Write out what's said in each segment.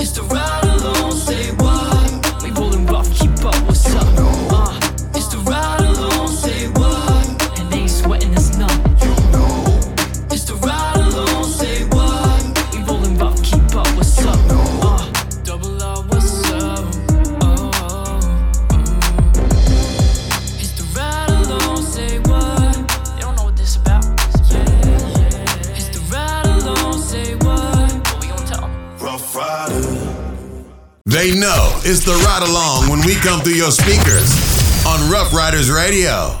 It's the ride it's the ride along when we come through your speakers on Ruff Ryders Radio.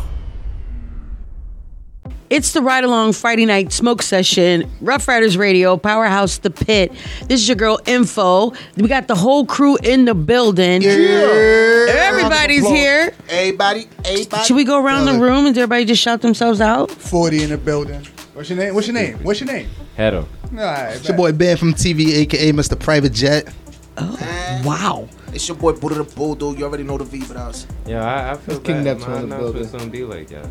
It's the ride along Friday night smoke session, Ruff Ryders Radio, Powerhouse The Pit. This is your girl Info. We got the whole crew in the building. Yeah. Everybody's here. Everybody, everybody. Should we go around the room and everybody just shout themselves out? 40 in the building. What's your name? What's your name? What's your name? Hedo. All right, It's your boy Ben from TV, aka Mr. Private Jet. Wow. It's your boy Buddha the Bulldog. You already know the V, but us. Yeah, I, I feel Let's King. Neptune in the announcements building. don't be like that.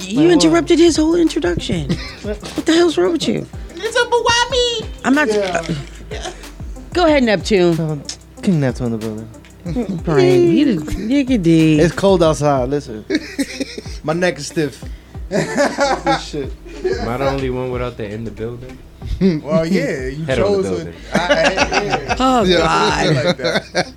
You interrupted his whole introduction. what the hell's wrong with you? It's a Bawami. I'm not. Go ahead, Neptune. Um, King Neptune in the building. Brian, you the yiggity. It's cold outside. Listen, my neck is stiff. this shit. Am I the only one without the in the building? Well, yeah, you Head chose it. building. I, I, yeah. Oh Yeah. God, like that.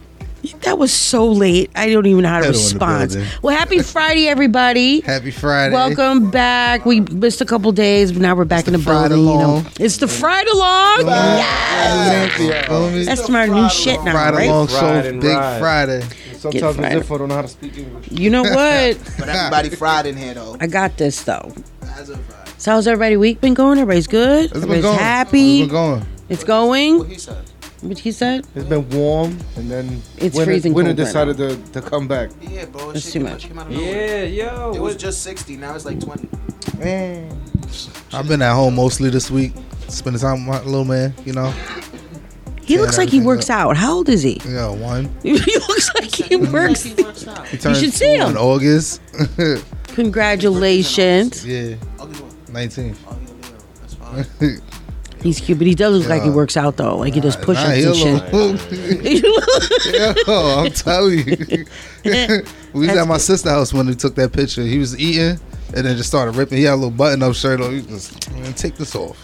that was so late. I don't even know how to Head on the respond. building. Well, happy Friday, everybody. Happy Friday. Welcome back. We missed a couple days, but now we're back in the Friday building. You know, long. it's the Friday long. Yes. Feel me? That's my new shit now, Friday right? long Ride show, and Big ride. Friday. Sometimes Friday. as if I don't know how to speak English. You know what? But everybody Friday in here though. I got this though. As of Friday. So how's everybody week been going? Everybody's good. It's been Everybody's going. happy. It's been going. It's What going. he said. What he said? It's been warm, and then It's winter, freezing winter cold right decided to, to come back. Yeah, bro. That's too came much. came out of. Yeah, yo. It was just 60. Now it's like 20. Man. I've been at home mostly this week, spending time with my little man. You know, He looks like he everything works out. How old is he? Yeah, one. he looks like he works. He turned should see two him. in August. Congratulations. yeah, August what? nineteen. Oh, yeah, Leo. That's fine. He's cute, but he does look like he works out though. Like he does Nah, push-ups he a and shit. little- Yo, I'm telling you. we was at my sister's house when we took that picture. He was eating and then just started ripping. He had a little button up shirt on. He just, man, take this off.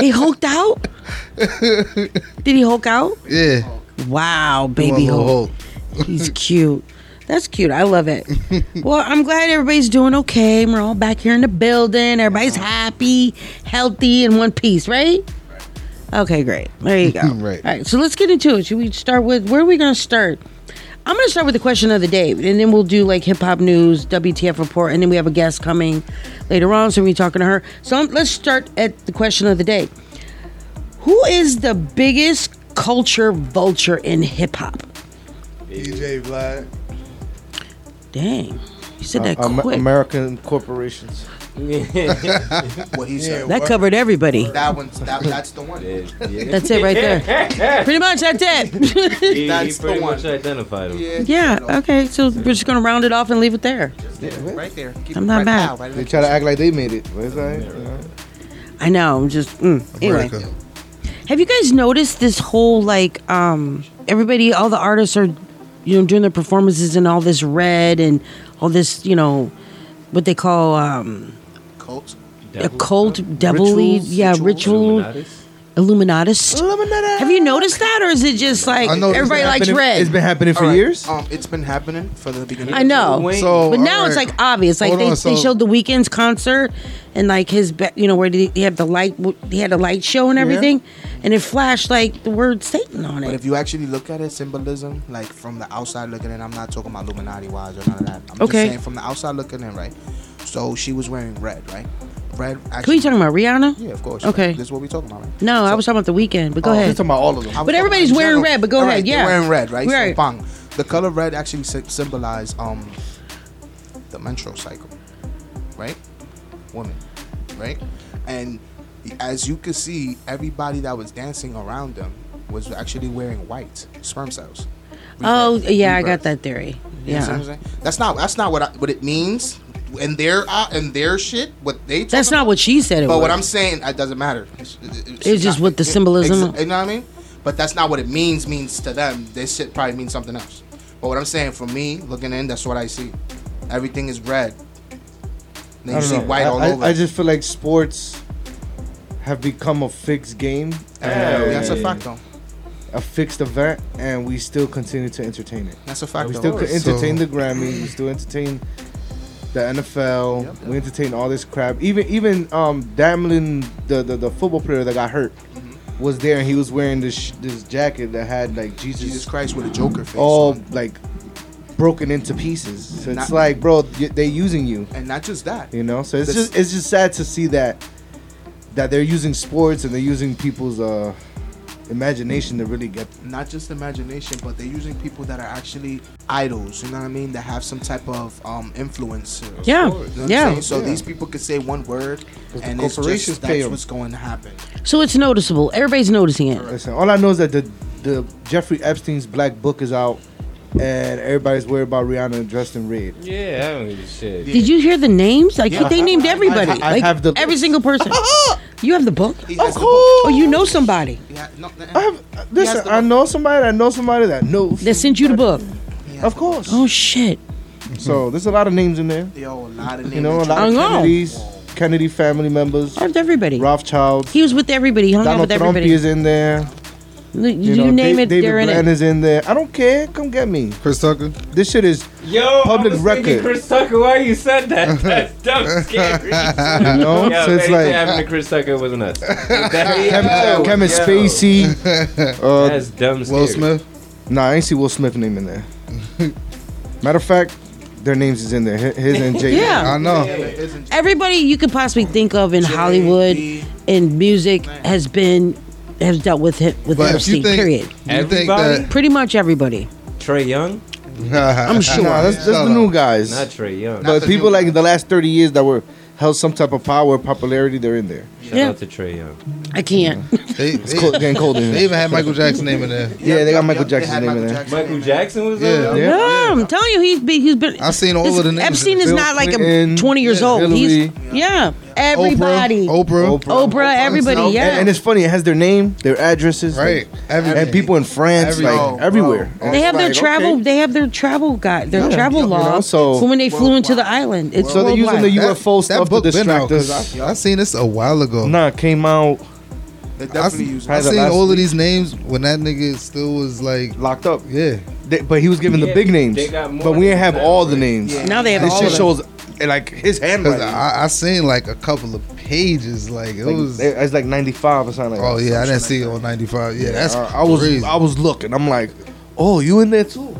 he hulked out. Did he hulk out? Yeah. Wow, baby Hulk. Hulk. He's cute. That's cute. I love it. well, I'm glad everybody's doing okay. We're all back here in the building. Everybody's happy, healthy, in one piece, right? right. Okay, great. There you go. Right. All right. So let's get into it. Should we start with where are we going to start? I'm going to start with the question of the day, and then we'll do like hip hop news, WTF report, and then we have a guest coming later on, so we'll be talking to her. So um, let's start at the question of the day. Who is the biggest culture vulture in hip hop? DJ Vlad. Dang. You said that Uh, Am- quick. American corporations. What he said. that covered everybody. That one's that, that's the one. Yeah, yeah. That's it right there. Pretty much, that's it. He, he That's the pretty one. much identified him. Yeah. yeah, okay. So we're just going to round it off and leave it there. Right there. Keep I'm it not right bad. now, right They there. try to act like they made it. What is that? You know? I know. I'm just. Mm. Anyway. America. Have you guys noticed this whole, like, um, everybody, all the artists are, you know, doing their performances in all this red and all this, you know, what they call, um, Cult. occult, devilly, Rituals? yeah, ritual, Illuminatis? Illuminatus. Have you noticed that, or is it just like I know it's everybody been likes Happening- red? It's been happening for All right, years. Um, it's been happening for the beginning. I know. Wayne. So, But now all it's right. like obvious. Like Hold they, on, they so- showed the Weeknd's concert and like his, be- you know, where he he had the light, he had a light show and everything, and it flashed like the word Satan on it. But it. if you actually look at it, symbolism, like from the outside looking in, I'm not talking about Illuminati wise or none of that. I'm Okay. just saying from the outside looking in, right? So she was wearing red, right? Red. Who Actually, you talking about, Rihanna? Yeah, of course. Okay. This is what we talking about, right? No, I was talking about the Weeknd. But go Oh, ahead. talking about all of them. But everybody's wearing red, but go All ahead, yeah. wearing red, right? Right. So. The color red actually sy- symbolize um the menstrual cycle, right? Women, right? And as you could see, everybody that was dancing around them was actually wearing white sperm cells. Oh Rebirth. yeah, I got that theory. You know what I'm Yeah, saying? That's not that's not what I, what it means. And their uh, and their shit, what they that's talking not what she said. It but was. what I'm saying, it doesn't matter. It's, It's just what the symbolism- Exa- you know what I mean? but that's not what it means. Means to them, this shit probably means something else. But what I'm saying for me, looking in, that's what I see. Everything is red. Then I you see know. white I, all I- over. I just feel like sports have become a fixed game, Yeah, that's a fact though. a fixed event, and we still continue to entertain it. That's a fact We still entertain So- the Grammys. We still entertain the NFL. Yep. We entertain all this crap. Even even um Damlin, the, the the football player that got hurt, Mm-hmm. was there, and he was wearing this this jacket that had like Jesus, Jesus Christ with a Joker face. all on. like broken into pieces. So it's Not- like, bro, they using you. and not just that. You know, so it's just it's just sad to see that that they're using sports and they're using people's uh imagination to really get not just imagination, but they're using people that are actually idols. You know what I mean? That have some type of um, influence. You know Yeah, yeah. So Yeah. these people could say one word, and it's just that's 'em. what's going to happen. So it's noticeable. Everybody's noticing it. Listen, all I know is that the the Jeffrey Epstein's Black Book is out, and everybody's worried about Rihanna dressed in red. Yeah, I don't give a shit. Did you hear the names? Like Yeah. they named everybody. I- I like have the every books. single person. you have the book? Of has the book. course. Oh, you know somebody He ha- no, I have, listen, the I book. know somebody. that know somebody that knows. that sent you the book. he Of course. Oh shit! So there's a lot of names in there. book. Yo, a lot of names. You know, a that lot I of know. Kennedys, Kennedy family members, I have everybody. Rothschilds. He was with everybody. He hung out Donald with Trump everybody. is in there. You, You, you know, name Da- it, David they're in Blaine it. is in there. I don't care. Come get me. Chris Tucker. This shit is Yo, Public I was thinking record. Chris Tucker, why you said that? That's dumb scary. you know. Yo, so it's like happened to Chris Tucker wasn't us. Kevin, Yo, Kevin yo. Spacey. Uh, That's dumb scary. Will Smith. nah, I ain't see Will Smith name in there. Matter of fact, their names is in there. Hi- His and Jay. Yeah. I know. Everybody you could possibly think of in Hollywood, J.B. in music, has been has dealt with it with But if you Epstein. think, period. you think Everybody? that Pretty much everybody. Trae Young? I'm sure. Nah, that's, that's the new guys. Not Trae Young. But the people new like guys. the last 30 years that were held some type of power, popularity, they're in there. Shout Yeah. out to Trae Young. I can't. they, It's they, cold, getting cold in they here. even had Michael Jackson name in there. Yeah, they got Michael Jackson's had name in there. Michael. Jackson was Yeah. there? Yeah. Yeah, I'm telling you, he's been, he's been. I seen all this- of the names. Epstein is Bill not like a Clinton, 20 years yeah, old. He's Hillary. yeah, everybody. Oprah. Oprah, Oprah. everybody, Oprah. yeah. And, and it's funny, it has their name, their addresses, Right. like, Everything. and people in France, Every- like Oh, everywhere. bro. And they have their like, travel. okay. They have their travel guide, their travel you know, law so- for when they flew into the island. It's So they're using the worldwide. UFO that stuff to book been out. distract 'cause us. I, I seen this a while ago. Nah, came out They I, definitely s- use I seen last all of these names when that nigga still was like, locked up. yeah. They- but he was given the big names. they got more But we didn't have all the names. Yeah. Now they have This all shit of shows eh, like his Cause handwriting. I, I seen like a couple of pages. Like it Like, was. it's like 95 or something like Oh that. yeah, I didn't see it on ninety five. Yeah, that's I, I was crazy. I was looking. I'm like, oh, you in there too?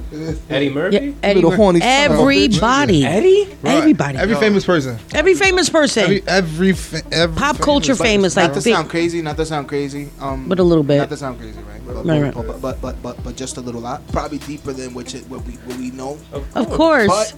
Eddie Murphy? Yeah, Eddie Little Mur- horny son of a bitch. everybody, Eddie? Right. everybody, Every every, famous person. Every famous person, Every every, fa- every pop culture person. famous, Not like to big, sound crazy, not to sound crazy, um, but a little bit. not to sound crazy, right? But, Right, right. but, but, but, but, but just a little lot. Probably deeper than what, you, what we what we know. Of course, But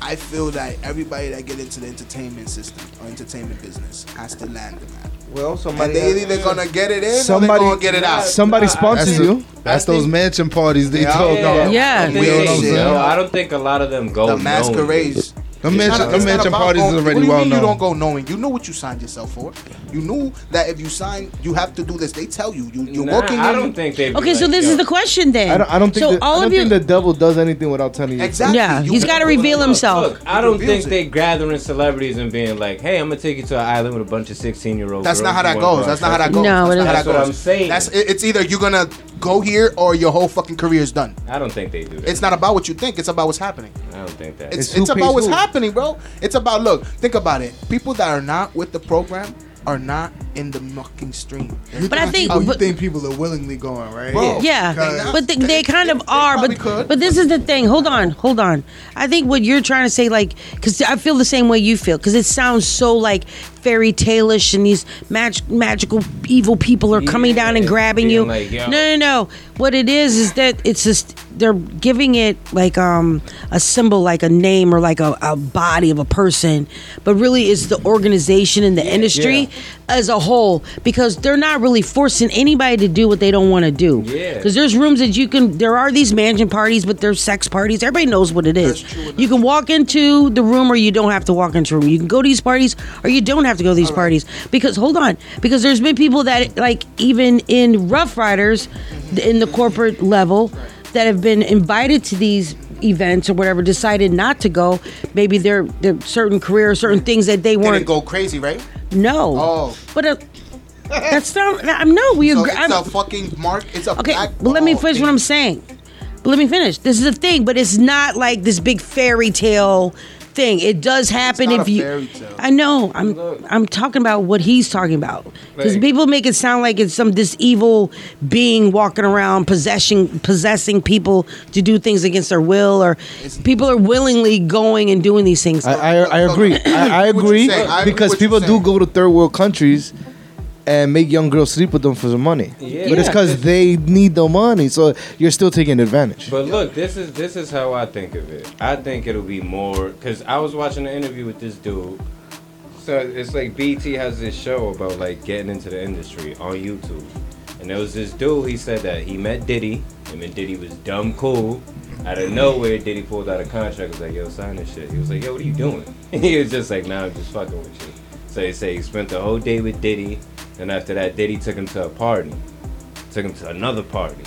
I feel that everybody that get into the entertainment system or entertainment business has to land them at. Well, And somebody. they either gonna get it in Somebody- or they gonna get it out. Somebody sponsors That's, you. that's I those think- mansion parties they Yeah. talk about. Yeah. I think You know what they I'm saying? know. I don't think a lot of them go the masquerades. Them It's mansion, not- them mansion about parties going- is what already do you well mean You don't go knowing. You know what you signed yourself for. You knew that if you sign, you have to do this. They tell you. you you're Nah, working. I don't think they. okay. So this is the question then. I don't, I don't think. so. the, all I don't of you, think the devil does anything without telling you. Exactly. Yeah, You he's gotta gotta reveal himself. Look, I don't think it. they gathering celebrities and being like, "Hey, I'm gonna take you to an island with a bunch of 16 year olds." That's not how that goes. That's not how that goes. No, That's it not how That's that what. I'm saying. That's it's either you're gonna go here or your whole fucking career is done. I don't think they do that. It's not about what you think. It's about what's happening. I don't think that. It's, It's it's about what's who. happening, bro. It's about look. Think about it. People that are not with the program are not in the fucking stream. But I think, Oh, you but, think people are willingly going, right? Bro. yeah, Because- but they, they kind of they are. But could. but this is the thing. Hold on, hold on. I think what you're trying to say, like, because I feel the same way you feel, because it sounds so like fairy tale-ish, and these mag- magical evil people are coming Yeah, down and grabbing you. like, yo. no, no, no. What it is is that it's just they're giving it like um a symbol, like a name or like a, a body of a person, but really it's the organization and the industry as a whole because they're not really forcing anybody to do what they don't want to do. Yeah. Because there's rooms that you can. There are these mansion parties, but there's sex parties. Everybody knows what it is. That's true enough. You can walk into the room, or you don't have to walk into the room. You can go to these parties, or you don't have to go to these parties. Because hold on, because there's been people that like even in Ruff Ryders, in the corporate level, that have been invited to these events or whatever decided not to go maybe their their certain career certain things that they Didn't weren't go crazy, right? no Oh. but uh, that's not I'm no we So agree it's I'm- a fucking mark. It's a Okay, but let me finish thing. what I'm saying. But let me finish. This is a thing, but it's not like this big fairy tale thing. It does happen not if a you. tale. I know. I'm. I'm talking about what he's talking about because Right. people make it sound like it's some this evil being walking around possessing possessing people to do things against their will, or people are willingly going and doing these things. I, I, I agree. I, I agree saying. I agree because what you're people do go to third world countries and make young girls sleep with them for the money. Yeah. But it's because they need the money, so you're still taking advantage. But look, this is this is how I think of it. I think it'll be more because I was watching an interview with this dude. So it's like BT has this show about like getting into the industry on YouTube, and there was this dude. He said that he met Diddy, him and Diddy was dumb cool. Out of nowhere, Diddy pulled out a contract. Was like, "Yo, sign this shit." He was like, "Yo, what are you doing?" he was just like, "Nah, I'm just fucking with you." So he said he spent the whole day with Diddy, and after that, Diddy took him to a party, took him to another party,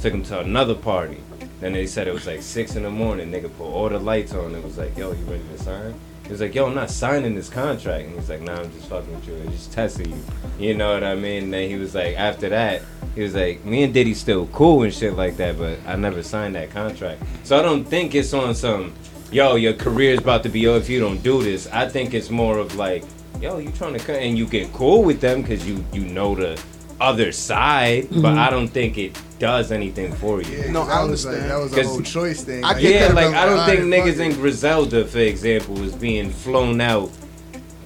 took him to another party. Then they said it was like six in the morning. Nigga put all the lights on. It was like, yo, you ready to sign? He was like, yo, I'm not signing this contract. And he's like, nah, I'm just fucking with you. I'm just testing you. You know what I mean? And then he was like, after that, he was like, me and Diddy still cool and shit like that, but I never signed that contract. So I don't think it's on some, yo, your career's about to be over if you don't do this. I think it's more of like, yo, you trying to cut and you get cool with them because you you know the other side, but mm-hmm. I don't think it does anything for you. No, I was like- understand. that was a 'Cause- whole choice thing. I Like, Yeah, like I don't think niggas in. Griselda, for example, was being flown out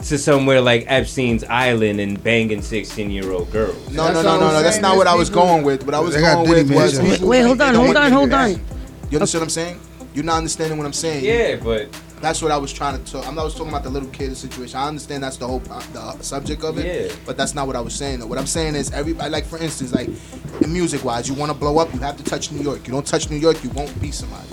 to somewhere like Epstein's Island and banging sixteen year old girls. No, no, no, no, no. That's not what I was going with. What I was going with was Wait, hold on, hold on, hold on. You understand what I'm saying? You're not understanding what I'm saying. Yeah, but That's what I was trying to talk. I'm not was talking about the little kid situation. I understand that's the whole uh, the subject of it. Yeah. But that's not what I was saying. Though. What I'm saying is everybody, like for instance, like in music wise, you want to blow up, you have to touch New York. You don't touch New York, you won't be somebody.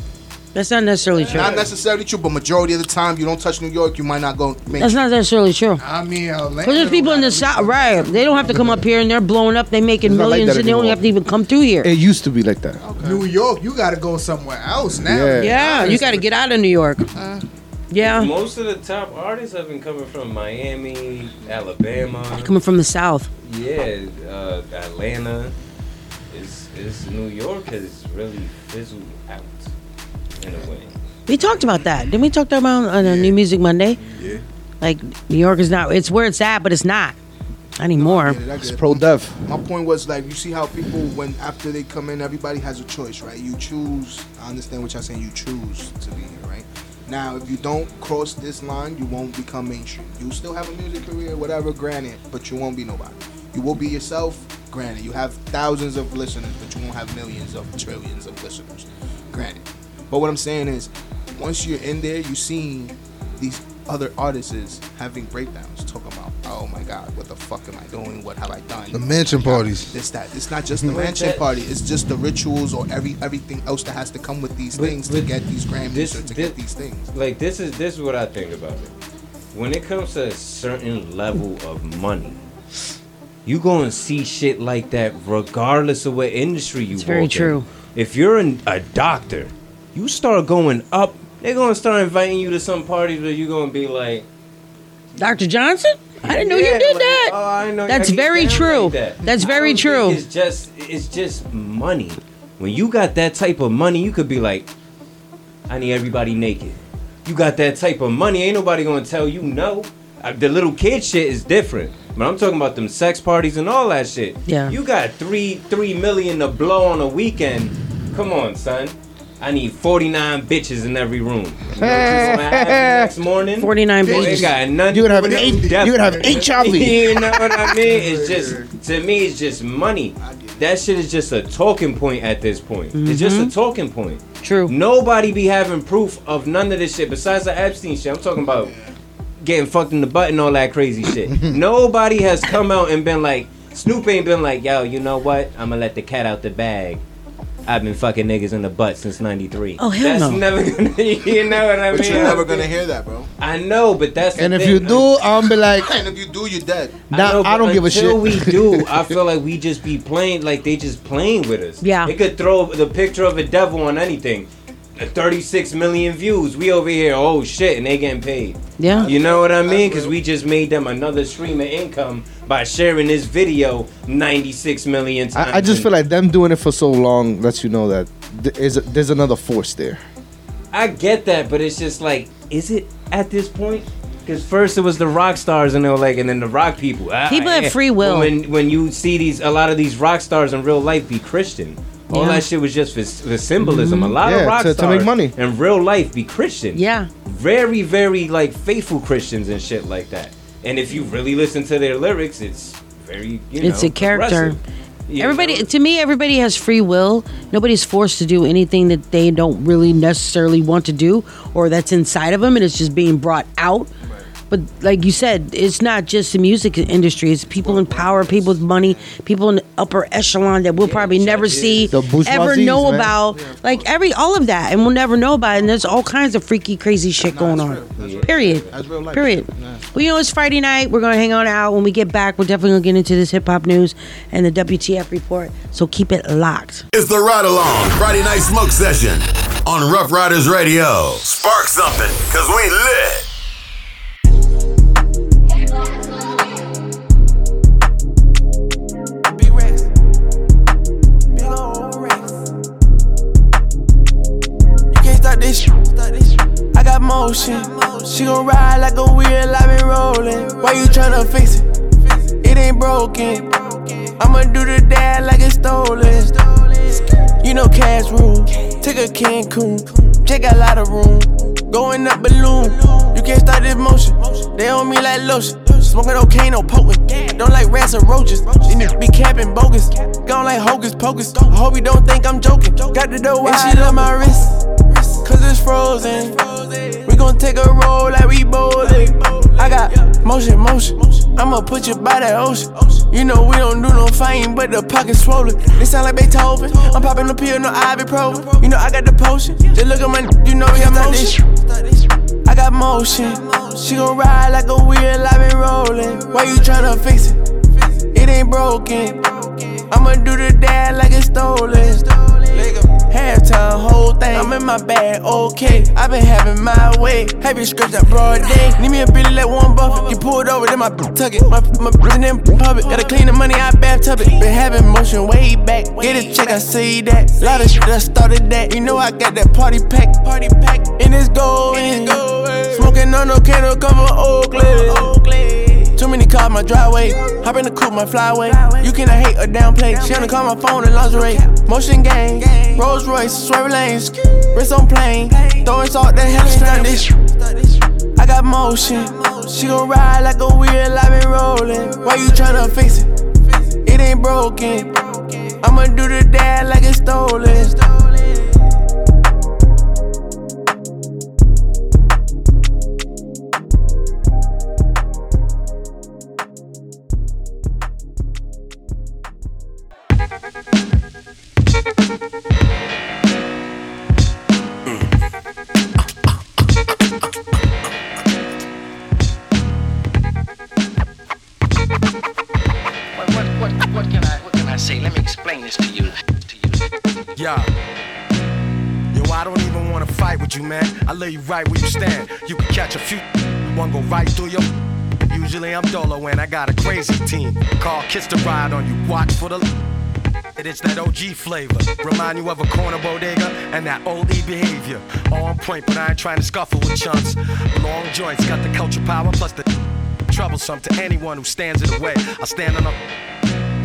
That's not necessarily true. Not necessarily true, but majority of the time, you don't touch New York, you might not go make. That's not necessarily true. I mean, Atlanta. Because there's people in the south, right? They don't have to come up here and they're blowing up. They making It's not like millions, and they don't have to even come through here. It used to be like that. New York, you got to go somewhere else now. Yeah. Yeah, you got to get out of New York. Yeah, most of the top artists have been coming from Miami, Alabama, coming from the south. yeah, uh, Atlanta. It's, it's New York has really fizzled out in a way. We talked about that. Didn't we talk about on a New Music Monday? Yeah. Like New York is not. It's where it's at, but it's not anymore. I it, I It's it. pro deaf. My point was like you see how people when after they come in, everybody has a choice, right? You choose. I understand what y'all saying. You choose to be here, right? Now, if you don't cross this line, you won't become mainstream. You'll still have a music career, whatever, granted, but you won't be nobody. You will be yourself, granted. You have thousands of listeners, but you won't have millions of trillions of listeners, granted. But what I'm saying is, once you're in there, you see these other artists having breakdowns, talking about, oh my God, what the fuck am I doing? What have I done? The mansion parties. This that. It's not just the But mansion party. It's just the rituals or every everything else that has to come with these But- things to but get these Grammys this- or to this- get these things. like this is this is what I think about it. When it comes to a certain level of money, you gonna see shit like that regardless of what industry you. It's very in. true. If you're an, a doctor, you start going up. They're gonna start inviting you to some parties where you're gonna be like, Dr. Johnson? I didn't know Yeah, you did like, that. Oh, I know. That's I very true. like that. That's very true. It's just it's just money. When you got that type of money, you could be like, I need everybody naked. You got that type of money, ain't nobody gonna tell you no. Uh, The little kid shit is different. But I'm talking about them sex parties and all that shit. Yeah. You got three three million to blow on a weekend. Come on, son. I need 49 bitches in every room. You know what you gonna next morning? 49 bitches. it got nothing You could have to do eight- with you could have death. HIV. you know what I mean? It's just to me, it's just money. That shit is just a talking point at this point. It's just a mm-hmm. talking point. True. Nobody be having proof of none of this shit besides the Epstein shit. I'm talking about getting fucked in the butt and all that crazy shit. Nobody has come out and been like, Snoop ain't been like, yo, you know what? I'm gonna let the cat out the bag. I've been fucking niggas in the butt since '93. Oh, hell That's no. never gonna, you know what I But mean? you're never gonna hear that, bro. I know, but that's the And if thing. you do, I'm be like, And if you do, you're dead. nah, know, I don't give a shit. until shit. we do, I feel like we just be playing like they just playing with us. Yeah. They could throw the picture of a devil on anything. Uh, 36 million views. We over here, oh shit, and they getting paid. Yeah. You know what I mean? Because we just made them another stream of income by sharing this video 96 million times. I, I just feel like them doing it for so long lets you know that th- is there's another force there. I get that, but it's just like, is it at this point? Because first it was the rock stars, and they were like, and then the rock people. Ah, People have yeah. free will. But when when you see these, a lot of these rock stars in real life be Christian. All Yeah. that shit was just for, for symbolism. A lot Yeah, of rock to- to stars make money. in real life be Christian. Yeah. Very, very like faithful Christians and shit like that. And if you really listen to their lyrics, it's very you know. It's a character. You Everybody, know? to me, everybody has free will. Nobody's forced to do anything that they don't really necessarily want to do or that's inside of them, and it's just being brought out. But like you said, it's not just the music industry. It's people in power, people with money, people in the upper echelon that we'll probably never see, ever know man. about. Like every all of that, and we'll never know about it. And there's all kinds of freaky, crazy shit going on. Period. That's. Period. Yeah. Well, you know, it's Friday night. We're gonna hang on out. When we get back, we're definitely gonna get into this hip hop news and the WTF report. So keep it locked. It's the Ride Along Friday Night Smoke Session on Ruff Ryders Radio. Spark something, cause we lit. Got motion. She gon' ride like a wheel, I been rolling. Why you tryna fix it? It ain't broken. I'ma do the dad like it's stolen. You know cash rule. Take a Cancun. Got a lot of room. Going up balloon. You can't start this motion. They on me like lotion. Smoking cocaine, no potent. Don't like rats or roaches. These niggas be capping bogus. Gone like hocus pocus. I hope you don't think I'm joking. Got the door wide. And she love my wrist. It's frozen. We gon' take a roll like we bowling. I got motion, motion. I'ma put you by that ocean. You know we don't do no fighting, but the pocket's swollen. They sound like Beethoven. I'm popping the pill, no ibuprofen. You know I got the potion. Just look at my, you know we got motion. I got motion. She gon' ride like a wheel, I been rolling. Why you tryna fix it? It ain't broken. I'ma do the dad like it's stolen. Halftime, whole thing. I'm in my bag, okay. i been having my way. Heavy scripts that broad day. Need me a Billy like Warren Buffett. You pulled over, then my tuck it. My my in them public. Gotta clean the money, I bathtub it. Been having motion way back. Get a check, I say that. Lot of shit that started that. You know I got that party pack. Party pack. And it's going. Smoking on no candle cover Oakland. Too many cars my driveway. Hop in the coupe, my flyway. You cannot hate or downplay. She wanna call my phone in lingerie. Motion gang, Rolls Royce, swerve lanes, wrist on plane. Throwing salt, the hell this. I got motion. She gon' ride like a wheel, I been rolling. Why you tryna fix it? It ain't broken. I'ma do the dad like it's stolen. You, man. I lay you right where you stand. You can catch a few, one go right through your. Usually I'm dolo when I got a crazy team. Call Kiss the ride on you. Watch for the. It's that OG flavor. Remind you of a corner bodega and that old E behavior. On point, but I ain't trying to scuffle with chunks. Long joints got the culture power plus the troublesome to anyone who stands in the way. I stand on a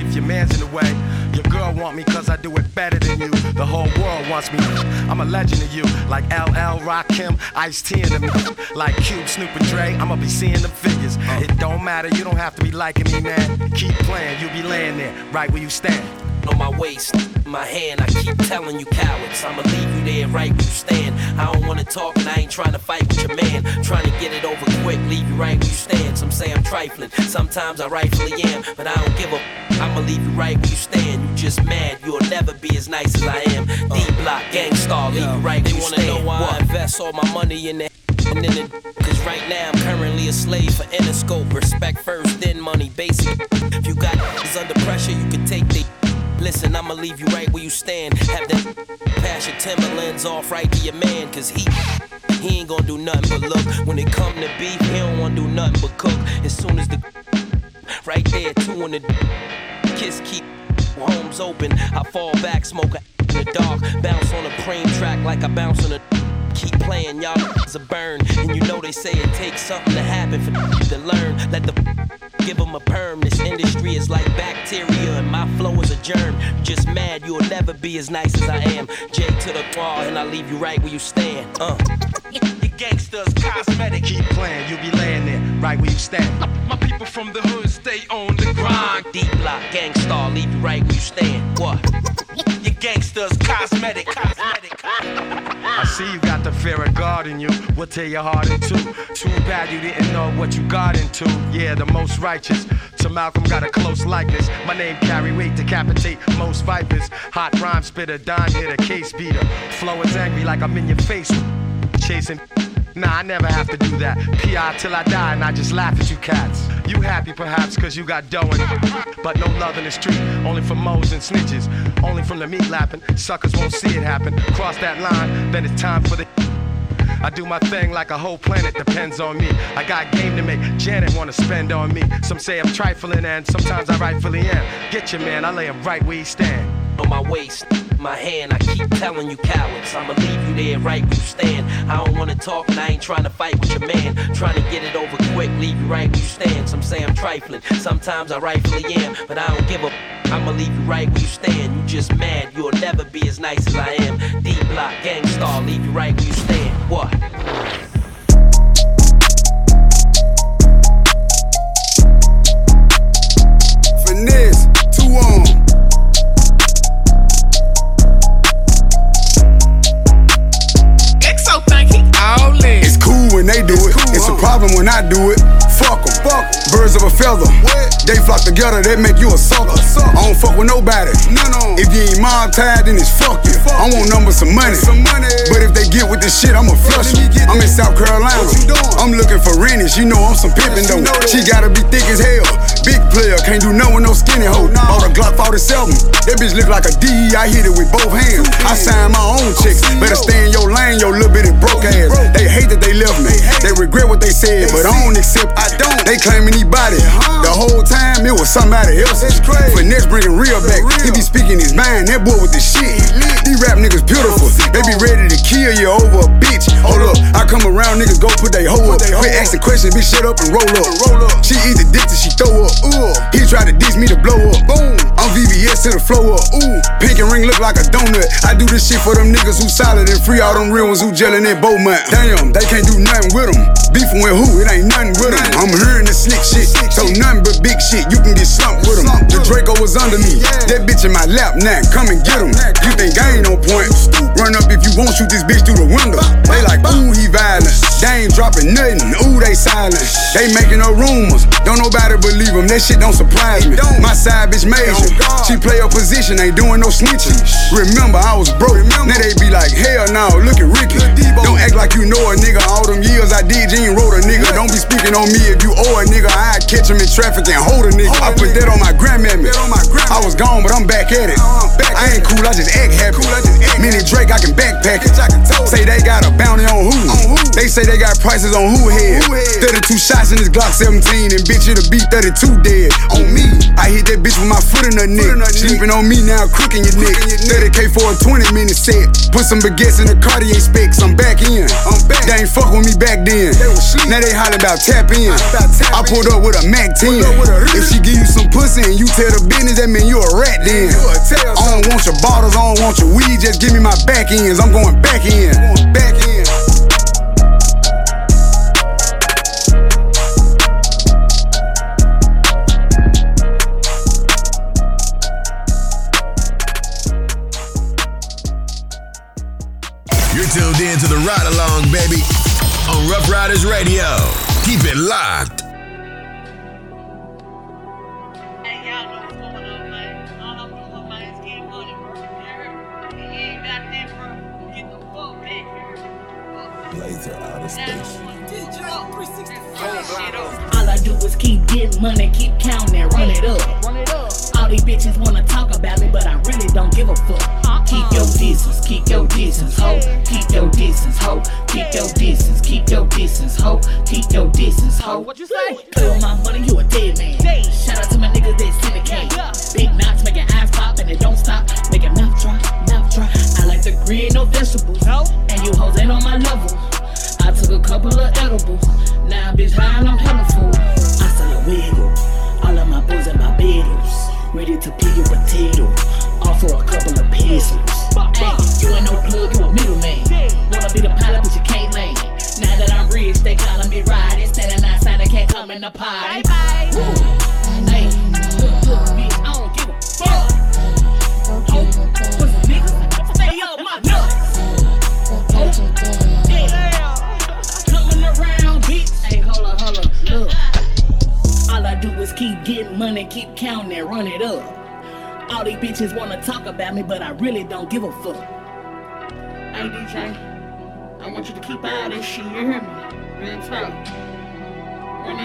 if your man's in the way. Your girl want me cause I do it better than you. The whole world wants me. I'm a legend to you. Like LL, Rakim, Ice T and them. Like Cube, Snoop and Dre, I'ma be seeing them figures. It don't matter, you don't have to be liking me, man. Keep playing, you'll be laying there, right where you stand. On my waist. My hand, I keep telling you cowards, I'ma leave you there right where you stand. I don't wanna talk and I ain't trying to fight with your man. Trying to get it over quick, leave you right where you stand. Some say I'm trifling, sometimes I rightfully am, but I don't give a. I'ma leave you right where you stand. You just mad, you'll never be as nice as I am. D block, gangstar, leave you right where you stand. They wanna know why I invest all my money in that. And then it, cause right now I'm currently a slave for Interscope. Respect first, then money, basic. If you got is under pressure, you can take the. Listen, I'ma leave you right where you stand. Have that pass your Timberlands off right to your man, cause he. He ain't gonna do nothing but look. When it come to beef, he don't wanna do nothing but cook. As soon as the. Right there, two in the. Kiss keep homes open. I fall back, smoke in the dark. Bounce on a cream track like I bounce on a. Keep playing, y'all is a burn. And you know they say it takes something to happen for to learn. Let the give them a perm. This germ. Just mad, you'll never be as nice as I am. J to the wall, and I leave you right where you stand. Uh. Your gangsters cosmetic. Keep playing, you'll be laying there, right where you stand. My people from the hood stay on the grind. D block, gangstar, leave you right where you stand. What? Your gangsters cosmetic. I see you got the fear of God in you. We'll tear your heart in two. Too bad you didn't know what you got into. Yeah, the most righteous. To Malcolm got a close likeness. My name carry weight, decapitate most vipers. Hot rhyme spitter, Don hitter, case beater. Flow is angry like I'm in your face. Chasing. Nah, I never have to do that. PI till I die and I just laugh at you cats. You happy perhaps cause you got dough and but no love in the street. Only for moles and snitches. Only from the meat lapping. Suckers won't see it happen. Cross that line, then it's time for the I do my thing like a whole planet depends on me. I got game to make Janet wanna spend on me. Some say I'm trifling and sometimes I rightfully am. Get your man, I lay him right where he stand. on my waist. My hand, I keep telling you cowards, I'ma leave you there right where you stand. I don't wanna talk and I ain't trying to fight with your man. Trying to get it over quick, leave you right where you stand. Some say I'm trifling, sometimes I rightfully am, but I don't give a. I'ma leave you right where you stand. You just mad, you'll never be as nice as I am. D block, gangstar, leave you right where you stand. What? Finesse, when they do it. It's a problem when I do it. Fuck 'em. Fuck. em. Birds of a feather. They flock together, they make you a sucker. I don't fuck with nobody. If you ain't mob tied, then it's fuck you. I want numbers some money. But if they get with this shit, I'ma flush you. I'm in South Carolina. I'm looking for Rennie. She know I'm some pimpin' though. She gotta be thick as hell. Big player, can't do no with no skinny hoe. Bought a Glock 47. That bitch look like a D. I hit it with both hands. I sign my own checks. Better stay in your lane, your little bitty broke ass. They hate that they left me. They regret what they said, but I don't accept. I don't. They claiming he body. The whole time it was somebody else's. Finesse bringing real back. He be speaking his mind. That boy with the shit. These rap niggas beautiful. They be ready to kill you over a bitch. Hold up, I come around, niggas go put they hoe up. Quit asking questions, bitch, shut up and roll up. She eat the dick till she throw up. Ooh. He tried to diss me to blow up. Boom. I'm VVS to the flow up. Ooh. Pink and ring look like a donut. I do this shit for them niggas who solid and free all them real ones who gelling in Beaumont. Damn, they can't do nothing with them. Beefing with who? It ain't nothing with them. I'm hearing the slick shit. So nothing but big shit. You can get slumped with them. The Draco was under me. That bitch in my lap now. Come and get him. You think I ain't on point? Run up if you won't shoot this bitch through the window. They like, ooh, he violent. They ain't dropping nothing. Ooh, they silent. They making no rumors. Don't nobody believe them. That shit don't surprise me. My side bitch major. She play her position, ain't doing no snitching. Remember, I was broke. Now they be like, hell no, look at Ricky. Don't act like you know a nigga. All them years I did, you ain't wrote a nigga. Don't be speaking on me if you owe a nigga. I catch him in traffic and hold a nigga. I put that on my grandmammy. I was gone, but I'm back at it. I ain't cool, I just act happy. Mini Draco, I can backpack it. Say they got a bounty on who? They say they got prices on who head. 32 shots in this Glock 17, and bitch, it'll be 32 dead. On me, I hit that bitch with my foot in her neck. Sleeping on me now, crooking your neck. 30k for a 20 minute set. Put some baguettes in the Cartier specs. I'm back in. I'm back. They ain't fuck with me back then. Now they hollering about tap in. 10. I pulled up with a Mac 10. If she give you some pussy and you tell the business, that mean you a rat then. I don't want your bottles, I don't want your weed, just give me my back ends. I'm going back in. Back in. You're tuned in to the ride along, baby, on Ruff Ryders Radio. Keep it locked.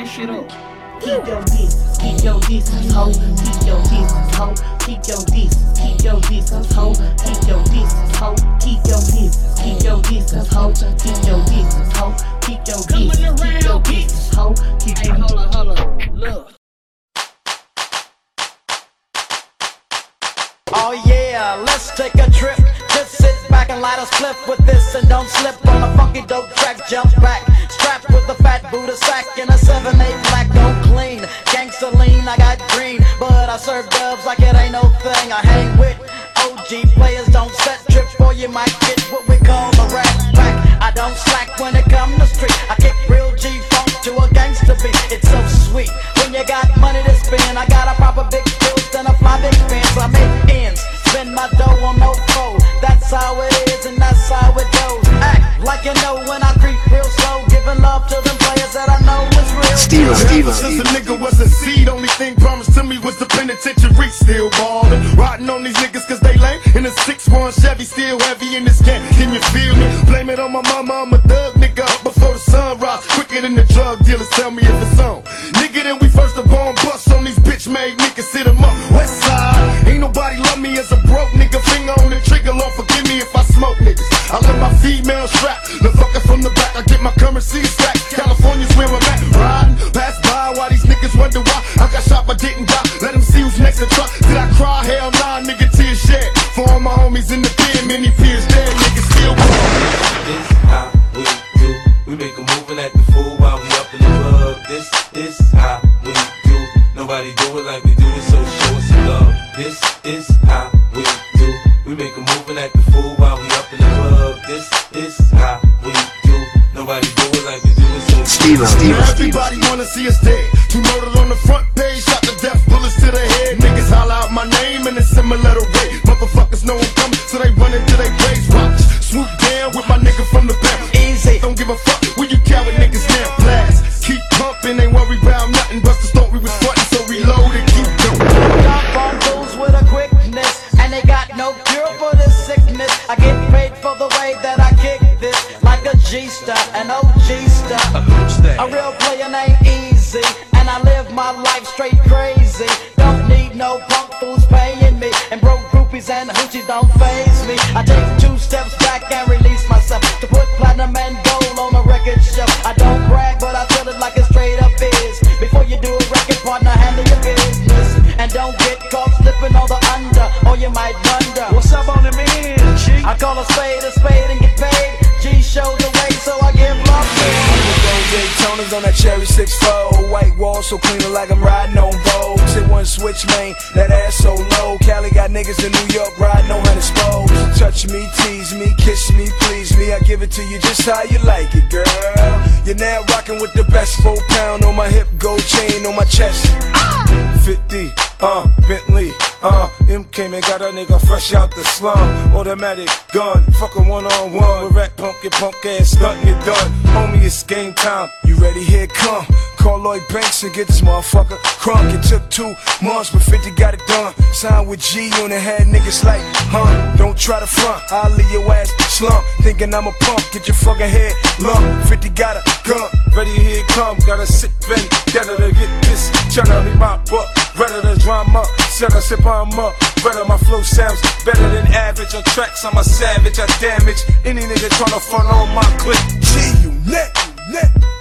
Shit up. Keep your distance, keep your distance, ho. Keep your distance, ho. Keep your distance, keep your distance, ho. Keep your distance, ho. Keep your distance, keep your distance, ho. Keep your distance, ho. Keep your distance, keep your distance, ho. Keep hey, hold on, hold on. Look. Oh yeah, let's take a trip. Sit back and light a split with this and don't slip on a funky dope track. Jump back, strapped with a fat Buddha sack and a 7-8 black, don't clean. Gangsta lean, I got green, but I serve dubs like it ain't no thing. I hang with OG players, don't set trips or you might get what we call a rap back. I don't slack when it come to street. I kick real G funk to a gangsta beat. It's so sweet when you got money to spend. I got a proper big bills and a fly big fence. I make ends, spend my dough on no foe. That's how it is and that's how it goes. Act like you know when I creep real slow, giving love to them players that I know is real. Ever since a nigga was a seed, only thing promised to me was the penitentiary. Still ballin', riding on these niggas cause they lame. In a 6-1 Chevy, still heavy in this game. Can you feel me? Blame it on my mama, I'm a thug nigga up before the sun rise. Quicker than the drug dealers, tell me if it's on. Nigga, then we first up on bust on these bitch made niggas, sit 'em up. West side, ain't nobody love me as a broke nigga. Finger on the trigger, Lord forgive me if I smoke niggas. I let my female strap, the fucker from the back. I get my currency stacked. California's where I'm at. Riding, pass by while these niggas wonder why I got shot but didn't die. Let them see who's next to try. Did I cry? Hell nah, nigga, tears shed. For all my homies in the pen, many fears dead, niggas still This how we do. We make a move and act the fool while we up in the club. This is how we do. Nobody do it like we do it, so show us some love. This is how we do. We make a move and act the fool while we up in the club. This is how we do. Nobody do it like we do it, so show us some Now everybody wanna see us dead. Two murdered on the front page, shot to death, bullets to the head. Niggas holler out my name in a similar way. Like a G-star, an OG star. A real player named Easy, and I live my life straight crazy. Don't need no punk fools paying me, and broke groupies and hoochies don't phase me. I take two steps back and release myself to put platinum and gold on a record shelf. I don't brag, but I tell it like it straight up is. Before you do a record, partner, handle your business. And don't get caught slipping on the under, or you might wonder. What's up on the man, I call a spade a spade and get paid. G shows the way, so I give love to Daytonas on that cherry 6-4 White wall so clean like I'm riding on Vogue. Hit one switch lane, that ass so low. Cali got niggas in New York riding on hundred spokes. Touch me, tease me, kiss me, please me. I I give it to you just how you like it, girl. You're now rocking with the best four pound on my hip, gold chain on my chest. Ah! 50, uh, Bentley, uh, M came and got a nigga fresh out the slum. Automatic gun, fucking one on one. With rat punk, your punk ass stuntin' you done. Homie, it's game time. You ready? Here come. Call Lloyd Banks and get this motherfucker crunk. It took two months, but 50 got it done. Signed with G on the head, niggas like, huh? Don't try to front, I'll leave your ass slump. Thinking I'm a punk, get your fucking head lump. 50 got a gun, ready, here come. Gotta sit ready, gotta get this. Tryna be my buck, better the drama. Set a sip on up, better my flow sounds better than average. On tracks, I'm a savage, I damage any nigga tryna front on my clip. G, you net, you net.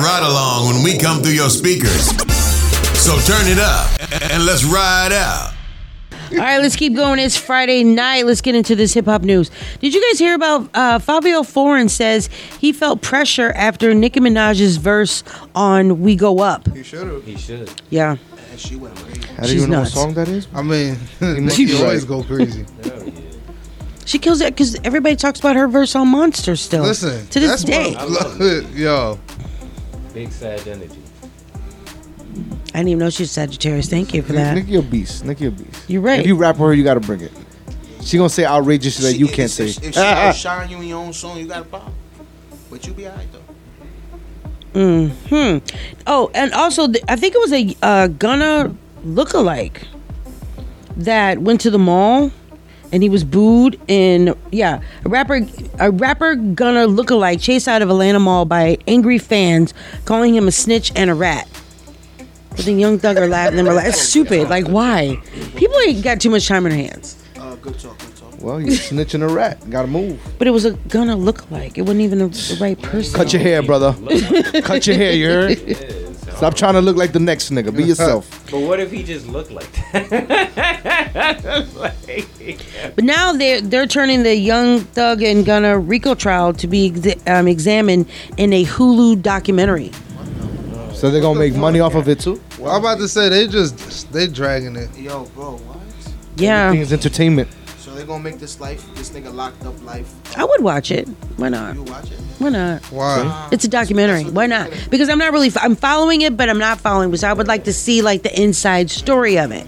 Know you're on the ride along when we come through your speakers. So turn it up and let's ride out. All right, let's keep going. It's Friday night. Let's get into this hip hop news. Did you guys hear about uh, Fivio Foreign says he felt pressure after Nicki Minaj's verse on "We Go Up"? He should have. He should. Yeah, And she went crazy. How do She's you know nuts. what song that is? I mean, She's Nicki always right. go crazy. she kills it because everybody talks about her verse on Monster still. Listen, to this that's day. what, yo, Big sad energy. I didn't even know she's Sagittarius. Thank you for that. Nicki a beast. Nicki a beast. You're right. If you rap with her, you gotta bring it. She gonna say outrageous shit that She- you if- can't if, say. If, if she outshine you in your own song, you got a problem. But you be alright though. Hmm. Oh, and also, th- I think it was a uh, Gunna lookalike that went to the mall, and he was booed. And yeah, a rapper, a rapper Gunna lookalike chased out of Atlanta Mall by angry fans, calling him a snitch and a rat. But then Young Thug are laughing. and They're like, "It's stupid. Like, why? People ain't got too much time on their hands." Uh, good talk, good talk. Well, you snitching a rat. Gotta move. But it was a Gunna lookalike. It wasn't even the, the right person. Cut your hair, brother. Cut your hair. You heard? Stop trying to look like the next nigga. Be yourself. But what if he just looked like that? Like- But now they're they're turning the Young Thug and Gunna RICO trial to be exa- um, examined in a Hulu documentary. So they're gonna make money off of it too. well, I'm about to say they just they dragging it. Yo, bro, what? Yeah, Everything is entertainment. So they gonna make this life, this nigga locked up life. I would watch it. Why not? You watch it? Why not? Why? It's a documentary. Why not? Because I'm not really I'm following it, but I'm not following. Because I would like to see like the inside story of it.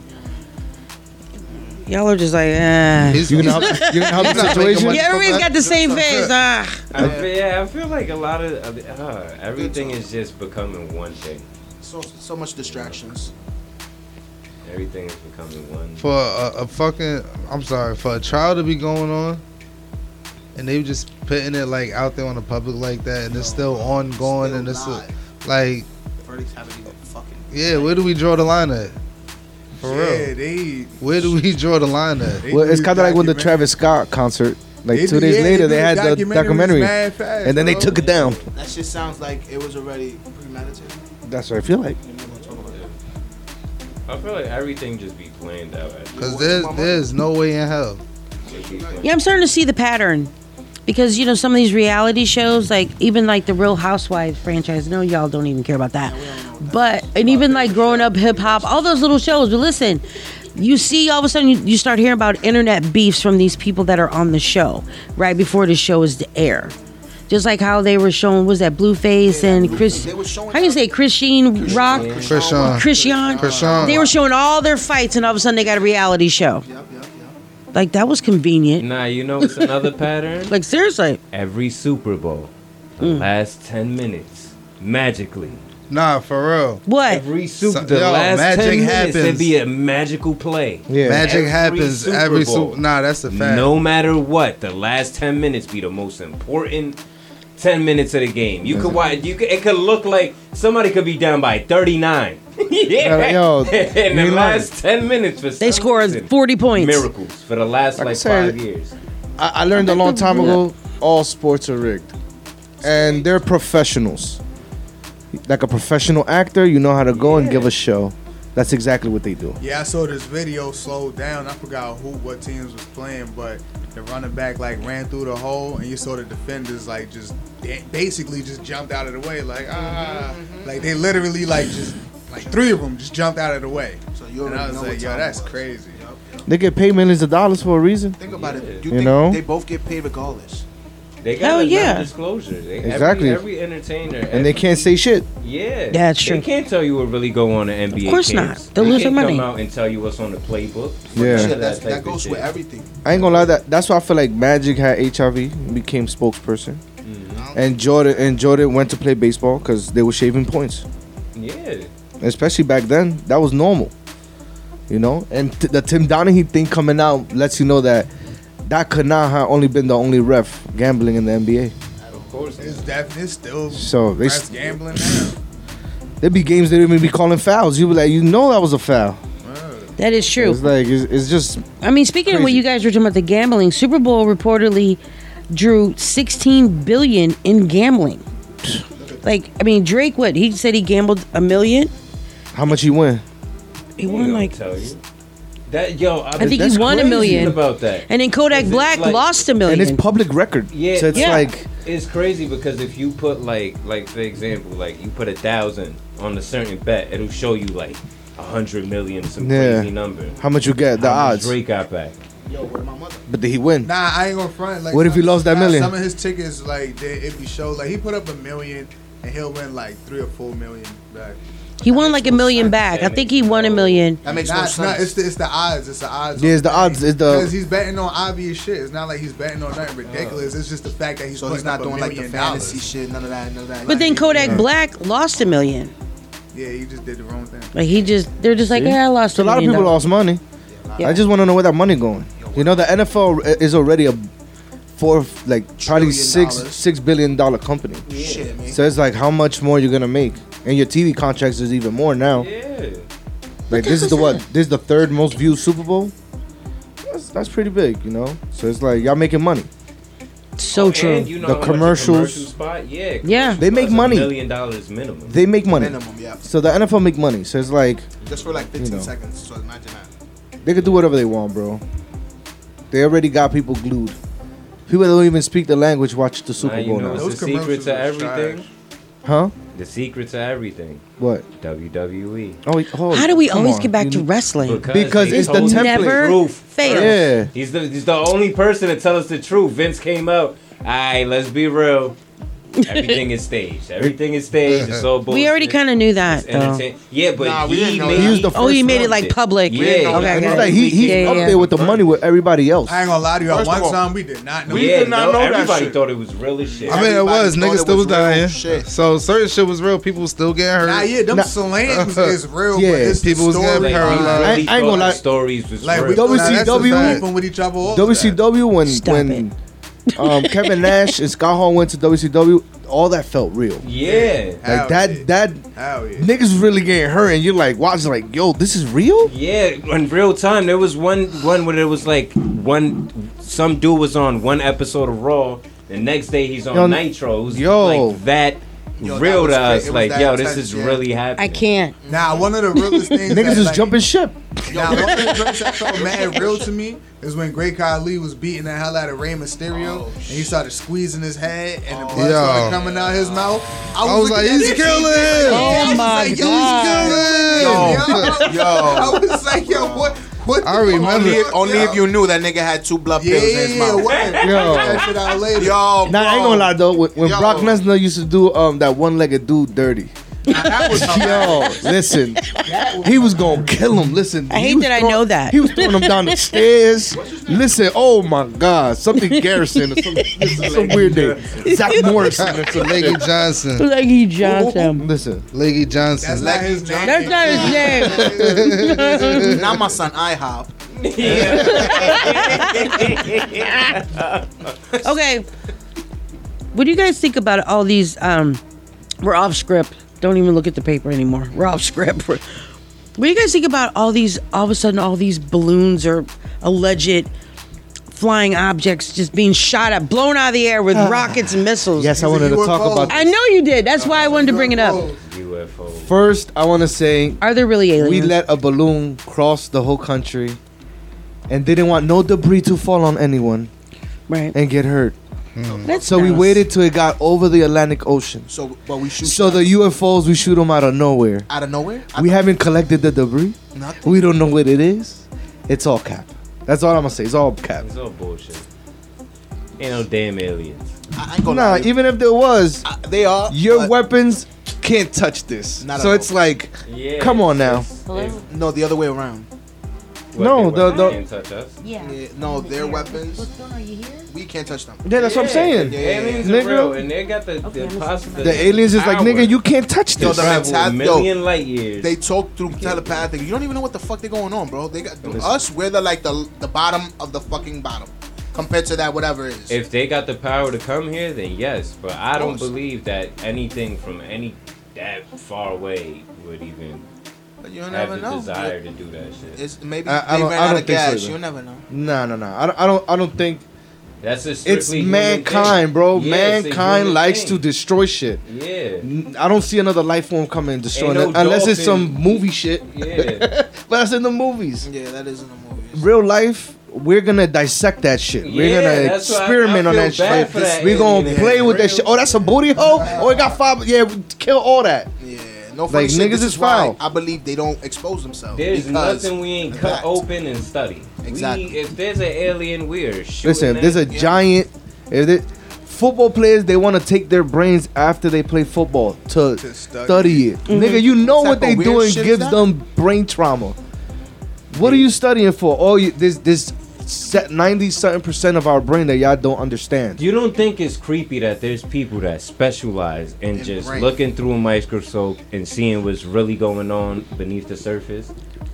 Y'all are just like, eh. You gonna help? You gonna help the situation? Yeah, everybody's got the same face. Ah. I feel, yeah, I feel like a lot of uh, everything is just becoming one thing. So so much distractions. Everything is becoming one. For a, a fucking, I'm sorry, for a trial to be going on, and they just putting it like out there on the public like that, and it's still ongoing, and it's uh, like, The verdicts haven't even fucking. yeah, where do we draw the line at? For Yeah, real, they. where do we draw the line at? Well, it's kind of like when the Travis Scott concert. Like They two do- days yeah, later, do they had the documentary, mad fast, and then they took it down. That shit sounds like it was already premeditated. That's what I feel like. I feel like everything just be planned out. at Because there's there's no way in hell. Yeah, I'm starting to see the pattern. Because you know some of these reality shows, like even like the Real Housewives franchise. No, y'all don't even care about that, but and even like growing up hip hop, all those little shows. But listen, you see all of a sudden you, you start hearing about internet beefs from these people that are on the show right before the show is to air. Just like how they were showing was that Blueface and Chris. How you say Christine Rock? Krishan. Christian. Krishan. They were showing all their fights, and all of a sudden they got a reality show. Like that was convenient. Nah, you know it's another pattern. Like seriously. Every Super Bowl, the Mm. last ten minutes, magically. Nah, for real. What? Every Super, So- the yo, last magic ten minutes, happens. there'd be a magical play. Magic Every happens Super every Bowl. Nah, that's a fact. No matter what, the last ten minutes be the most important ten minutes of the game. You could watch. You could. It could look like somebody could be down by thirty nine. yeah. Yo, in the you last ten minutes, for They some scored 40 points. Miracles for the last Like like said, five years. I, I learned a long time ago. All sports are rigged. and they're professionals. Like a professional actor, you know how to go and give a show. That's exactly what they do. Yeah, I saw this video slowed down. I forgot who, what teams was playing, but the running back like ran through the hole, and you saw the defenders like just basically just jumped out of the way, like ah, like they literally like just like three of them just jumped out of the way. So you and I already was know like, yo, that's was. crazy. They get paid millions of dollars for a reason. Think about it. You, You think know? they both get paid regardless. They Hell got a yeah. non-disclosure. They, Exactly. Every, every entertainer. And they can't say shit. Yeah, That's true. They can't tell you what really go on in NBA. Of course camps. not. They'll They lose their can't money. Come out and tell you what's on the playbook. Yeah. None of That's, type that of goes shit. with everything. I ain't gonna lie. That that's why I feel like Magic had HIV, became spokesperson, mm-hmm. and Jordan and Jordan went to play baseball because they were shaving points. Yeah. Especially back then, that was normal. You know, and t- the Tim Donaghy thing coming out lets you know that that could not have only been the only ref gambling in the NBA. Of course. It's definitely still So they refs gambling now. There be games they didn't even be calling fouls. You be like, you know, that was a foul. That is true. It's like it's, it's just I mean, speaking of what you guys were talking about the gambling, Super Bowl reportedly drew 16 billion in gambling. Like, I mean, Drake, what he said he gambled a million. how much he win. He won like, Tell you. That yo, I, I think that's he won a million about that. and then Kodak Black like- lost a million. And it's public record. Yeah, So it's Yeah. like it's crazy because if you put like like for example, like you put a thousand on a certain bet, it'll show you like a hundred million, some Yeah. crazy number. how much you get, the How odds. Drake got back. Yo, where my mother? But did he win? Nah, I ain't gonna front. Like, What if he lost that nah, million? Some of his tickets, like, they, it be shows. Like, he put up a million, and he'll win like three or four million back. He won like a million back. I think he won a million. That makes Nah, no it's not- sense. it's the it's the odds. It's the odds. Yeah, it's the odds. It's Because the he's betting on obvious shit. It's not like he's betting on nothing ridiculous. It's just the fact that he's so he's not up a doing like the fantasy dollars. shit, none of that, none of that. But then Kodak Black lost a million. Yeah, he just did the wrong thing. Like he just, they're just like, yeah, I lost So a lot of million people dollars." lost money. Yeah. I just want to know where that money going. You know, the NFL is already a four, like probably Trillion six dollars. six billion dollar company. Shit, man. So it's like, how much more you're gonna make? And your TV contracts is even more now. Yeah. Like this is the what? This is the third most viewed Super Bowl. That's, that's pretty big, you know. So it's like y'all making money. So Oh, true. You know The how much commercials- commercial spot? Yeah. Yeah. They make money. Million dollars minimum. They make money. Minimum, yeah. So the NFL make money. So it's like Just for like 15 know. seconds. So imagine that. they can do whatever they want, bro. They already got people glued. People that don't even speak the language watch the Super Now you Bowl know now. it's Those the secret commercials to are everything. trash. Huh? The secret to everything. What? WWE. Oh, oh How do we come always on. get back to You- wrestling? Because they it's the told us template. Never truth fails. Yeah. He's the he's the only person to tell us the truth. Vince came out. Alright, let's be real. Everything is staged. Everything is staged. It's all bullshit. We already kind of knew that, It's though. entertain- Yeah, but Nah, we he didn't know made that. He was the Oh, he made it like public. Yeah, okay, know I. And it's like he, he's Yeah, up yeah. there with the money with everybody else. I ain't gonna lie to you. At First of one all, time, we did not know. yeah, did not no, know that everybody shit. thought it was real as shit. I mean, it Everybody was thought niggas it still was was real dying. shit. So certain shit was real. People was still getting hurt. Nah, yeah, them Nah. slams is real. Yeah, but it's people was the getting story. Like, we really I- I ain't thought gonna lie. stories was Like we real. nah, that's the WCW fact. beefing with each other. all that. WCW when Stop when um, Kevin Nash and Scott Hall went to WCW, all that felt real. yeah. Like Hell that yeah. that Hell yeah. niggas really getting hurt, and you're like watching like, yo, this is real. Yeah, in real time, there was one one where it was like one some dude was on one episode of Raw. The next day he's on Yo, Nitro. It was yo. like that Yo, real to us. it Like, yo, this is yeah. really happening. I can't. Nah, one of the realest things. Niggas that, is like, jumping ship. Now, one of the joints that felt mad real to me is when Great Khali was beating the hell out of Rey Mysterio, oh, and he started squeezing his head, and the blood Yo. started coming out his mouth. I was looking like, at he's killing shit, him. like, I Oh my like, yo, God. he's killing him, yo. I was like, yo, what? What? I remember. Only if, only if you knew that nigga had two blood Yeah, pills yeah, in his mouth. What? Yo. That shit out later. Yo, Nah, I ain't gonna lie though. When, when Yo. Brock Lesnar used to do um that one-legged dude dirty, Nah, that was yo, listen, he was gonna kill him. Listen, I he hate was that I throw- know that. he was throwing him down the stairs. Listen, oh my God, something Garrison, or some, listen, some weird name, Zach Morrison, or some Leggy Johnson. Leggy Johnson. Listen, Leggy That's Johnson. not his name. That's not his name. not my son IHOP. Okay. What do you guys think about all these? Um, we're off script. Don't even look at the paper anymore. We're off script. We're- what do you guys think about all these? All of a sudden, all these balloons or alleged flying objects just being shot at, blown out of the air with uh, rockets and missiles. Yes, I wanted to talk about. I know you did. That's why I wanted to bring it up. UFO. First, I want to say, Are there really aliens? we let a balloon cross the whole country, and didn't want no debris to fall on anyone, right, and get hurt. Hmm. That's so we nice. waited till it got over the Atlantic Ocean. So, but we shoot So the UFOs, we shoot them out of nowhere. out of nowhere. I We haven't collected the debris. Nothing. We don't know what it is. It's all cap. That's all I'm gonna say. It's all cap. It's all bullshit. Ain't no damn aliens. I ain't gonna Nah, lie. even if there was, uh, they are. your weapons can't touch this. Not So it's like, Yeah, come on now. No, the other way around. No, the the can't touch us. Yeah. no, their weapons. We can't touch them. Yeah, that's what I'm saying. Aliens Nigga. are real, and they got the the, possible. the aliens is like, nigga, you can't touch Yo, this. the Travel a million yo, light years. They talk through telepathic. You don't even know what the fuck they're going on, bro. They got Listen. us. We're the like the the bottom of the fucking bottom compared to that whatever it is. If they got the power to come here, then yes. But I don't believe that anything from any that far away would even But you have never the know. desire to do that shit. It's maybe I, I they don't. ran I out of gas. so. You either. never know. No, no, no. I don't. I don't. I don't think. That's a It's strictly human mankind, thing. bro. Yeah, mankind likes thing. to destroy shit. Yeah. N- I don't see another life form coming and destroying Ain't it no unless it's some movie shit. Yeah. but that's in the movies. Yeah, that is in the movies. Real life, we're gonna dissect that shit. Yeah, we're gonna that's why I- experiment I on that shit. for that We're gonna alien. play with that shit. Oh, that's a booty hole. Oh, it got five. Yeah, kill all that. Yeah, no funny Like, shit. niggas This is why foul. I believe they don't expose themselves. There's nothing we ain't cut that. open and study. Exactly. We, if there's an alien, we are shooting. Listen, that. there's a giant. If they, football players, they want to take their brains after they play football to, study. study it. Mm-hmm. Nigga, you know What what they of weird doing gives them brain trauma. What are you studying for? Oh, you, this this set ninety something percent of our brain that y'all don't understand. You don't think it's creepy that there's people that specialize in In just brain. looking through a microscope and seeing what's really going on beneath the surface?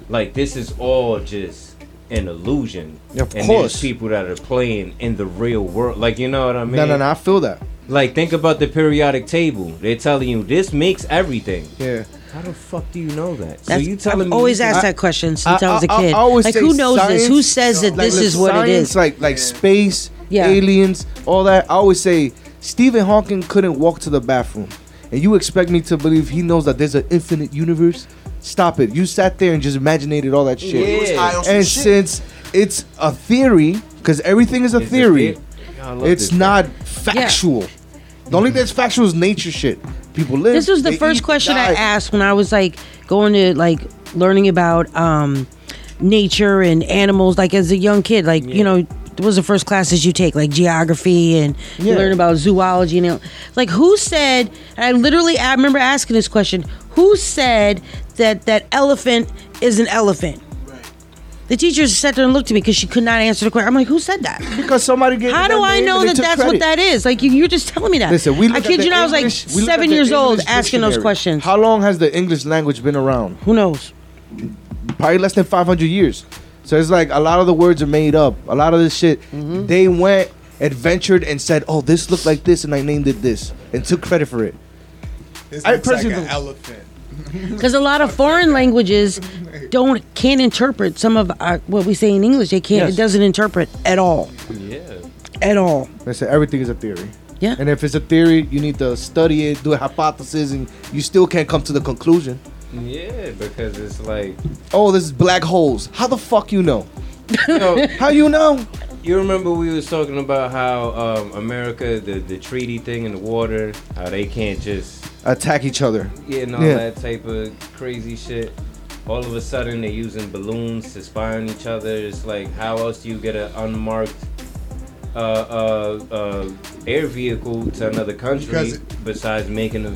Like this is all just an illusion. Of and course. there's people that are playing in the real world. Like you know what I mean? No, no, no. I feel that. Like think about the periodic table. They're telling you this makes everything. Yeah. How the fuck do you know that? so you telling I've me always you asked can- that question since I, was a kid. I always like, say who knows this? Who science- says that like, this look, is what it science, is? Like like space, Yeah. aliens, all that. I always say Stephen Hawking couldn't walk to the bathroom, and you expect me to believe he knows that there's an infinite universe? Stop it! You sat there and just imaginated all that shit. He was high on some And shit. since it's a theory, because everything is a It's a theory, the- it's this. not factual. The only thing that's factual is nature shit. People live. This was the first eat, question I asked when I was like going to like learning about um nature and animals like as a young kid like you know it was the first classes you take like geography and you learn about zoology and you know, like who said and I literally I remember asking this question who said that that elephant is an elephant the teacher sat there and looked at me because she could not answer the question. I'm like, who said that? Because somebody gave How do I know that took that's what that is? Like you, you're just telling me that. Listen, we I look kid you the not. I was like English- we look seven at the years old English asking those questions. How long has the English language been around? Who knows? Probably less than 500 years. So it's like a lot of the words are made up. A lot of this shit, Mm-hmm. they went, adventured, and said, "Oh, this looked like this," and I named it this, and took credit for it. It's I looks like personally an elephant. Because a lot of foreign languages don't can't interpret some of our, what we say in English. They can't. Yes. It doesn't interpret at all. Yeah. At all. They say everything is a theory. Yeah. And if it's a theory, you need to study it, do a hypothesis, and you still can't come to the conclusion. Yeah, because it's like Oh, this is black holes. How the fuck you know? you know, How you know? You remember we was talking about how um, America, the the treaty thing in the water, how they can't just Attack each other. yeah, and all Yeah. that type of crazy shit. All of a sudden, they're using balloons to spy on each other. It's like, how else do you get an unmarked uh, uh, uh, air vehicle to another country Because- besides making a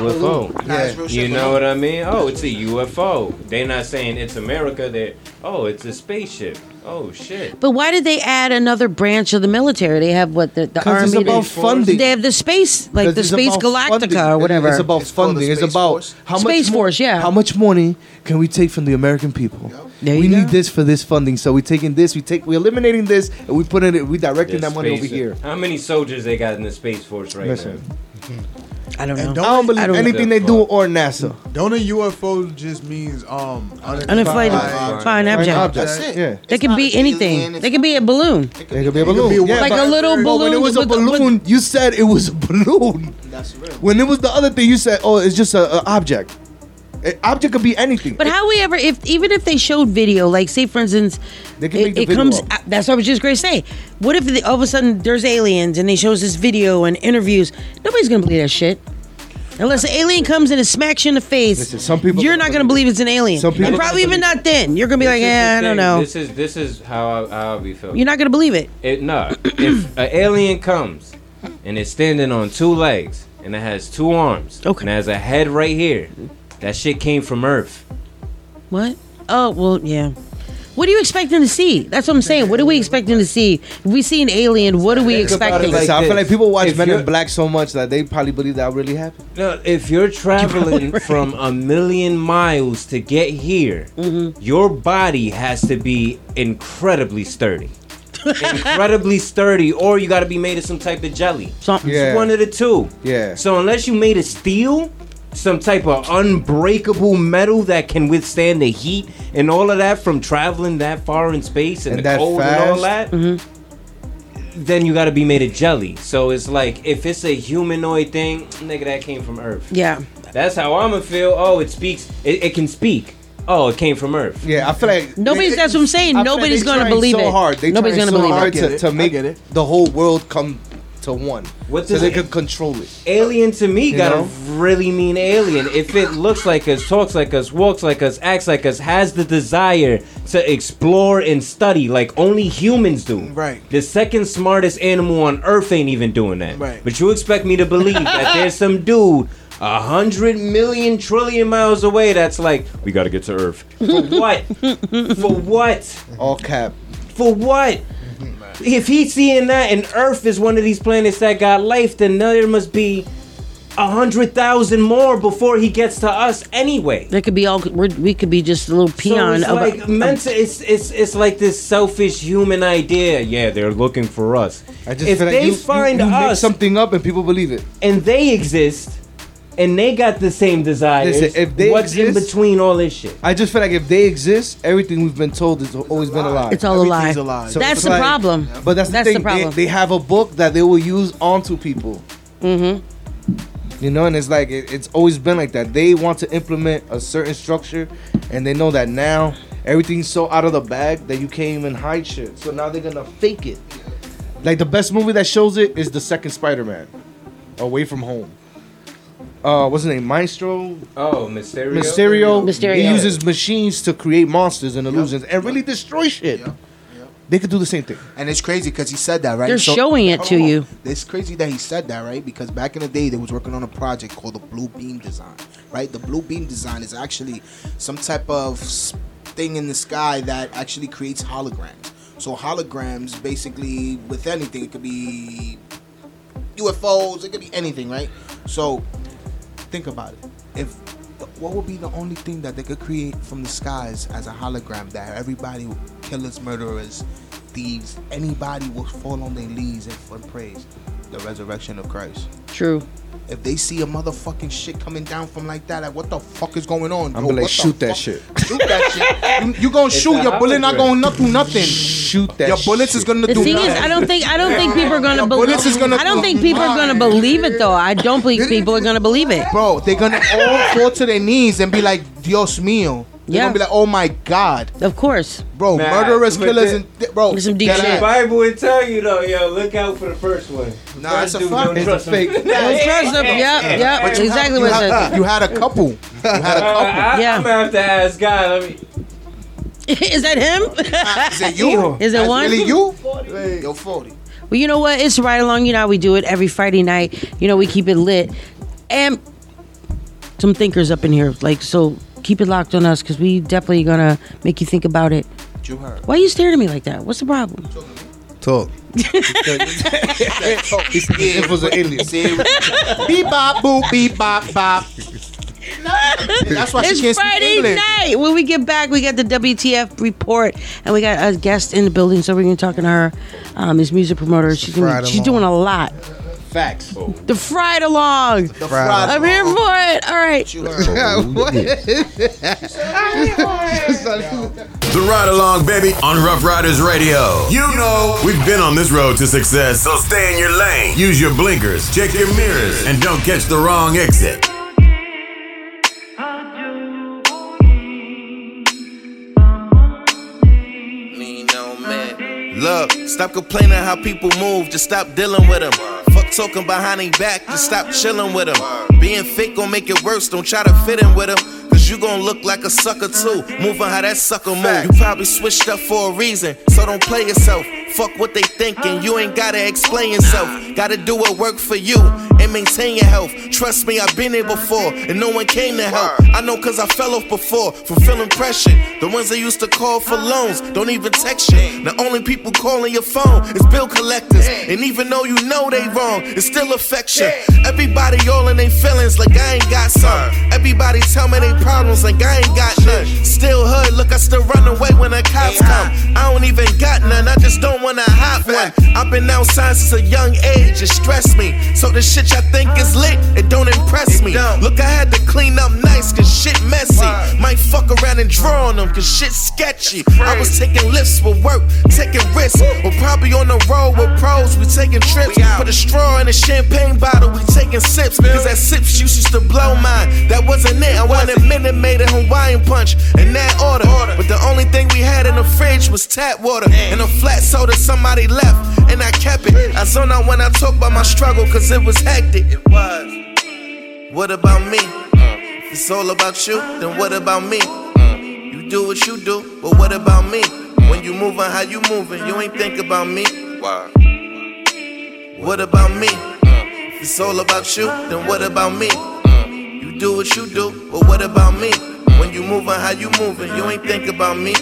UFO? Nah, it's real shit, You know what I mean? Oh, it's a UFO. They're not saying it's America. They're oh, it's a spaceship. Oh shit. But why did they add another branch of the military? They have what the, the 'Cause it's about they, funding. They have the space, like the Space Galactica funding. or whatever. It's about It's funding. It's about Force. how much Space mo- Force, yeah. How much money can we take from the American people? There we need go. this for this funding, so we're taking this. We take we're eliminating this, and we put it. We directing The that money over uh, here. How many soldiers they got in the space force right Listen. now? I don't know. And I don't believe I don't- anything they do or NASA. Don't a UFO just means um Unidentified flying object. That's it. Yeah. They could be anything. They could be a balloon. It could be a balloon. yeah, like a little but balloon. When it was a with- balloon, you said it was a balloon. That's real. When it was the other thing, you said, "Oh, it's just a, a object." An object could be anything. But how we ever, if even if they showed video, like say for instance, They can it, make the it video comes. up. That's what I was just going to say. What if the, all of a sudden there's aliens and they shows this video and interviews? Nobody's gonna believe that shit. Unless an alien comes in and smacks you in the face, some people you're not gonna believe it's an alien. Some people and probably even not then. You're gonna be like, This is yeah, I don't know. This is this is how I, how I'll be feeling. You're not gonna believe it. It no. if an alien comes and it's standing on two legs and it has two arms and it has a head right here, that shit came from Earth. What? Oh well, yeah. What are you expecting to see? That's what I'm saying. What are we expecting to see? If we see an alien, what are we expecting? Listen, I feel like people watch If Men in Black so much that they probably believe that really happened. No, if you're traveling from a million miles to get here, Mm-hmm. your body has to be incredibly sturdy. incredibly sturdy, or you got to be made of some type of jelly. Something. It's Yeah. one of the two. Yeah. So unless you made of steel, some type of unbreakable metal that can withstand the heat and all of that from traveling that far in space and, And the that cold and all fast. that, mm-hmm. then you got to be made of jelly. So it's like if it's a humanoid thing, nigga, that came from Earth. Yeah. That's how I'ma feel. Oh, it speaks. It, it can speak. Oh, it came from Earth. Yeah, I feel like Nobody's. That's what I'm saying. I feel like Nobody's gonna trying believe so it. Hard. They Nobody's trying gonna so believe hard it. to, to make the whole world come to one, What so they it- could control it. Alien to me You gotta know? really mean alien. If it looks like us, talks like us, walks like us, acts like us, has the desire to explore and study like only humans do. Right. The second smartest animal on earth ain't even doing that. Right. But you expect me to believe that there's some dude a hundred million trillion miles away that's like, we gotta get to Earth. For what? For what? All cap. For what? If he's seeing that and Earth is one of these planets that got life, then there must be a hundred thousand more before he gets to us anyway. They could be all. We're, we could be just a little peon so of. it's like a, meant to, it's it's it's like this selfish human idea. Yeah, they're looking for us. I just if feel like they you, find you, you make us something up and people believe it. and they exist, and they got the same desires, Listen, if they what's in between all this shit? I just feel like if they exist, everything we've been told has always been a lie. It's all a lie. Everything's a lie. So That's the like- problem. But that's the That's the thing. problem. They, they have a book that they will use onto people. Mm-hmm. You know, and it's like it, it's always been like that. They want to implement a certain structure, and they know that now everything's so out of the bag that you can't even hide shit. So now they're gonna fake it. Like the best movie that shows it is the second Spider-Man, Away from Home. Uh, what's his name? Maestro. Oh, Mysterio. Mysterio. Mysterio. He uses machines to create monsters and illusions and really destroy shit. They could do the same thing. And it's crazy because he said that, right? They're showing it to on. you. It's crazy that he said that, right? Because back in the day, they was working on a project called the Blue Beam Design, right? The Blue Beam Design is actually some type of thing in the sky that actually creates holograms. So holograms, basically, with anything, it could be UFOs, it could be anything, right? So think about it. If what would be the only thing that they could create from the skies as a hologram that everybody, killers, murderers, thieves, anybody will fall on their knees and, praise the resurrection of Christ. True. If they see a motherfucking shit coming down from like that, like what the fuck is going on? I'm gonna like shoot that fuck? shit. Shoot that shit. You, you gonna It's shoot your bullet, not gonna not do nothing. Shoot that. Your bullets is gonna The do thing nothing. is, I don't think I don't think people are gonna Your believe. bullets is gonna I don't think people are gonna believe it though. I don't believe people are gonna believe it. Bro, they're gonna all fall to their knees and be like, Dios mío. They're Yeah. gonna be like, oh my God. Of course. Bro, Nah, murderers, killers, the- and th- bro. Some deep that shit. The. Bible would tell you though, yo, look out for the first one. Nah, First that's a dude, fact. don't It's trust a fake. Don't trust them. Yep, yep. But you Exactly had, what you it had, you had a couple. You had a couple. I, Yeah. I'm gonna have to ask God. Let me. Is that him? Is it you? Is it That's one? Really you? Yo, 40. Well, you know what? It's right along. You know how we do it every Friday night. You know we keep it lit, and some thinkers up in here. Like so, keep it locked on us because we definitely gonna make you think about it. You? Why are you staring at me like that? What's the problem? Talk. It was an alien. Beep bop boop beep bop bop. That's why she can't speak Friday English. night. When we get back, we got the WTF report, and we got a guest in the building, so we're gonna be talking to her. Um, this music promoter. She's gonna, she's doing a lot. Facts. The fried along. The fried I'm here for it. All right. The Ride Along, baby, on Ruff Ryders Radio. You know, we've been on this road to success, so stay in your lane. Use your blinkers, check your mirrors, and don't catch the wrong exit. Look, stop complaining how people move, just stop dealing with them. Fuck talking behind their back, just stop chilling with them. Being fake gon' make it worse, don't try to fit in with them. Cause you gon' look like a sucker too. Moving how that sucker move. You probably switched up for a reason, so don't play yourself. Fuck what they thinking, you ain't gotta explain yourself. Gotta do what work for you and maintain your health. Trust me, I've been there before, and no one came to help. I know cause I fell off before from feeling pressure. The ones that used to call for loans don't even text you. The only people calling your phone is bill collectors. And even though you know they wrong, it still affects you. Everybody all in their feelings like I ain't got some. Everybody tell me they problems like I ain't got none. Still hood, look, I still run away when the cops come. I don't even got none, I just don't wanna hot one. I've been outside since a young age, it stressed me. So the shit y'all think is lit, it don't impress me. Look, I had to clean up nice, cause shit messy. Might fuck around and draw on them, cause shit sketchy. I was taking lifts for work, taking risks. We're probably on the road with pros, we taking trips. Put a straw in a champagne bottle, we taking sips. Cause that sips used to blow mine. That wasn't it, I wanted minute made a Hawaiian punch in that order. But the only thing we had in the fridge was tap water and a flat soda somebody left, and I kept it. I zone out when I talk about my struggle, cause it was hectic. It was. What about me? Mm. If it's all about you, then what about me? Mm. You do what you do, but what about me? Mm. When you moving how you moving, you ain't think about me. Why? What about me? If it's all about you, then what about me? You do what you do, but what about me? When you moving how you moving, you ain't think about me.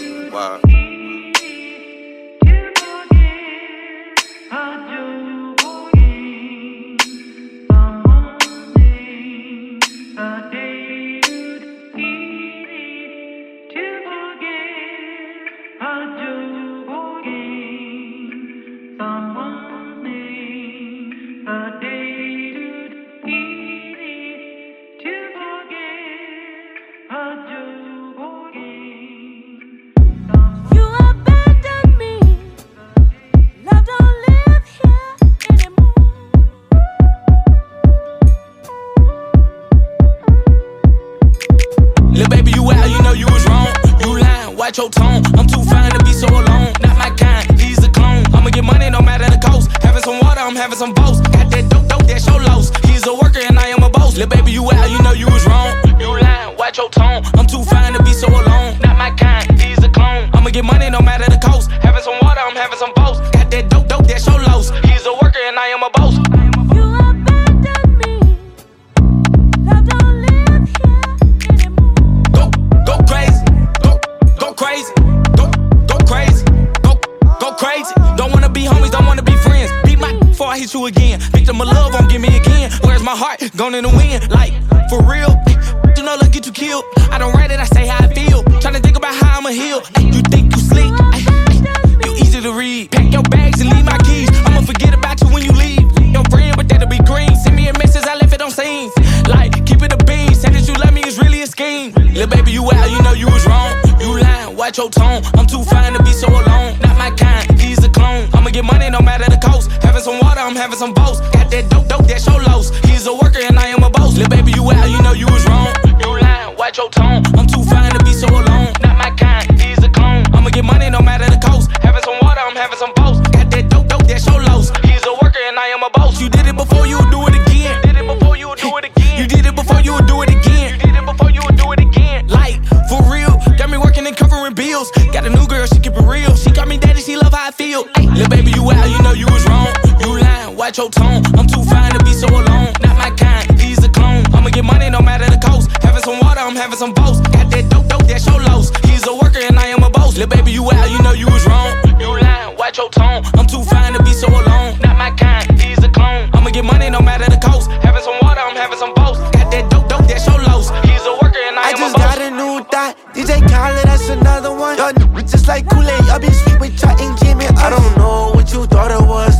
Your tone. I'm too fine to be so alone. Not my kind, he's a clone. I'ma get money no matter the cost. Having some water, I'm having some boast. Got that dope, dope, that show lows. He's a worker and I am a boss. You did it before, you do it again. Did it before, you do it again. You did it before, you do it again. You did it before, you do it again. Like, for real, got me working and covering bills. Got a new girl, she keep it real. She got me daddy, she love how I feel. Little baby, you out, you know you was wrong. You lying, watch your tone. having some votes. Got that dope, dope, that's your loss. He's a worker and I am a boss. Lil' baby, you out, you know you was wrong. You lying, watch your tone. I'm too fine to be so alone. Not my kind, he's a clone. I'ma get money no matter the cost. Having some water, I'm having some boats. Got that dope, dope, that's your loss. He's a worker and I, I am a boss. I just got a new thought. DJ Khaled, that's another one. Y'all just like Kool-Aid, y'all be sweet with y'all and Jimmy. I don't know what you thought it was.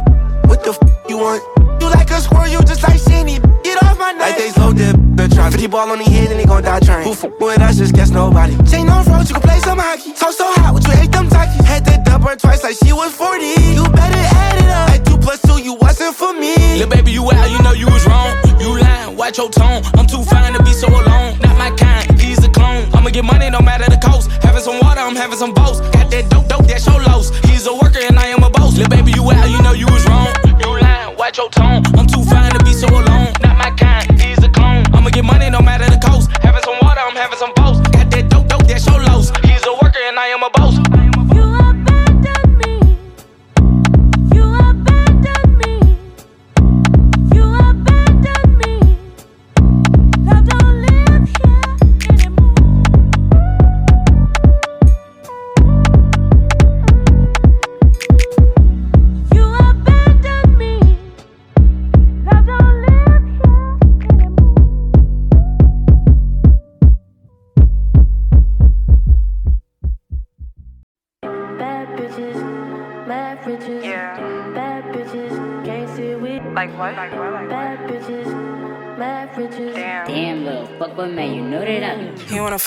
What the f you want? You like a squirrel, you just like shiny. Get off my neck. Like they slowed that bitch 50 ball on the head and they gon' die trying. Who f with us, just guess nobody. Chain on road, you can play some hockey. So so hot, what you ate them Takis. Had to dump her twice like she was 40. You better add it up. Like two plus two, you wasn't for me. Little baby, you out, you know you was wrong. You lying, watch your tone. I'm too fine to be so alone. Not my kind, he's a clone. I'ma get money no matter the coast. Having some water, I'm having some boats. Got that dope, dope, that's your lows. He's a worker and I am a boss. Little baby, you out, you know you was wrong. You lying, watch your tone. I'm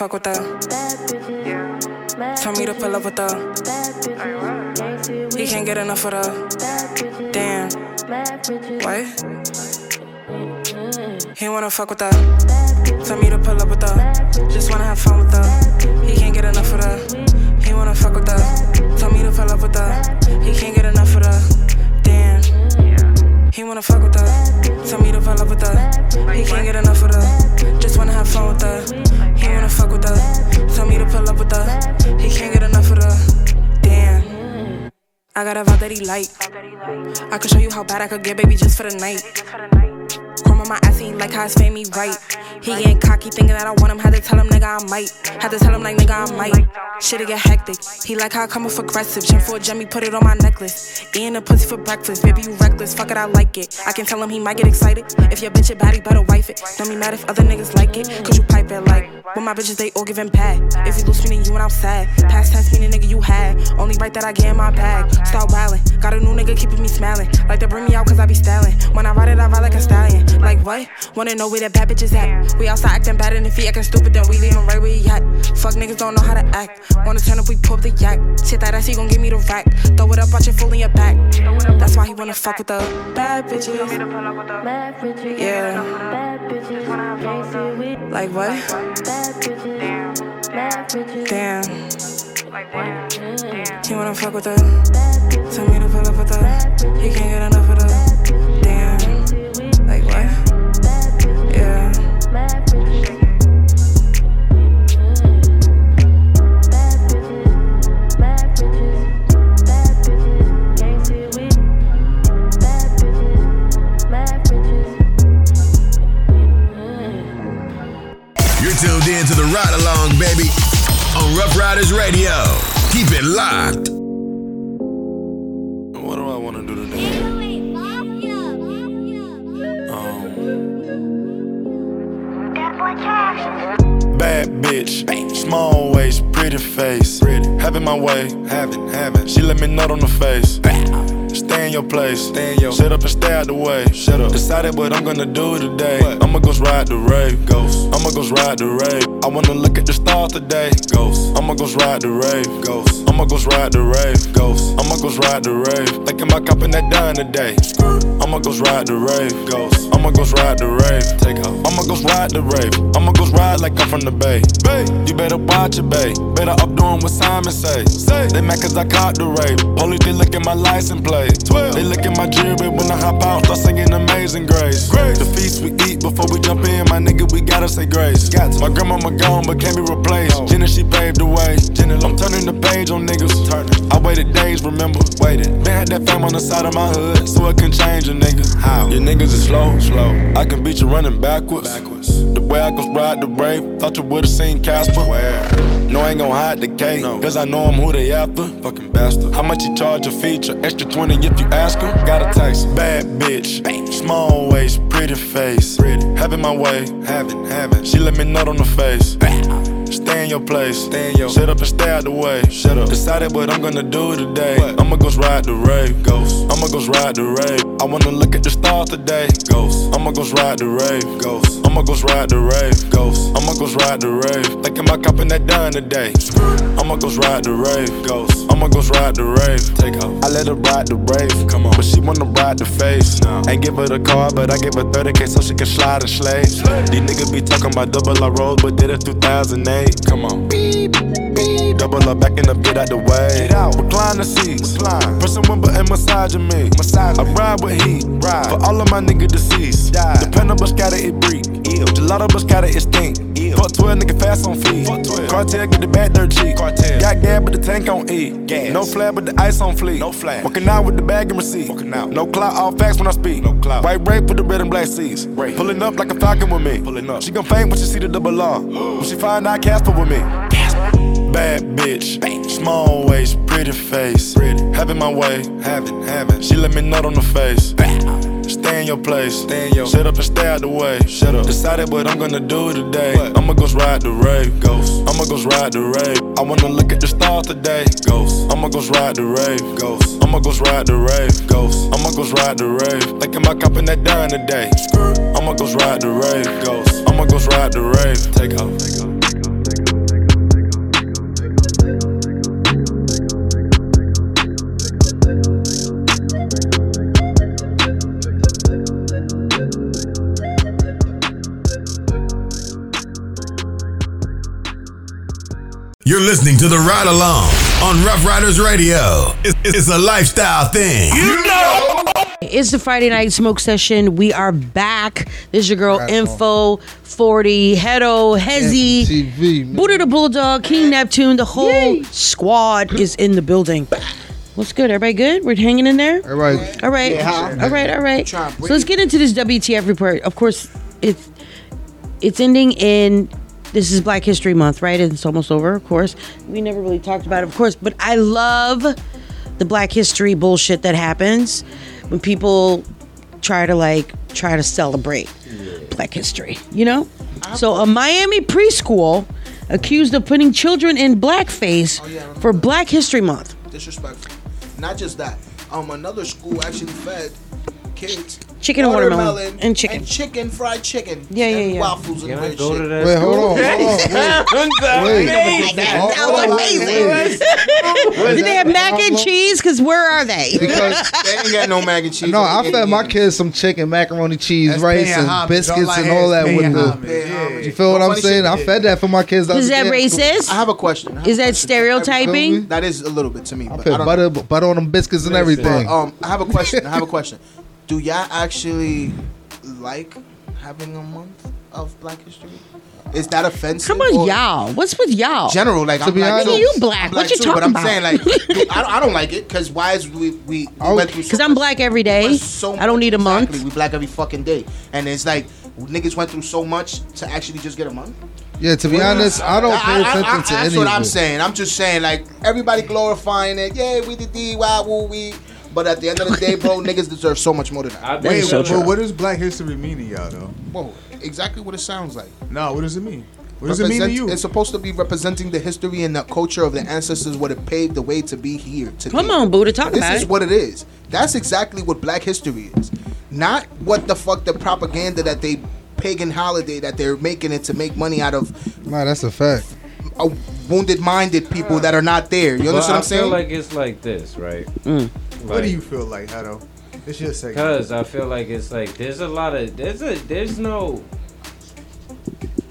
fuck with her. Bad bitches, yeah. Tell me to pull up with her. Bad bitches, can't sit with. He can't get enough of her. Damn. mad. What? He wanna fuck with her. Tell me to pull up with her. Just wanna have fun with her. He can't get enough of her. He wanna fuck with her. Tell me to pull up with her. He can't get enough of her. Damn. He wanna fuck with her. Tell me to pull up with her. He can't get enough of her. Just wanna have fun with her. He wanna fuck with her. Tell me to pull up with her. He can't get enough of her. Damn. I got a vibe that he like. I could show you how bad I could get, baby, just for the night. My ass, he ain't like how his family right. He getting cocky, thinking that I want him. Had to tell him, nigga, I might. Had to tell him, like, nigga, I might. Shit'll get hectic. He like how I come off aggressive. Jump for a put it on my necklace. Eating a pussy for breakfast. Baby, you reckless. Fuck it, I like it. I can tell him he might get excited. If your bitch a baddie, better wife it. Don't be mad if other niggas like it. Cause you pipe it like. When my bitches, they all giving pad. If you lose me, then you and I'm sad. Past tense meaning nigga you had. Only right that I get in my bag. Start wildin'. Got a new nigga keeping me smiling. Like they bring me out cause I be styling. When I ride it, I ride like a stallion. Like what? Wanna know where the bad bitches at? We outside acting bad and if he acting stupid, then we leave him right where he at. Fuck niggas don't know how to act. Wanna turn up, we pull up the yak. Shit that ass, he gon' give me the rack. Throw it up, watch it full in your back. That's why he wanna fuck with the bad bitches. Yeah. Bad bitches, can't. Like what? Bad bitches, mad riches. Damn. He wanna fuck with her. Tell me to pull up with her. He can't get enough of her. Riders Radio. Keep it locked. What do I want to do today? Um, bad bitch, small waist, pretty face. Pretty. having my way, having, having. She let me nut on the face. Stay in your place. Stay in your. Shut up and stay out the way. Shut up. Decided what I'm gonna do today. I'ma go ride the Wraith. Ghost. I'ma go ride the Wraith. I wanna look at the stars today. Ghost. I'ma go ride the Wraith. Ghost. I'ma go ride the Wraith. Ghost. I'ma go ride the Wraith. Thinking about copping that Dawn today. I'ma go ride the Wraith. Ghost. I'ma go ride the Wraith. Take off. I'ma go ride the Wraith. I'ma go ride like I'm from the bay. Bay. You better watch it, bay. Better up doing what Simon say. Say. They mad cause I caught the Wraith. Police they look at my license plate. 12. They look at my jewelry when I hop out. Start singing Amazing Grace. Grace. The feast we eat before we jump in, my nigga, we gotta say grace. Got to. My grandmama gone, but can't be replaced. Jenna, she paved the way. Jenna, I'm turning the page on niggas. Turning. I waited days, remember? Waited. Man had that fame on the side of my hood, so it can change nigga. How? Your niggas is slow, slow. I can beat you running backwards. backwards. The way I go ride the brave, thought you would've seen Casper. Where? No, I ain't gon' hide the K, no. cause I know I'm who they after. Fucking bastard. How much you charge a feature? Extra 20 if you ask him. Got a text. Bad bitch. Bang. Small waist, pretty face. Pretty. Having my way. Having, having. She let me nut on the face. Stay in your place. Stay in your. Shut up and stay out the way. Shut up. Decided what I'm gonna do today. I'ma go ride the Wraith. Ghost. I'ma go ride the Wraith. I wanna look at the stars today. Ghost. I'ma go ride the Wraith. Ghost. I'ma go ride the Wraith. Ghost. I'ma go ride the Wraith. Like am I copping that Dawn today? I'ma go ride the Wraith. Ghost. I'ma go ride the Wraith. Take off. I let her ride the Wraith. Come on. But she wanna ride the face. Ain't give her the car, but I give her 30k so she can slide and slay. These niggas be talking about double I roll, but did it 2008. Come on. Beep, beep. Double up, backing up, get out the way. Get out. Recline the seats. Recline. Press wimble and massaging me. Massage. I ride with heat. Ride. For all of my niggas deceased. Die. Dependable scatter it breathe. Gelato but scatter it stink. Fuck 12 nigga fast on feet. Cartel get the back dirt cheap. Cartel. Got gas but the tank on E. Gas. No flag but the ice on fleek. No flag. Walking out with the bag and receipt. Walking out. No clout, all facts when I speak. No clout. White Wraith with the red and black seats. Pulling up like a falcon with me. Pulling up. She gon' faint when she see the double R. when she find out Casper with me. Bad bitch, small waist, pretty face. Having my way, having, having. She let me nut on the face. Stay in your place, stay in your. Shut up and stay out the way. Shut up. Decided what I'm gonna do today. I'ma go ride the Wraith, ghost. I'ma go ride the Wraith. I wanna look at the stars today, ghost. I'ma go ride the Wraith, ghost. I'ma go ride the Wraith, ghost. I'ma go ride the Wraith. Like am I copping that Dawn today? I'ma go ride the Wraith, ghost. I'ma go ride the Wraith. Take off. Take off. You're listening to the Ride Along on Ruff Ryders Radio. It's, it's a lifestyle thing. You know. It's the Friday night smoke session. We are back. This is your girl Info 40, Hedo, Hezzy, Buddha the Bulldog, King Neptune. The whole squad is in the building. What's good? Everybody good? We're hanging in there? All right. All right. Yeah. All right. All right. So let's get into this WTF report. Of course, it's it's ending in this is Black History Month, right? And it's almost over, of course. We never really talked about it, of course, but I love the Black History bullshit that happens when people try to like try to celebrate Black History, you know? So a Miami preschool accused of putting children in blackface for Black History Month. Disrespectful. Not just that. Um, another school actually fed kids Chicken and watermelon and chicken. and chicken, fried chicken. Yeah, yeah, yeah. Waffles and Can I weird go shit. to that Wait, hold on, hold on, wait. Wait. That was amazing. Did they have mac and cheese? Because where are they? Because they ain't got no mac and cheese. No, I fed my kids some chicken, macaroni, cheese, That's rice, and homage. Biscuits I and all that with the. homage. You feel what I'm saying? I fed that for my kids. Is that racist? I have a question. Is that stereotyping? That is a little bit to me. But Put butter, butter on them biscuits and everything. Um, I have a question. I have a question. Do y'all actually like having a month of Black History? Is that offensive? Come on, y'all. What's with y'all? General, like To I'm be black. honest- too. Nigga, you black. I'm What you too, talking But I'm about? saying like, dude, I, don't, I don't like it because why is we we, we oh, went through so Because I'm black every day. so I don't need a month. Exactly, we black every fucking day, and it's like niggas went through so much to actually just get a month. Yeah, to be honest, I don't pay attention to That's any what of I'm it. saying. I'm just saying, like everybody glorifying it. Yeah, we did the wow woo we. But at the end of the day, bro, niggas deserve so much more than that. Wait, but what does Black History mean to y'all though? Whoa, exactly what it sounds like. No, what does it mean? What does it mean to you? It's supposed to be representing the history and the culture of the ancestors, what it paved the way to be here. Today. Come on, Buddha, talk about. this about is what it is. That's exactly what Black History is. Not what the fuck the propaganda that they pagan holiday that they're making it to make money out of Nah, that's a fact. uh, wounded minded people that are not there. You But understand what I'm saying? feel like it's like this, right? What do you feel like, Hato? It's your segment. Cause I feel like it's like there's a lot of there's a there's no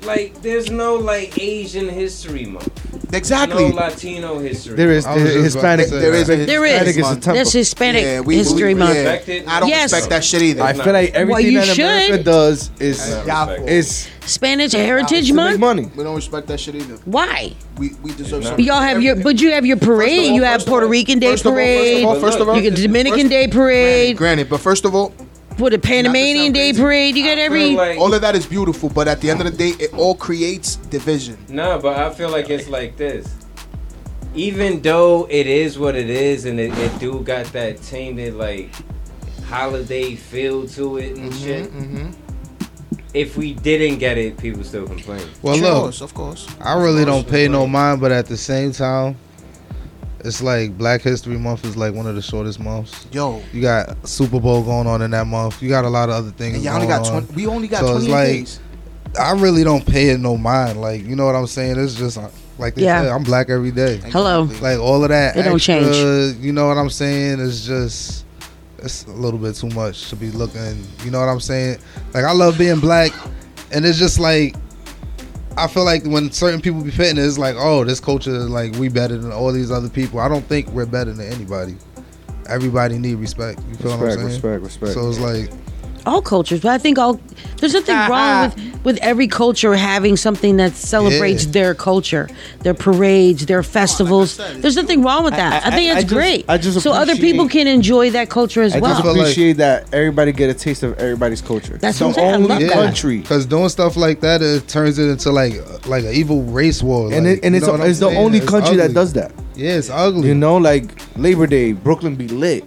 like there's no like Asian history month. Exactly. No Latino history. There is month. there is Hispanic. There is a There is. Hispanic is a temple. That's Hispanic Yeah, we- History we- Month. yeah. I don't Yes. respect that shit either. I feel like everything you that America should. does is is Spanish Heritage to make Month. money. we don't respect that shit either. Why? We we deserve Nah. something. But y'all have your, but you have your parade. all, you have Puerto all- Rican Day first of all- first of parade. all- first of all- you get Dominican first- Day parade. Granted, but first of all, For the Panamanian Day crazy. parade, you got every. like- all of that is beautiful. But at the end of the day, it all creates division. No, but I feel like it's like this. Even though it is what it is, and it, it do got that tainted like holiday feel to it and mm-hmm, shit. Mm-hmm. if we didn't get it, people still complain. Well, Of look, course, of course. I really don't pay no mind, but at the same time, it's like Black History Month is like one of the shortest months. Yo, You got Super Bowl going on in that month. You got a lot of other things. and y'all only going got on. 20. We only got So it's like- days. I really don't pay it no mind. Like you know what I'm saying? It's just uh, like they Yeah. said, I'm black every day. Hello. Like all of that. It don't change. You know what I'm saying? It's just it's a little bit too much to be looking. You know what I'm saying? Like I love being black, and it's just like I feel like when certain people be fitting, it's like, oh, this culture is like we better than all these other people. I don't think we're better than anybody. Everybody need respect. You feel what Respect, I'm saying? respect, respect. So it's like all cultures, but I think all there's nothing wrong with with every culture having something that celebrates Yeah. their culture, their parades, their festivals. there's nothing wrong with that. I, I- think I- it's I just- great. I just so other people appreciate- can enjoy that culture as I well. just appreciate that everybody get a taste of everybody's culture. That's the what I'm saying. I only love that. country. Because doing stuff like that, it turns it into like like an evil race war. and like, it, and you it's, know what I'm it's the saying? only It's country that ugly. does that. Yeah, it's ugly. You know, like Labor Day, Brooklyn be lit.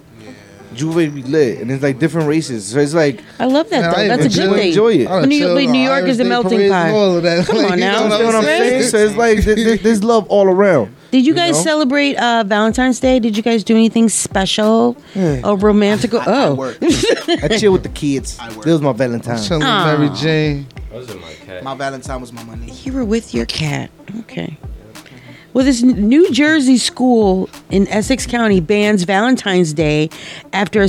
Juve be lit, and it's like different races. So it's like I love that Man, though. I That's a good thing. enjoy it. I When you, chill when on New York Irish is a melting pot. and all of that. Come Like, on now. you know what I'm saying? So it's like there- there- there's love all around. Did you You guys know? celebrate uh, Valentine's Day? Did you guys do anything special Yeah. or romantic? oh, I chill with the kids. That was my Valentine. Chilling with Mary Jane. Those are my cat. My Valentine was my money. you were with your cat. Okay. Well, this New Jersey school in Essex County bans Valentine's Day after a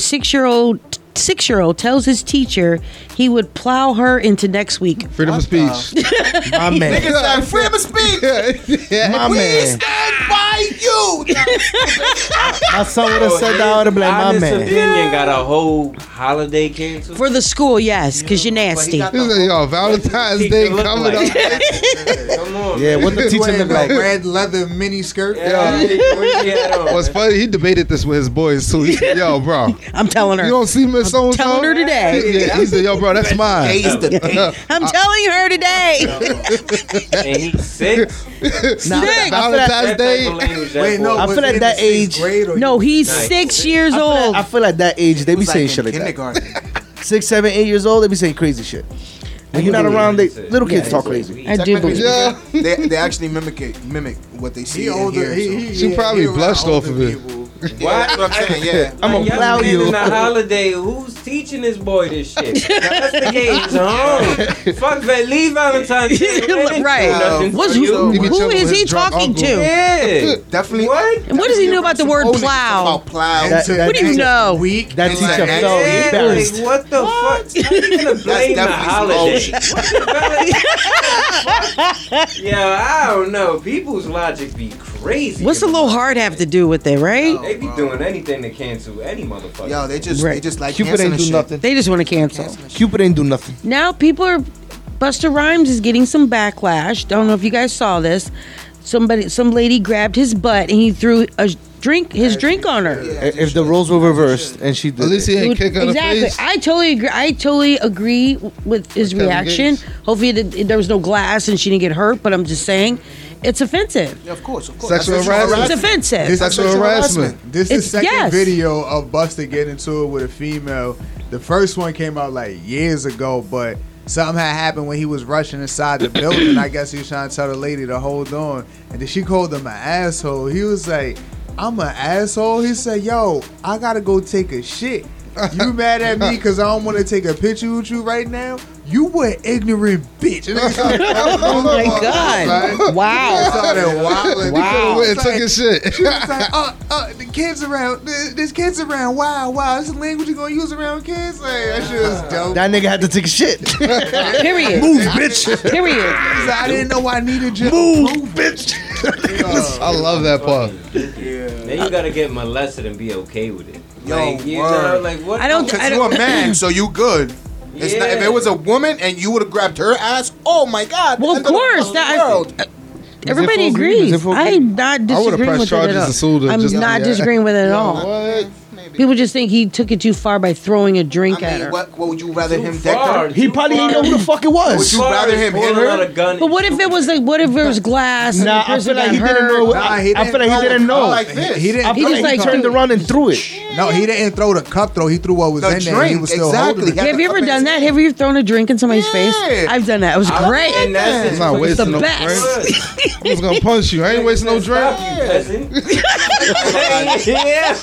six-year-old six-year-old tells his teacher he would plow her into next week. Freedom of speech. My man. Niggas said freedom of speech. My man. we man. stand by you. My son would have said that. I would have been like, my Honest man. opinion got a whole holiday canceled. For the school, yes, because you're nasty. got He said, Yo, Valentine's Day Teacher look coming like. up. Come on. Yeah, what the teacher Wearing look the like? red leather mini skirt. Yeah, what she had on? What's funny? He debated this with his boys too. He said, Yo, bro, I'm telling her. you don't see Miss So and So? telling her today. Yeah, he said, Yo, bro, that's mine. Days to date. I'm telling her today. and he's six. Nah, I feel like- Valentine's Day. Wait, no. I feel like that age- No, he's Nice. six years I feel, old. I feel like that age they be saying like shit like that. Six, seven, eight years old, they be saying crazy shit. When you're not around, they little kids talk crazy. I do believe. Yeah. they, they actually mimic it, mimic what they see He and older. hear. He, so. he, She yeah, probably he blushed off of it. people. Yeah, that's what I'm saying. Yeah. I'm gonna Young plow man you. In the holiday, who's teaching this boy this shit? That's the game's home. Fuck that. Leave Valentine's Day. Right. Nothing What's, who, you. He who chilling he talking uncle. to? Yeah. Definitely. What? And what does he know about the word plow? About plow. That- that What do you teacher- know? Week. That and teacher like, felt Yeah, embarrassed. like, what the fuck? How you gonna blame the definitely holiday? some What the fuck? Yeah, I don't know. People's logic be crazy. What's a little heart have to do with it, right? They be doing anything to cancel any motherfucker. Yo, they just they just like Cupid dancing ain't and do shit. nothing. They just want to cancel. Cupid ain't do nothing. Now people are. Busta Rhymes is getting some backlash. Don't know if you guys saw this. Somebody, some lady grabbed his butt and he threw a drink, his drink on her. If the roles were reversed and she did At least he it. ain't kick her in the exactly. face. I totally agree. I totally agree with his Kevin reaction. Gates. Hopefully, it, it- there was no glass and she didn't get hurt. But I'm just saying, it's offensive. Yeah, of course, of course. Sexual That's harassment. It's offensive. This Sexual is harassment. This is the second yes. video of Busta getting into it with a female. The first one came out like years ago, but something had happened when he was rushing inside the building. I guess he was trying to tell the lady to hold on, and then she called him an asshole. He was like, "I'm an asshole." He said, "Yo, I gotta go take a shit." You mad at me because I don't want to take a picture with you right now? You were ignorant bitch. And they started Oh my God! Wow! started wilding. Wow. Went and took his shit. She was like, uh, uh, the kids around, there's, there's kids around. Wow, wow, this is the language you gonna use around kids? Like, that shit was dope. That nigga had to take a shit. Period. Move, bitch. Period. He I didn't know I needed you. Move, bitch. I love that part. Then you gotta get molested and be okay with it. Yo, like, you word. know, like what? I don't- the- Because you're a man, so you good. It's not, if it was a woman and you would have grabbed her ass, oh my god. Well, end of the course. fucking That, world. everybody full green? Is agrees. I'm not I disagreeing pressed with it at all. and sued her I'm just- not yeah. disagreeing with it at all. What? People just think he took it too far by throwing a drink I at mean, her. what, what would you rather him deck far, her? He too probably didn't know who the fuck it was. Would you rather him hit her? But what if it was like, what if it was glass? and Nah, I feel like he didn't know. I, I feel like he didn't know. He didn't. I feel just like turned around and threw it. No, he didn't throw the cup throw. He threw what was The in there. He was still exactly. holding it. Have you ever done that? Have you thrown a drink in somebody's face? I've done that. It was great. and that's not It's wasting the no best. drink. I was gonna punch you. I ain't wasting no drink. peasant. yeah.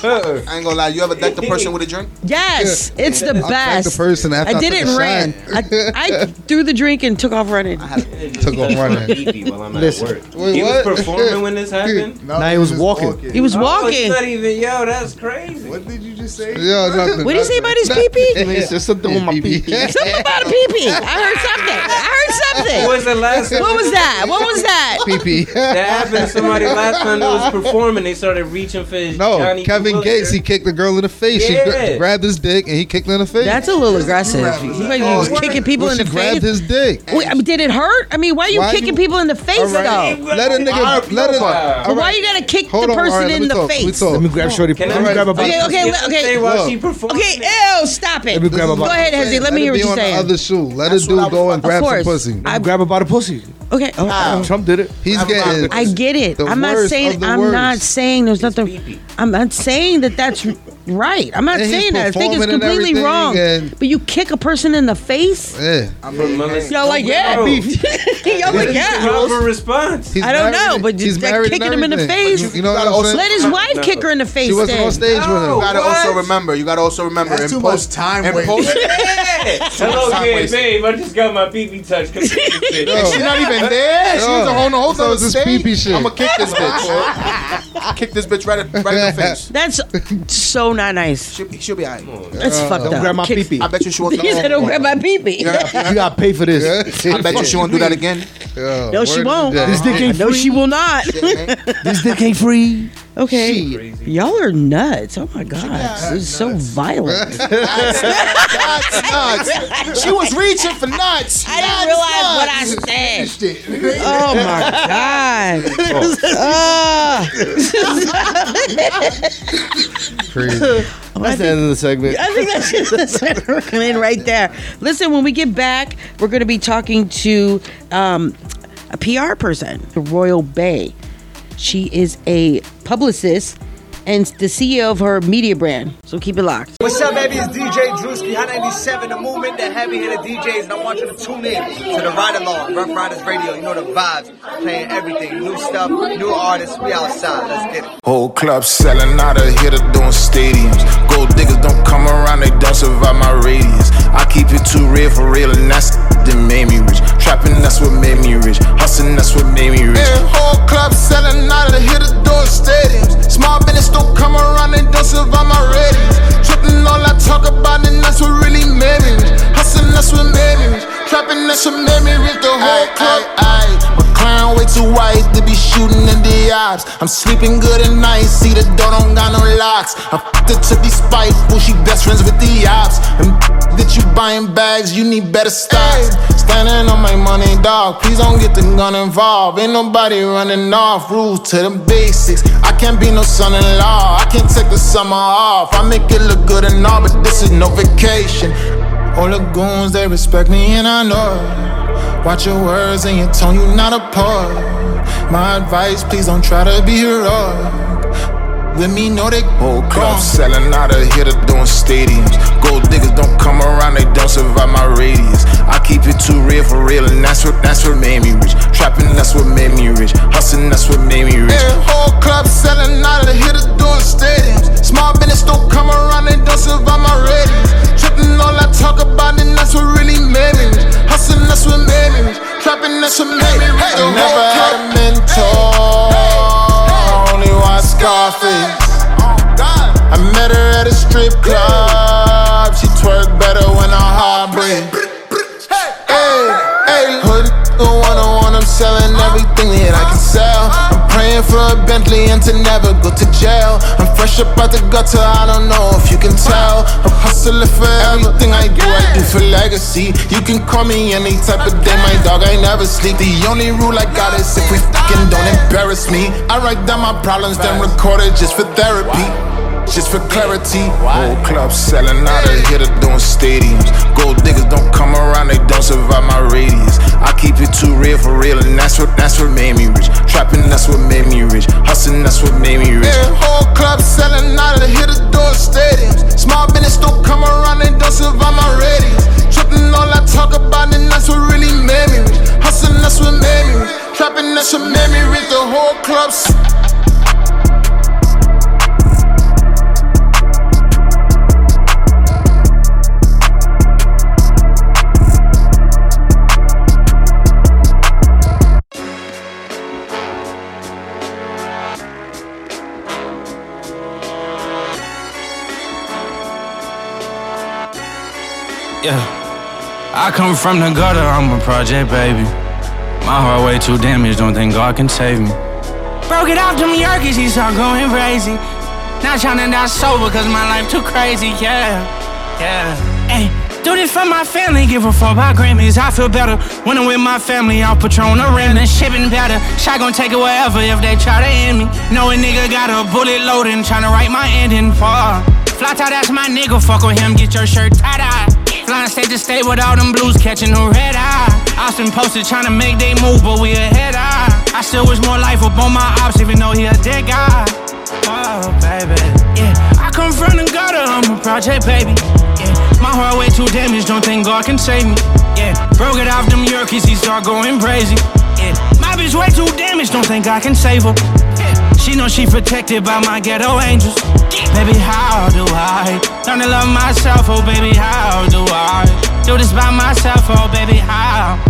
I ain't gonna lie. You ever decked a person with a drink? Yes, it's the I'll take best. the person after I I did took it ran. I, I threw the drink and took off running. I Took off running. While I'm at Listen. work. Wait, he what? was performing when this happened. No, Nah, he was walking. He was Oh, walking. not even yo. That's crazy. What did you just say? Yeah, nothing. What did he say about his pee pee? It's just something with my pee pee. Something about a pee pee. I heard something. I heard something. What was the last? What was that? What was that? Pee pee. That happened to somebody last time that was performing. They started reaching for his No, Johnny Kevin Willis Gates. He kicked the girl in the face. She gra- grabbed his dick and he kicked her in the face. That's a little aggressive. You might Oh, be kicking people well, in the face. she grabbed face. his dick. Wait, I mean, did it hurt? I mean, why are you Why kicking you- people in the face All right, though? let a nigga. Let it. But why you gotta kick Hold the on, person right, in the talk, face? Let me grab Shorty. Can Let I me grab a bite. Okay, okay, Can let- I okay. say while Look. she performed? Okay, ew, stop it. Let me grab a Go ahead, Hezzy. Let me hear it what be you're on saying. other shoe. Let That's a dude go and grab some pussy. I- Grab a bite of pussy. Okay, oh, oh, Trump did it. He's getting. I get it. I'm not saying. I'm not saying there's nothing. I'm not saying that that's right. I'm not And saying that. I think it's completely wrong. But you kick a person in the face. Yeah. Y'all like yeah, Bro. beef. Y'all like yeah. Proper response. He's I don't know, married- but he's just like kicking him in the face. You know what I'm? Let his wife No. kick her in the face. She wasn't on stage with him. You gotta What? also remember. You gotta also remember. That's in too post- much time in wasted. post- Hello, yeah, babe. I just got my pee-pee touch. Come here, bitch. Yo. She's not even there. She was a whole, whole So nother it's this stage. pee-pee shit. I'm gonna kick this bitch. kick this bitch right, right in the face. That's so not nice. She'll, she'll be alright. That's fucked Don't up. grab my Kick- pee pee. I bet you she won't. He said, "Don't grab my pee pee." You gotta pay for this. I bet you she won't do that again. Yo, No, she won't. of the This dick ain't No, free. she will not. This dick ain't free. Okay, y'all are nuts. Oh my god, this is so violent. nuts, nuts. She was reaching for nuts. I didn't realize what I said. Oh my god. Crazy. That's the end of the segment. I think that's just that's working in right there. Listen, when we get back, we're going to be talking to um, a PR person, the Royal Bey. She is a publicist and the CEO of her media brand. So keep it locked. What's up, baby? It's DJ Drewski, Hot 97, the movement, the heavy hitter DJs, and I want you to tune in to the Ride Along, Ruff Ryders Radio. You know the vibes, playing everything, new stuff, new artists. We outside. Let's get it. Whole club selling out of hitter doing stadiums. Gold diggers don't come around, they don't survive my radius. I keep it too real for real, and that's that made me rich. Trapping, that's what made me rich. Hustling, that's what made me rich. Yeah, whole club selling out of hitter doing stadiums. Small business don't come around, they don't survive my radius. Tripping all I talk about, and that's what really made me rich. Hustling, that's what made me rich. Trapping, that's what made me. The whole club, ayy. My clown way too white to be shooting in the ops. I'm sleeping good at night, see the door don't got no locks. I fucked her to be spiteful, she best friends with the ops. And that you buying bags, you need better stocks. Standing on my money, dog. Please don't get the gun involved. Ain't nobody running off. Rules to the basics. I can't be no son-in-law. I can't take the summer off. I make it look good and all, but this is no vacation. All the goons, they respect me and I know it. Watch your words and your tone, you not a part. My advice, please don't try to be heroic. With me, know they whole club selling out of hitter doing stadiums. Gold diggers don't come around, they don't survive my radius. I keep it too real for real, and that's what that's what made me rich. Trapping, that's what made me rich. Hustling, that's what made me rich. Yeah, whole club selling out of hitter doing stadiums. Small business don't come around, they don't survive my radius. Tripping all I talk about, and that's what really made me rich. Hustling, that's what made me rich. Trapping, that's what made me rich. I never had a mentor. Watch I met her at a strip club. She twerk better when I heartbreak. I'm for a Bentley and to never go to jail. I'm fresh up out the gutter. I don't know if you can tell. I'm hustling for everything I do. I do for legacy. You can call me any type of day. My dog, I never sleep. The only rule I got is if we fucking don't embarrass me. I write down my problems, then record it just for therapy. Just for clarity, whole club selling out of here to doing stadiums. Gold diggers don't come around, they don't survive my radius. I keep it too real for real, and that's what that's what made me rich. Trapping, that's what made me rich. Hustling, that's what made me rich. Yeah, whole club selling out of here to doing stadiums. Small business don't come around, they don't survive my radius. Tripping all I talk about, and that's what really made me rich. Hustling, that's what made me rich. Trapping, that's what made me rich. The whole club's. Yeah. I come from the gutter, I'm a project baby. My heart way too damaged, don't think God can save me. Broke it off them Yerkes, he start going crazy. Not tryna die sober, cause my life too crazy, yeah. Yeah. Hey, do this for my family, give a fuck about Grammys. I feel better when I'm with my family. I'll Patron rim and shipping better. Shot gon' take it wherever if they try to end me. Know a nigga got a bullet loading, tryna write my ending for. Fly tie, that's my nigga, fuck with him, get your shirt tie dye. Flying state to state with all them blues catching the red eye. Austin posted trying to make they move, but we ahead eye. I still wish more life up on my ops, even though he a dead guy. Oh, baby. Yeah, I come from the gutter, I'm a project, baby. Yeah, my heart way too damaged, don't think God can save me. Yeah, broke it off them Yerkes, he start going crazy. Yeah, my bitch way too damaged, don't think I can save her. She know she protected by my ghetto angels. Baby, how do I learn to love myself? Oh, baby, how do I do this by myself? Oh, baby, how?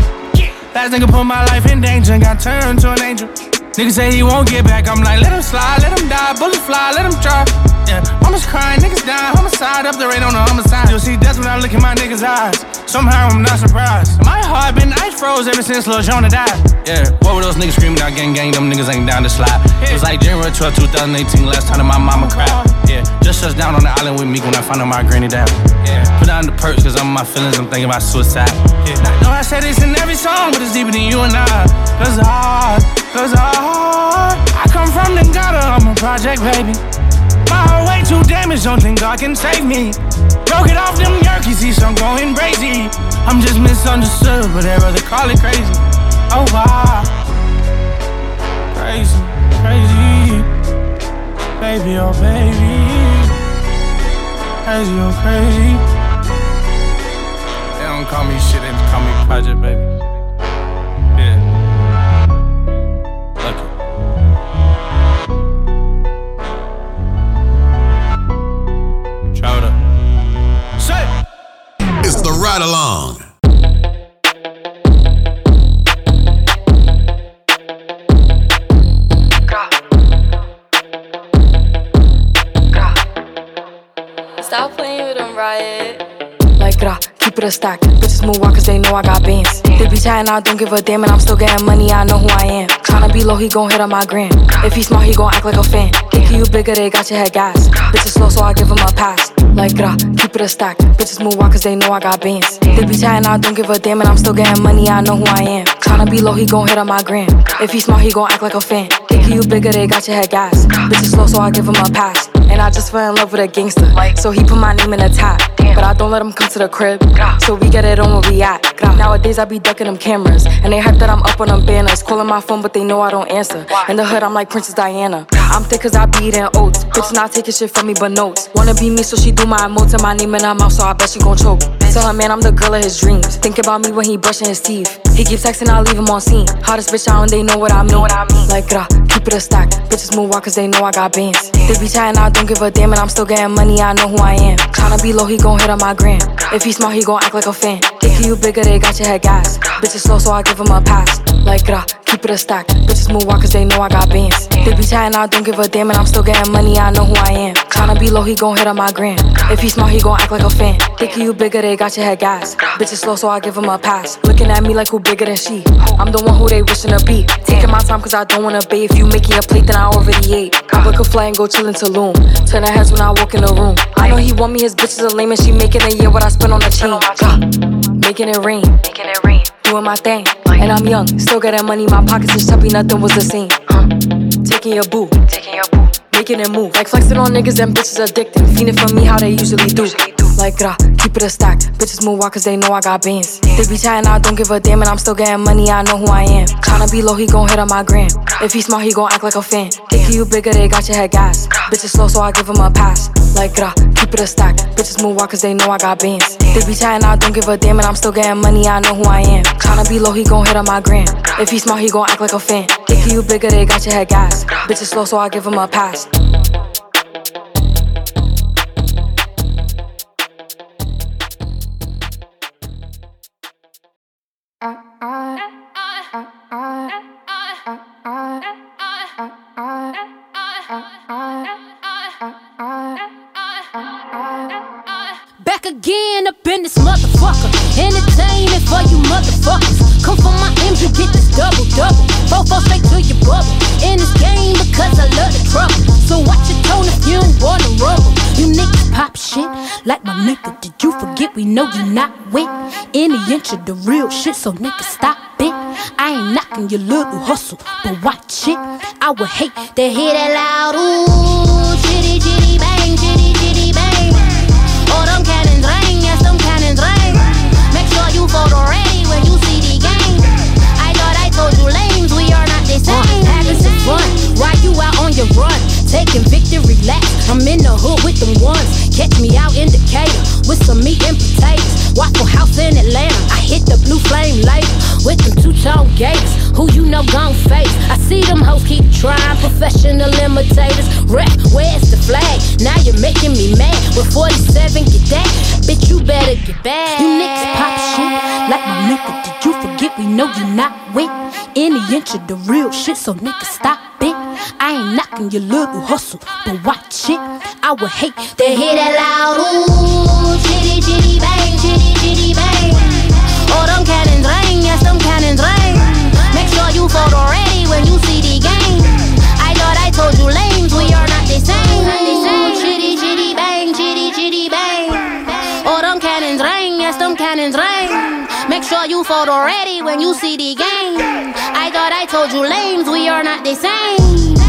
Last nigga put my life in danger, and got turned to an angel. Nigga say he won't get back. I'm like, let him slide, let him die, bullet fly, let him try. Yeah, mama's crying, niggas dying, homicide up the rate on the homicide. You'll see that's when I look in my niggas' eyes. Somehow I'm not surprised. My heart been ice froze ever since Lil Jonah died. Yeah, what were those niggas screaming out gang gang? Them niggas ain't down to slide. It was like January 12, 2018, last time that my mama cried. Yeah, just touched down on the island with me when I found out my granny down. Yeah, put down the perks cause I'm my feelings, I'm thinking about suicide. Yeah, I know I said this in every song, but it's deeper than you and I. Cause hard, cause hard. I come from the gutter, I'm a project baby. My heart way too damaged, don't think God can save me. Broke it off them Yerkes, see some going crazy. I'm just misunderstood, but they rather call it crazy. Oh wow, crazy, crazy, baby, oh baby, crazy, oh crazy. They don't call me shit, they call me project baby. Ride along. Stop playing with them, Riot. Keep it a stack. Bitches move on cause they know I got bands. They be chatting, I don't give a damn, and I'm still getting money, I know who I am. Tryna be low, he gon' hit on my gram. If he smart, he gon' act like a fan. Think you bigger, they got your head gas. Bitches slow, so I give him a pass. Like, grah, keep it a stack. Bitches move on cause they know I got bands. They be chatting, I don't give a damn, and I'm still getting money, I know who I am. Tryna be low, he gon' hit on my gram. If he smart, he gon' act like a fan. Think you bigger, they got your head gas. Bitches slow, so I give him a pass. And I just fell in love with a gangster. So he put my name in the top. But I don't let him come to the crib. So we get it on where we at. Nowadays I be ducking them cameras. And they hype that I'm up on them banners. Calling my phone, but they know I don't answer. In the hood, I'm like Princess Diana. I'm thick cause I be eating oats. Bitch not taking shit from me but notes. Wanna be me, so she do my emotes and my name in her mouth, so I bet she gon' choke. Tell her man I'm the girl of his dreams. Think about me when he brushing his teeth. He keep texting, I leave him on scene. Hottest bitch out and they know what I mean. Like, grah, keep it a stack. Bitches move on cause they know I got bands. They be chatting, I don't give a damn, and I'm still getting money, I know who I am. Tryna be low, he gon' hit on my gram. If he smart, he gon' act like a fan. Think you bigger, they got your head gas. Bitches slow, so I give him a pass. Like, grah, keep it a stack. Bitches move on cause they know I got bands. They be chatting, I don't give a damn, and I'm still getting money, I know who I am. Tryna be low, he gon' hit on my gram. If he smart, he gon' act like a fan. Think you bigger, they got your head gas. Bitches slow, so I give him a pass. Looking at me like who bigger than she. I'm the one who they wishing to be. Taking my time cause I don't wanna bathe. If you making a plate, then I already ate. I book a flight and go chill in Tulum. Turn heads when I walk in the room. I know he want me, his bitch is a lame and she making a year what I spend on the chain. Making it rain. Making it rain. Doing my thing. And I'm young, still getting money. My pockets is chubby, nothing was the same. Taking your boo. Taking your boo. making it move. Like flexing on niggas and bitches addicted. Fiending for me how they usually do. Like gra, keep it a stack. Bitches move walk cause they know I got beans. They be chatting, I don't give a damn, and I'm still getting money, I know who I am. Tryna be low, he gon' hit on my gram. If he smart, he gon' act like a fan. Thinking you bigger, they got your head gas. Bitches slow, so I give him a pass. Like gra, keep it a stack. Bitches move walk cause they know I got beans. They be chatting, I don't give a damn, and I'm still getting money, I know who I am. Tryna be low, he gon' hit on my gram. If he smart, he gon' act like a fan. Thinking you bigger, they got your head gas. Bitches slow, so I give him a pass. Back again up in this motherfucker. Entertainment for you motherfuckers. Come for my M's, you get this double double. Fofo straight to your bubble. In this game because I love the trouble. So watch your tone if you wanna rumble. You niggas pop shit like my nigga. Did you forget we know you not with any inch of the real shit? So nigga stop it. I ain't knocking your little hustle, but watch it. I would hate to hear that loud ooh, chitty chitty bang, chitty chitty bang. Oh, them cannons ring, yes, them cannons ring. Make sure you photo ready Taking victory laps, I'm in the hood with them ones. Catch me out in Decatur with some meat and potatoes. Waffle House in Atlanta, I hit the blue flame later with them two tone gates. Who you know gon' face? I see them hoes keep trying, professional imitators. Rep, where's the flag? Now you're making me mad. With 47, get that? Bitch, you better get back. You niggas pop shit like my nigga. Did you forget we know you're not with any inch of the real shit? So niggas stop. I ain't knocking your little hustle, but watch it. I would hate to hear that loud ooh, chitty chitty bang, chitty chitty bang. Oh, them cannons ring, yes, them cannons ring. Make sure you photo ready when you see the game. I thought I told you lames, we are not the same. Ooh, chitty chitty bang, chitty chitty bang. Oh, them cannons ring, yes, them cannons ring. Make sure you photo ready when you see the game. I thought I told you lames, we are not the same.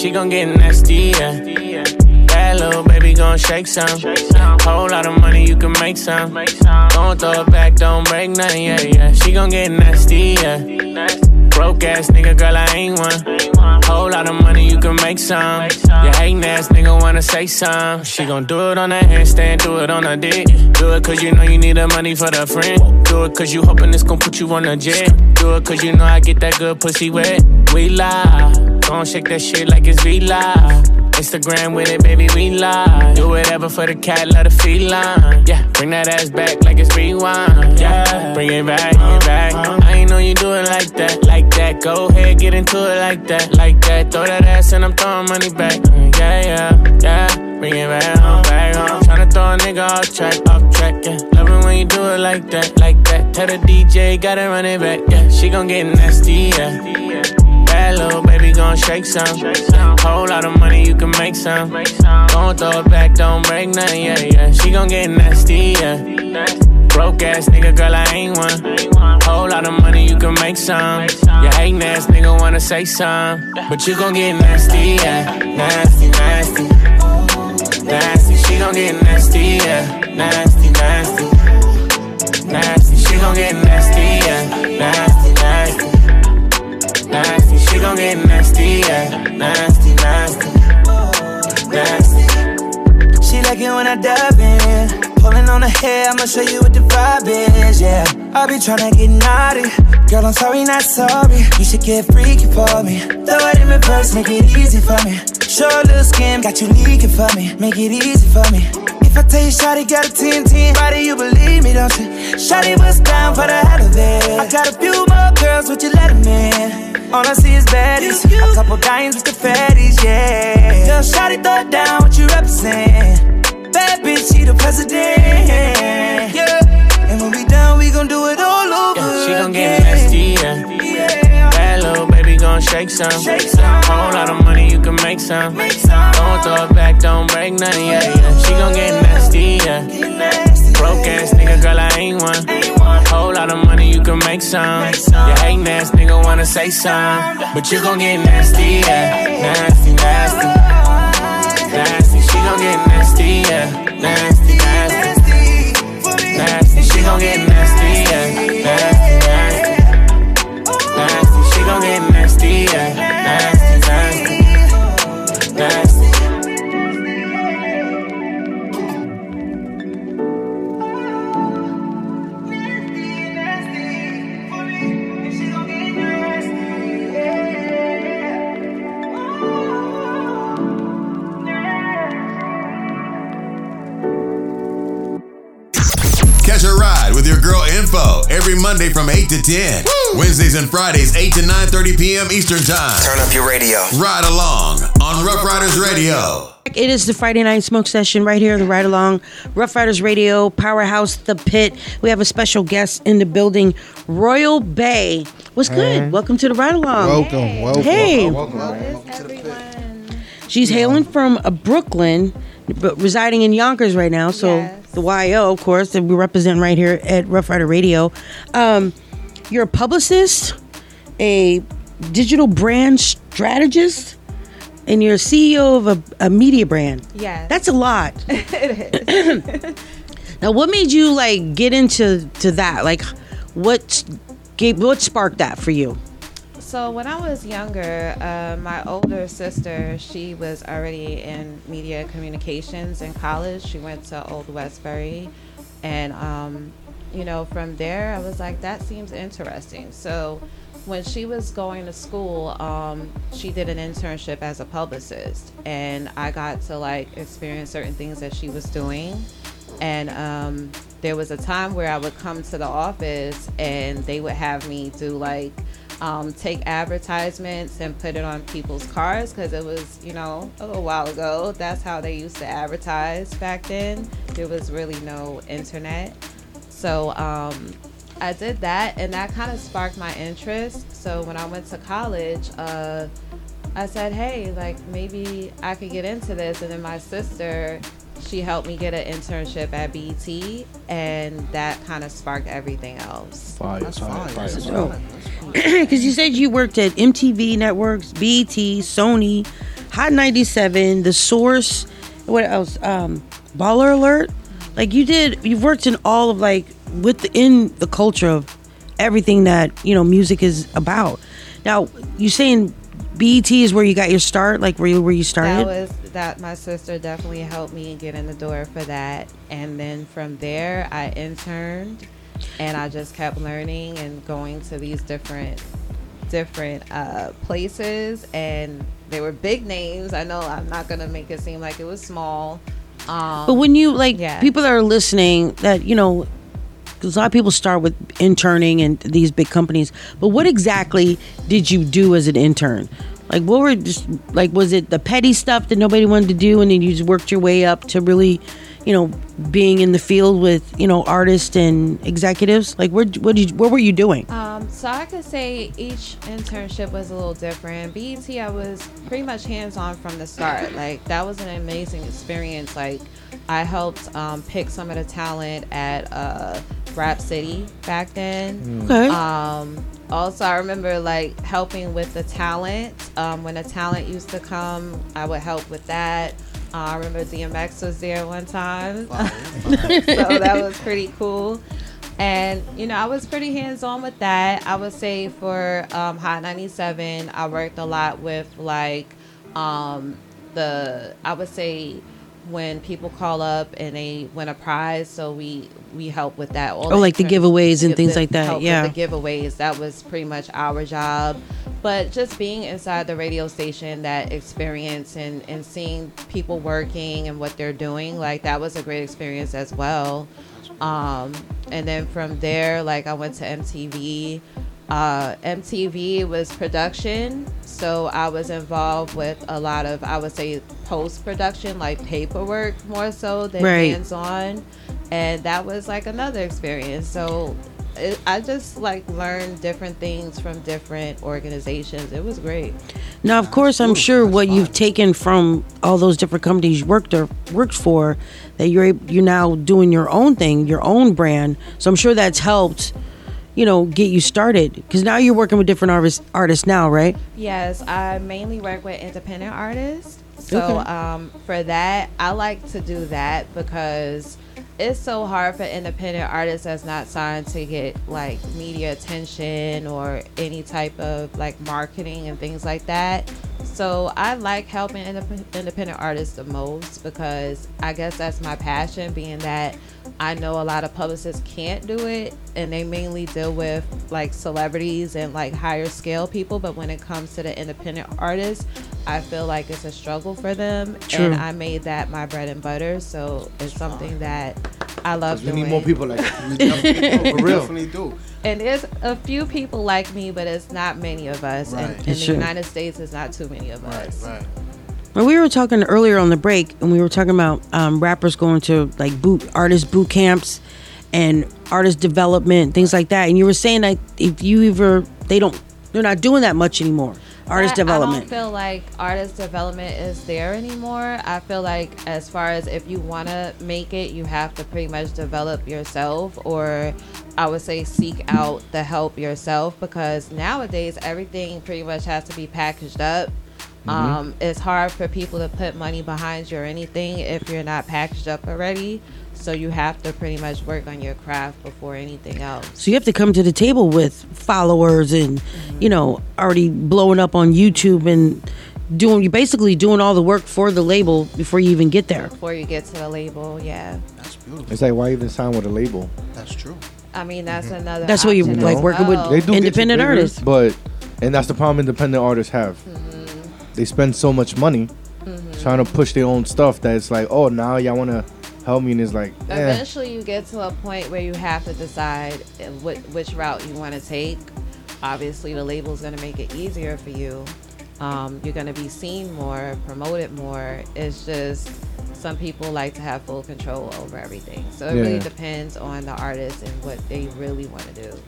She gon' get nasty, yeah. That little baby gon' shake some. Whole lot of money, you can make some. Don't throw it back, don't break nothing, yeah, yeah. She gon' get nasty, yeah. Broke ass nigga, girl, I ain't one. Whole lot of money, you can make some. You hating ass nigga wanna say some. She gon' do it on that handstand, do it on her dick. Do it cause you know you need the money for the friend. Do it cause you hoping it's gon' put you on a jet. Do it cause you know I get that good pussy wet. We lie. Gon' shake that shit like it's V-Live. Instagram with it, baby, we live. Do whatever for the cat, let her feline. Yeah, bring that ass back like it's rewind. Yeah, bring it back, bring it back. I ain't know you do it like that, like that. Go ahead, get into it like that, like that. Throw that ass and I'm throwing money back. Mm, yeah, yeah, yeah. Bring it back home, back home. Tryna throw a nigga off track, off track, yeah. Love it when you do it like that, like that. Tell the DJ, gotta run it back, yeah. She gon' get nasty, yeah. Bad little baby gon' shake some. Whole lot of money, you can make some. Don't throw it back, don't break nothing, yeah, yeah. She gon' get nasty, yeah. Broke ass nigga, girl, I ain't one. Whole lot of money, you can make some. You hating ass nigga wanna say some. But you gon' get nasty, yeah. Nasty, nasty. Nasty, she gon' get nasty, yeah. Nasty, nasty. Nasty, she gon' get nasty, yeah. Nasty. She gon' get nasty, yeah. Nasty, nasty. Nasty. She like it when I dive in. Pulling on the head, I'ma show you what the vibe is, yeah. I be tryna get naughty. Girl, I'm sorry, not sorry. You should get freaky for me. Throw it in reverse, make it easy for me. Show a little skin, got you leaking for me. Make it easy for me. I tell you Shotty got a 10 10 body, you believe me, don't you? Shotty was down for the hell of it. I got a few more girls, would you let let 'em in? All I see is baddies. A couple dimes with the fatties, yeah. Girl, Shotty throw it down, what you represent? Bad bitch, she the president, yeah. And when we done, we gon' do it all over. Yeah, she gon' get nasty, yeah. Bad little baby gon' shake some. Whole lot of money, you can make some. Don't throw it back, don't break nothing, yeah, yeah. She gon' get nasty, yeah. Broke ass nigga, girl, I ain't one. Whole lot of money, you can make some. You hating ass nigga wanna say some. But you gon' get nasty, yeah. Nasty, nasty. Nasty, she gon' get nasty, yeah. Nasty, nasty. Nasty, she gon' get nasty, yeah. Nasty, nasty. Nasty, she gon' get nasty, Info every Monday from 8 to 10. Wednesdays and Fridays 8 to 9:30 p.m. Eastern Time. Turn up your radio. Ride along on Ruff Ryders Radio. It is the Friday night smoke session right here, the Ride Along Ruff Ryders Radio, Powerhouse, The Pit. We have a special guest in the building, Royal Bey. What's good? Hey. Welcome to the Ride Along. Welcome, welcome. Hey. Welcome, She's hailing from uh, Brooklyn, but residing in Yonkers right now. So the YO, of course, that we represent right here at Ruff Ryder Radio. Um, you're a publicist, a digital brand strategist, and you're a CEO of a, a media brand. Yeah, That's a lot. it is. Now, what made you like get into to that? Like, what gave what sparked that for you? So when I was younger, uh, my older sister, she was already in media communications in college. She went to Old Westbury, and um, you know, from there, I was like, that seems interesting. So when she was going to school, um, she did an internship as a publicist, and I got to like experience certain things that she was doing. And um, there was a time where I would come to the office, and they would have me do like um, take advertisements and put it on people's cars because it was, you know, a little while ago. That's how they used to advertise back then. There was really no internet. So um, I did that, and that kind of sparked my interest. So when I went to college, uh, I said, hey, like maybe I could get into this. And then my sister, she helped me get an internship at BT, and that kind of sparked everything else. Fire, That's fire, fire, That's fire. dope. Because you said you worked at MTV Networks, BET, Sony, Hot 97, The Source, what else? Um, Baller Alert. Like you did, you've worked in all of like within the culture of everything that you know music is about. Now you saying BET is where you got your start, like where you where you started. That was that my sister definitely helped me get in the door for that. And then from there I interned and I just kept learning and going to these different different uh, places and they were big names. I know I'm not gonna make it seem like it was small. Um, But when you like yeah. people that are listening, that you know, 'cause a lot of people start with interning and these big companies. But what exactly did you do as an intern? Like, what were just like? Was it the petty stuff that nobody wanted to do, and then you just worked your way up to really, you know, being in the field with you know artists and executives? Like, where what did you, what were you doing? Um, so I could say each internship was a little different. BET, I was pretty much hands on from the start. Like that was an amazing experience. Like I helped um, pick some of the talent at uh, Rap City back then. Okay. Um, also, I remember like helping with the talent. Um, when the talent used to come, I would help with that. Uh, I remember DMX was there one time, so that was pretty cool. And you know, I was pretty hands on with that. I would say for um, Hot 97, I worked a lot with like um, the I would say when people call up and they win a prize, so we we help with that. All Oh, like the giveaways and things like that, yeah. the giveaways. That was pretty much our job. But just being inside the radio station, that experience and, and seeing people working and what they're doing, like that was a great experience as well. Um, and then from there, like I went to MTV. Uh, MTV was production, so I was involved with a lot of, I would say, post production, like paperwork more so than Right. hands on, and that was like another experience. So it, I just like learned different things from different organizations. It was great. Now, of course, I'm sure what you've taken from all those different companies you worked or worked for, that you're you're now doing your own thing, your own brand. So I'm sure that's helped, you know, get you started. Because now you're working with different artists artists now, right? Yes, I mainly work with independent artists. So Okay. um, for that, I like to do that because it's so hard for independent artists that's not signed to get like media attention or any type of like marketing and things like that. So I like helping indep- independent artists the most because I guess that's my passion, being that I know a lot of publicists can't do it and they mainly deal with like celebrities and like higher scale people. But when it comes to the independent artists, I feel like it's a struggle for them. True. And I made that my bread and butter. So it's something that I love We doing. need more people like that. We definitely do. For We real. definitely do. And there's a few people like me, but it's not many of us. Right. And in the true. United States, it's not too many of us. Right. Well, we were talking earlier on the break, and we were talking about um, rappers going to like boot artist boot camps and artist development, things like that. And you were saying that if you ever, they don't, they're not doing that much anymore. Artist I- I don't feel like artist development is there anymore. I feel like as far as if you want to make it, you have to pretty much develop yourself, or I would say seek out the help yourself because nowadays everything pretty much has to be packaged up. Mm-hmm. Um, it's hard for people to put money behind you or anything if you're not packaged up already. So you have to pretty much work on your craft before anything else. So you have to come to the table with followers and, you know, already blowing up on YouTube and doing, you basically doing all the work for the label before you even get there. Before you get to the label, yeah. That's beautiful. It's like why even sign with a label? That's true. I mean, that's another. That's what you option like as working with. They do independent artists. but and that's the problem independent artists have. Mm-hmm. They spend so much money trying to push their own stuff that it's like, oh, now y'all want to help me, and it's like, eh. Eventually, you get to a point where you have to decide which, which route you want to take. Obviously, the label's going to make it easier for you. Um, you're going to be seen more, promoted more. It's just some people like to have full control over everything. So it really depends on the artist and what they really want to do.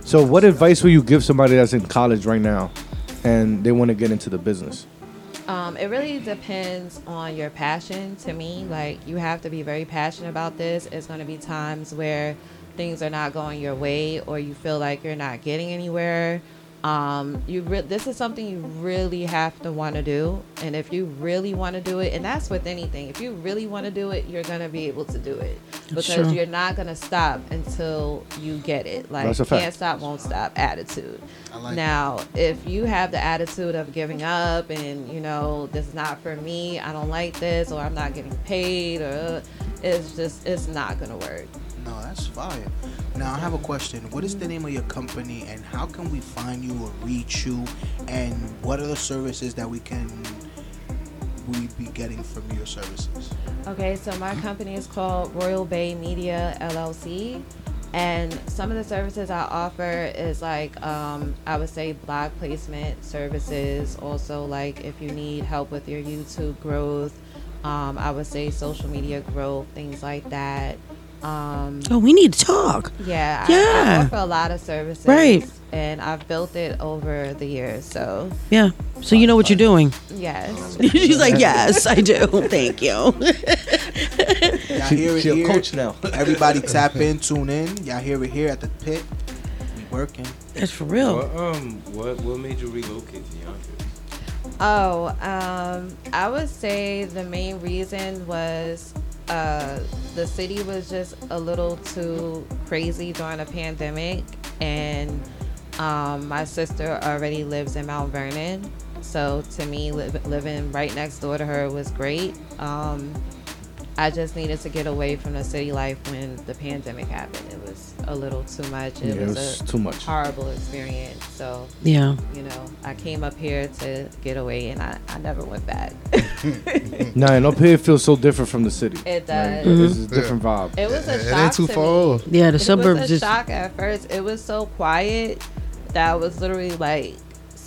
So, what advice will you give somebody that's in college right now, and they want to get into the business? Um, it really depends on your passion to me. Like, you have to be very passionate about this. It's going to be times where things are not going your way or you feel like you're not getting anywhere. Um, you re- this is something you really have to want to do. And if you really want to do it, and that's with anything, if you really want to do it, you're going to be able to do it because true. you're not going to stop until you get it. Like, That's a fact. can't stop, won't stop attitude. like now, if you have the attitude of giving up and you know this is not for me, I don't like this, or I'm not getting paid, or it's just it's not gonna work. No, that's fire. Now I have a question. What is the name of your company, and how can we find you or reach you? And what are the services that we can we be getting from your services? Okay, so my company is called Royal Bey Media LLC. And some of the services I offer is like, um, I would say blog placement services. Also, like if you need help with your YouTube growth, um, I would say social media growth, things like that. Um, Oh, we need to talk. yeah, I, I Yeah. offer a lot of services. Right. And I've built it over the years. So, Yeah. So you know what you're doing. yes. She's like, yes, I do. Thank you. Y'all She- hear it she a here. coach now. Everybody tap in, tune in. Y'all hear it here at the pit. We working. That's for real. What, um, what what made you relocate to Yonkers? Oh, um, I would say the main reason was uh, the city was just a little too crazy during a pandemic, and um, my sister already lives in Mount Vernon, so to me, li- living right next door to her was great. Um, I just needed to get away from the city life when the pandemic happened. It was a little too much. It Yeah, it was, was a too much. horrible experience. So Yeah. you know, I came up here to get away, and I, I never went back. Nah, and up here it feels so different from the city. It does. Like, It's a mm-hmm. different vibe. It was a It shock ain't too to far me. Yeah, the it suburbs was a just- shock at first. It was so quiet that I was literally like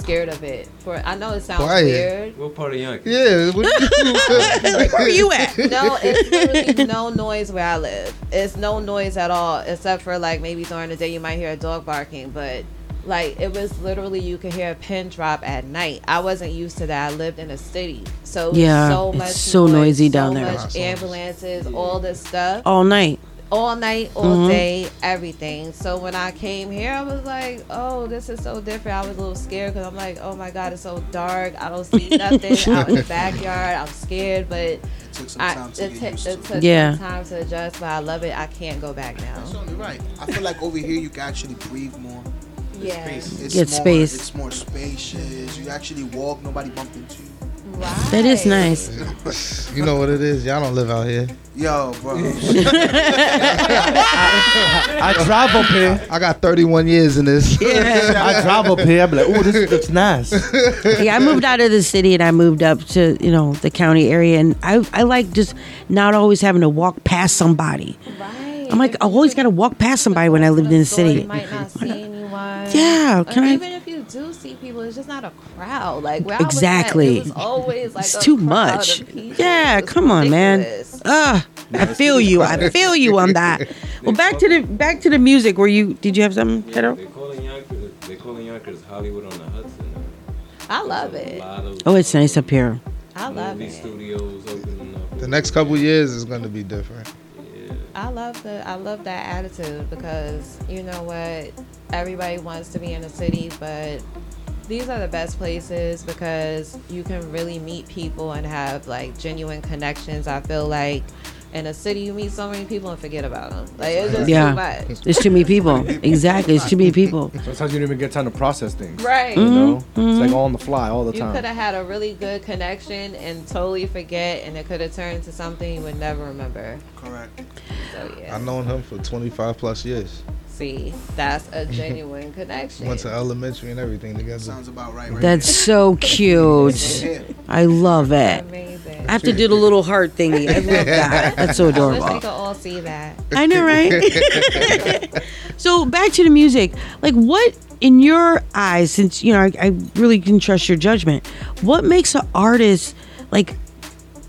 scared of it. For I know it sounds Quiet? weird. What part of Yankee? Yeah. what- Where are you at? No, it's no noise where I live. It's no noise at all, except for like maybe during the day you might hear a dog barking, but like it was literally you could hear a pin drop at night. I wasn't used to that. I lived in a city, so Yeah, so it's much so noise, noisy so down there. Much ambulances, all this stuff All night. All night, all Mhm. day, everything. So when I came here, I was like, "Oh, this is so different." I was a little scared because I'm like, "Oh my God, it's so dark. I don't see nothing out in the backyard. I'm scared." But took some I, to it, get ta- used it to. took Yeah. some time to adjust, but I love it. I can't go back now. That's only right. I feel like over here you can actually breathe more. Yeah. It's Get more, space. It's more spacious. You actually walk, nobody bumped into you. That is nice. You know what it is. Y'all don't live out here. Yo, bro. I drive up here. I got 31 years in this. Yeah. I drive up here. I be like, oh, this looks nice. yeah, I moved out of the city and I moved up to you know the county area, and I I like just not always having to walk past somebody. I'm like I always got to walk past somebody when I lived in the city. might not see anyone. Yeah, Or can I- even if you do see people, it's just not a crowd. Like where at, Exactly. it always like It's too much. Yeah, come on, man. ridiculous. Ugh, I feel you. I feel you on that. Well, back to the back to the music. Were you? Did you have something? Pedro? They call in Yonkers. They call in Yonkers Hollywood on the Hudson. I love it. Oh, it's nice up here. I love movie it. studios opening up. The next couple years is going to be different. I love the I love that attitude because you know what everybody wants to be in a city, but these are the best places because you can really meet people and have like genuine connections. I feel like in a city you meet so many people and forget about them. Like it's just too much. there's too many people. Exactly, it's too many people. Sometimes you don't even get time to process things. Right. You know, Mhm, it's like mhm. all on the fly all the You time. You could have had a really good connection and totally forget, and it could have turned into something you would never remember. Correct. So yeah. I've known him for 25 plus years. See, that's a genuine connection. Went to elementary and everything together. Sounds about right. That's so cute. I love it. Amazing. I have to do the little heart thingy. I love that. That's so adorable. I wish they adorable. could all see that. I know, right? so back to the music. Like, what in your eyes? Since you know, I, I really can trust your judgment. What makes an artist like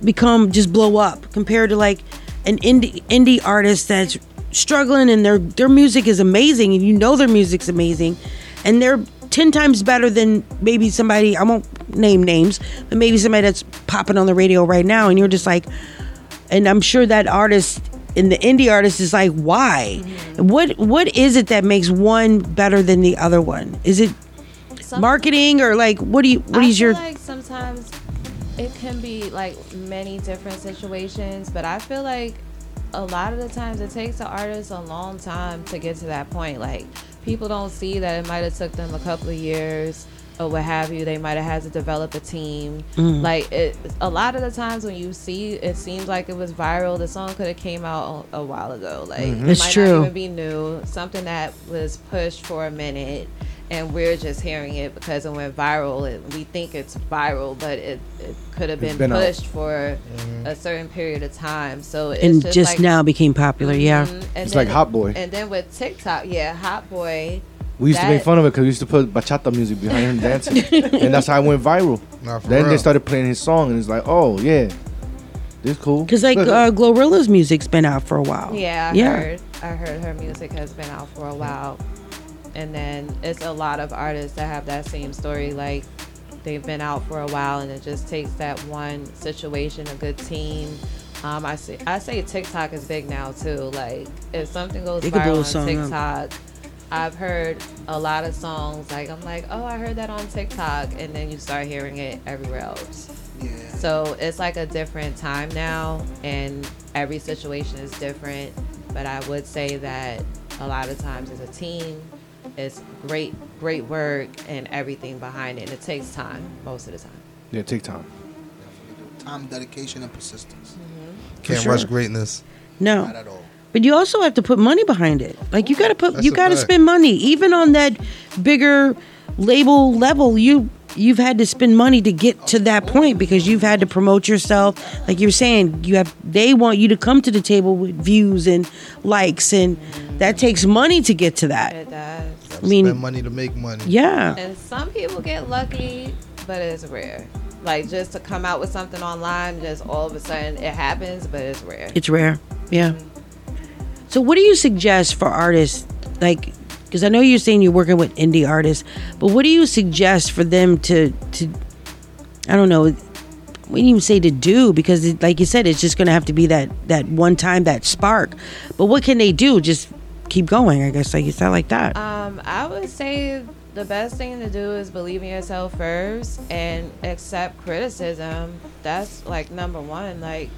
become just blow up compared to like an indie indie artist that's struggling and their their music is amazing and you know their music's amazing and they're 10 times better than maybe somebody I won't name names but maybe somebody that's popping on the radio right now and you're just like and I'm sure that artist and the indie artist is like why? Mm-hmm. What what is it that makes one better than the other one? Is it marketing or like what do you what I is feel your like sometimes it can be like many different situations, but I feel like a lot of the times it takes an artist a long time to get to that point. Like people don't see that it might have took them a couple of years or what have you. They might have had to develop a team. Mhm. Like it, a lot of the times when you see, it seems like it was viral. The song could have came out a, a while ago. Like Mhm. it It's might true. not even be new. Something that was pushed for a minute. And we're just hearing it because it went viral. And we think it's viral, but it, it could have It's been, been out. pushed for a certain period of time. So it's and just, just like, now became popular yeah Mhm. And It's then- like Hot Boy. And then with TikTok, yeah, Hot Boy. We used to make fun of it because we used to put bachata music behind him dancing, and that's how it went viral. Nah, for then they started playing his song, and it's like, oh yeah, this cool. Because like uh, Glorilla's music's been out for a while. Yeah, I yeah. heard. I heard her music has been out for a while, and then it's a lot of artists that have that same story. Like they've been out for a while, and it just takes that one situation, a good team. Um, I say I say TikTok is big now too. Like if something goes They could blow viral on song up. TikTok. I've heard a lot of songs like I'm like, oh, I heard that on TikTok, and then you start hearing it everywhere else. Yeah. So it's like a different time now, and every situation is different. But I would say that a lot of times as a team, it's great, great work and everything behind it. And it takes time most of the time. Yeah, take time. time, dedication, and persistence. Mm-hmm. Can't sure. rush greatness. No. Not at all. But you also have to put money behind it. Like you got to put, That's you got to fact. spend money, even on that bigger label level. You you've had to spend money to get to that point because you've had to promote yourself. Like you're saying, you have they want you to come to the table with views and likes, and that takes money to get to that. It does. I mean, Spend money to make money. yeah. And some people get lucky, but it's rare. Like just to come out with something online, just all of a sudden it happens, but it's rare. It's rare. Yeah. So, what do you suggest for artists? Like, because I know you're saying you're working with indie artists, but what do you suggest for them to to? I don't know. We didn't even say to do because, it, like you said, it's just going to have to be that that one time that spark. But what can they do? Just keep going. I guess like you said like that. Um, I would say the best thing to do is believe in yourself first and accept criticism. That's like number one. Like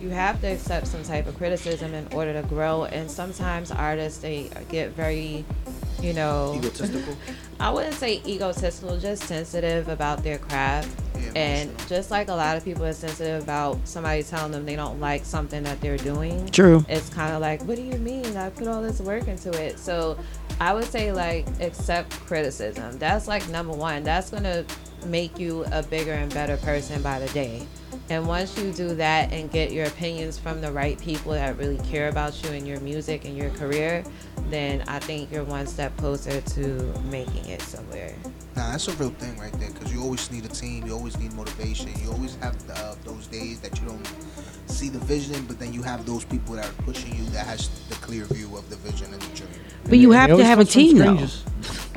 you have to accept some type of criticism in order to grow. And sometimes artists they get very, you know, Egotistical. I wouldn't say egotistical, just sensitive about their craft. and just like a lot of people are sensitive about somebody telling them they don't like something that they're doing. True. It's kind of like, what do you mean? I put all this work into it. So I would say like accept criticism. That's like number one. That's gonna make you a bigger and better person by the day. And once you do that and get your opinions from the right people that really care about you and your music and your career, then I think you're one step closer to making it somewhere. Nah, that's a real thing right there. Because you always need a team. You always need motivation. You always have uh, those days that you don't see the vision, but then you have those people that are pushing you that has the clear view of the vision and the dream. But you have to have a team, though. strangers.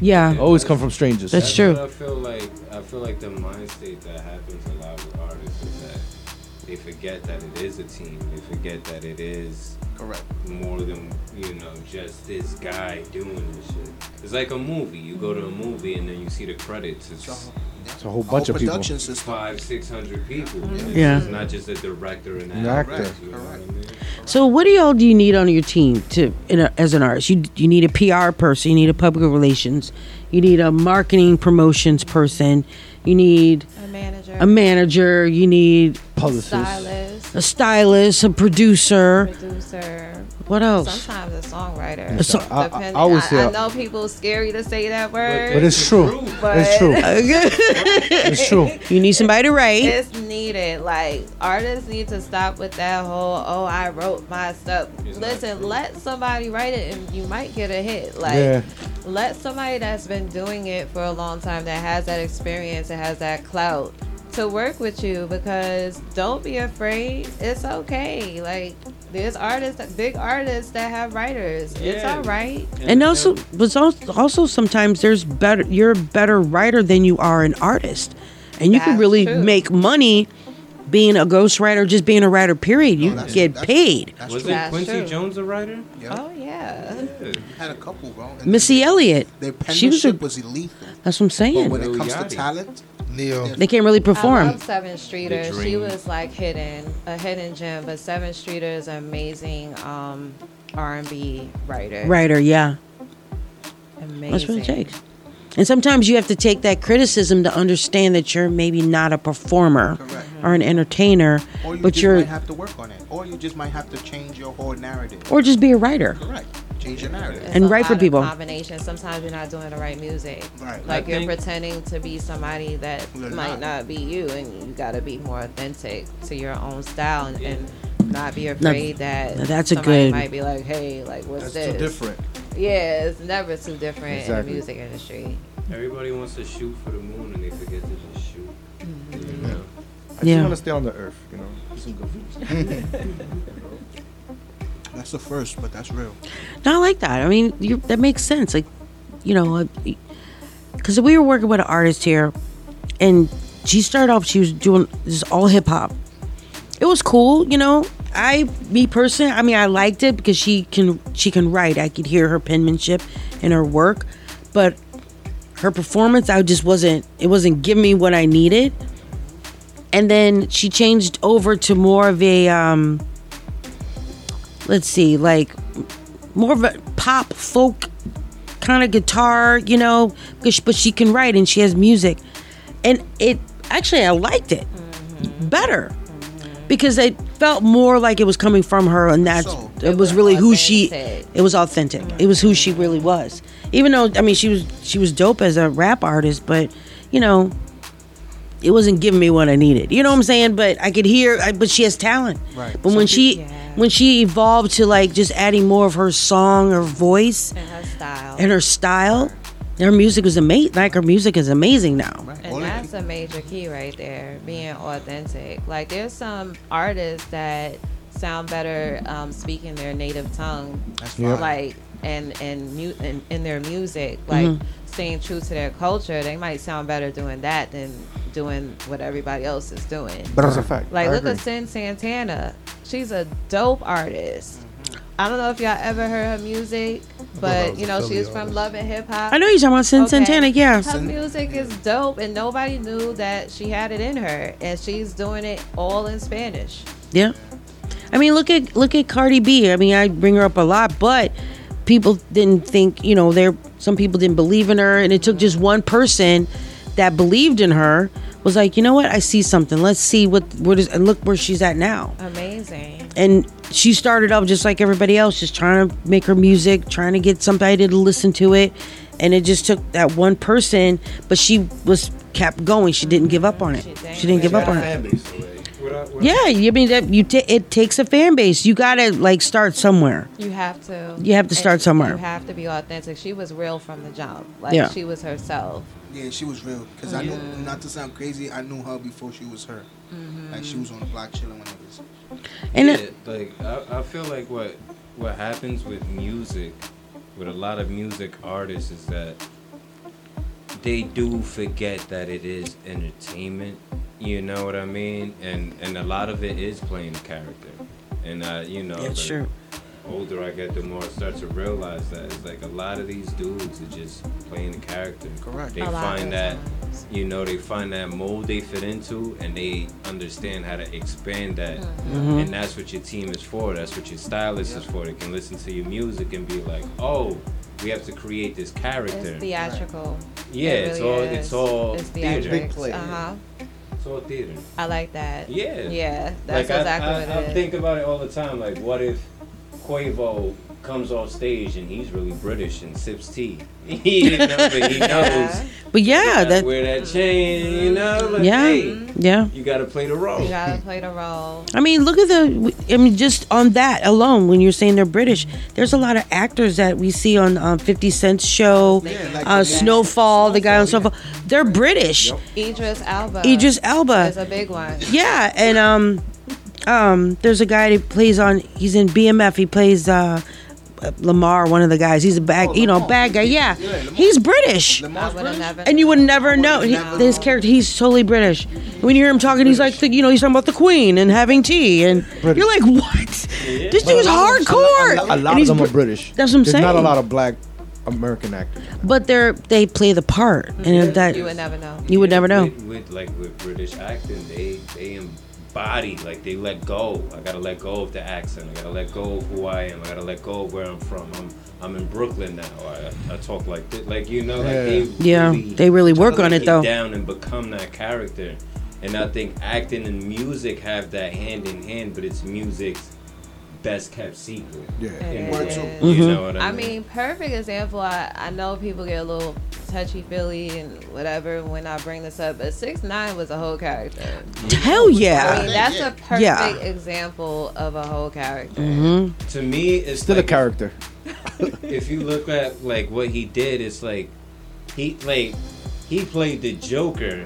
Yeah. Always come from strangers. That's true. what I feel like I feel like the mind state that happens a lot with artists is that they forget that it is a team. They forget that it is correct more than you know just this guy doing this shit. It's like a movie. You go to a movie and then you see the credits. It's, It's a whole bunch of people. production system. Five, six hundred people. Mm-hmm. It's, Yeah. It's not just a director and An an actor. actor. You know what I mean? So, what do y'all do you need on your team to in a, as an artist? You you need a PR person, you need a public relations, you need a marketing promotions person, you need A manager. a manager, you need Stylist. a stylist, a producer. Producer. What else? Sometimes a songwriter. A so- I- I- I always I, say- I know people scary to say that word. But it's true. But It's true. It's true. You need somebody to write. It's needed. Like artists need to stop with that whole "oh, I wrote my stuff." Listen, let somebody write it, and you might get a hit. Like, Yeah. let somebody that's been doing it for a long time, that has that experience, that has that clout, to work with you. Because don't be afraid. It's okay. Like, there's artists, big artists that have writers. It's all right. And also, but also, also sometimes there's better. You're a better writer than you are an artist, and you can really true. make money being a ghostwriter, just being a writer. Period. You get paid. That's Was That's it Quincy true. Jones a writer? Oh yeah. Had a couple, bro. And Missy Elliott. Their She was a- penmanship was lethal. That's what I'm But saying. when it Lil comes to Yachty. talent, Ne-Yo. They can't really I perform. love Sevyn Streeter. She was like hidden, a hidden gem. But Sevyn Streeter is an amazing um, R&B writer. Writer, yeah. Amazing. That's what it takes. And sometimes you have to take that criticism to understand that you're maybe not a performer Correct. or an entertainer, or you but just you're, might have to work on it, or you just might have to change your whole narrative. or just be a writer. Correct. Change your narrative. It's and a write for lot of people. Combination. Sometimes you're not doing the right music. Right. Like I you're think- pretending to be somebody that You're might not. not be you, and you got to be more authentic to your own style, and, and not be afraid that now that's a somebody good- might be like, "Hey, like what's That's this?" too different. Yeah, it's never too different in the music industry. Everybody wants to shoot for the moon and they forget to just shoot. Mm-hmm. You know? I just Yeah. want to stay on the earth, you know. do Some good. That's the first, but that's real. No, I like that. I mean, you, that makes sense. Like, you know, because we were working with an artist here, and she started off. She was doing this all hip hop. It was cool, you know. I, me personally, I mean, I liked it because she can she can write. I could hear her penmanship in her work, but her performance, I just wasn't. It wasn't giving me what I needed. And then she changed over to more of a um, let's see, like more of a pop folk kind of guitar, you know, but she can write and she has music. And it actually I liked it better. Because it felt more like it was coming from her, and that's it was really who she. It was authentic. It was who she really was. Even though I mean she was she was dope as a rap artist, but you know, it wasn't giving me what I needed. You know what I'm saying? But I could hear. I, but she has talent. Right. But when she when she evolved to like just adding more of her song, her voice, and her style, and her style, her music was amazing. Like her music is amazing now. And that's a major key right there, being authentic. Like there's some artists that sound better um, speaking their native tongue, That's Yep. like and and mu- in, in their music, like Mhm. staying true to their culture. They might sound better doing that than doing what everybody else is doing. But that's a fact. Like I look agree. at Cyn Santana. She's a dope artist. I don't know if y'all ever heard her music, but you know she's from Love and Hip Hop. I know you're talking about Cyn Santana, yeah. Her music is dope, and nobody knew that she had it in her, and she's doing it all in Spanish. Yeah. I mean, look at look at Cardi B. I mean, I bring her up a lot, but people didn't think, you know, there some people didn't believe in her and it took just one person that believed in her was like, "You know what? I see something. Let's see what what is and look where she's at now." Amazing. And she started off just like everybody else, just trying to make her music, trying to get somebody to listen to it. And it just took that one person, but she was kept going. She didn't give up on it. She didn't give up on it. Yeah, I mean that you ta it takes a fan base. You gotta like start somewhere. You have to. You have to start and somewhere. You have to be authentic. She was real from the jump. Like Yeah. she was herself. Yeah, she was real. Cause I knew, not to sound crazy, I knew her before she was her. Mm-hmm. Like she was on the block chilling when it was. And yeah, it- like I, I feel like what what happens with music, with a lot of music artists, is that they do forget that it is entertainment. You know what I mean? And and a lot of it is playing a character. And uh, you know, Yeah, it's the true. older I get, the more I start to realize that it's like a lot of these dudes are just playing a character. Correct. They A find that you know they find that mold they fit into, and they understand how to expand that. Mhm. And that's what your team is for. That's what your stylist is for. They can listen to your music and be like, oh, we have to create this character. It's theatrical. Yeah, It it's all- is. it's all It's theater. Big theatrics. play. Uh huh. Theater. I like that. Yeah. Yeah. That's like exactly I, I, what I think about it all the time. Like, what if Quavo comes off stage and he's really British and sips tea? he didn't know, but he knows. But yeah, that wear that chain, you know. Like, Yeah, hey, yeah. You gotta play the role. You gotta play the role. I mean, look at the. I mean, just on that alone, when you're saying they're British, there's a lot of actors that we see on um, 50 Cent's show, uh, Snowfall, the guy on Snowfall. They're British. Idris Elba. Idris Elba. is a big one. Yeah, and um, um, there's a guy that plays on. He's in BMF. He plays uh, Lamar, one of the guys. He's a bad, oh, you know, bad guy. Yeah, he's British. I would have never. And you would never know he, his character. He's totally British. When you hear him talking, he's like, the, you know, he's talking about the Queen and having tea, and you're like, what? This dude's hardcore. A, lot And of he's them are British. That's what I'm There's not a lot of black American actors. But they're they play the part, and that You would never know. You would never know. With, with like with British acting, they they embody like they let go. I gotta let go of the accent. I gotta let go of who I am. I gotta let go of where I'm from. I'm I'm in Brooklyn now. I, I talk like this. Like you know, like they Yeah, really they really work on it, though. Down and become that character. And I think acting and music have that hand in hand, but it's music's best kept secret. Yeah. In a It You Mm-hmm. know what I, I mean, perfect example. I, I know people get a little touchy feely and whatever when I bring this up, but six nine was a whole character. hell yeah. I mean, that's a perfect Yeah. example of a whole character. Mhm. To me, it's Still like a character. if you look at like what he did, it's like he like he played the Joker,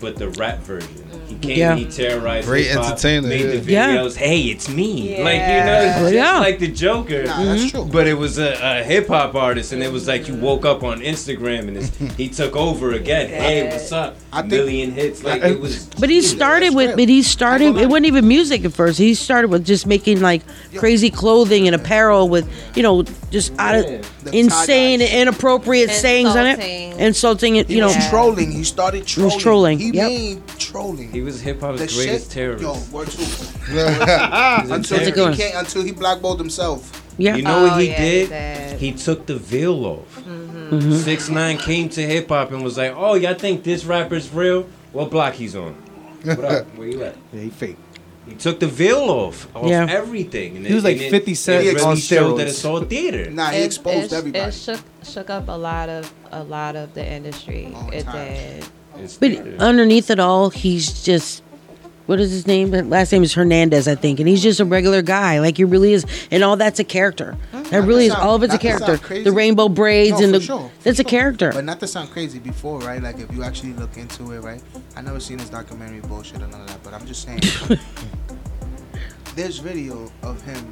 but the rap version. He mm. came, Yeah. he terrorized, Great hip-hop, entertainer, made the yeah. videos. Hey, it's me. Yeah. Like you know, it's just Yeah. like the Joker. Nah, that's mm-hmm. true. But it was a, a hip hop artist, and it was like you woke up on Instagram and it's, he took over again. Hey, what's up? I think- Million hits. Like it was. But he started with, but he started. It wasn't even music at first. He started with just making like crazy clothing and apparel with, you know, just out of The insane, tie-dyes. inappropriate sayings on it, Insulting. insulting it. He You know, was trolling. He started trolling. was trolling, He yep. made trolling. He was hip hop's greatest shit, terrorist. Yo, word two. Until he can't, until he blackballed himself. yeah. You know what Oh, he yeah, did? did. He took the veil off. Mm-hmm. Six nine came to hip hop and was like, "Oh, y'all think this rapper's real? What block he's on? What up? Where you at?" Yeah, he fake. He took the veil off of Yeah. everything. And He was it- like and 50 Cent really on showed that steroids. it's all theater. Nah, he It- exposed it, everybody. It shook shook up a lot of a lot of the industry. it did. But underneath it all, he's just what is his name? His Last name is Hernandez, I think, and he's just a regular guy. Like he really is, and all that's a character. That Not really is sound- all of it's a not to sound character. The rainbow braids No, and the sure, that's a character. But not to sound crazy before, right? Like if you actually look into it, right? I never seen this documentary bullshit or none of that, but I'm just saying. there's video of him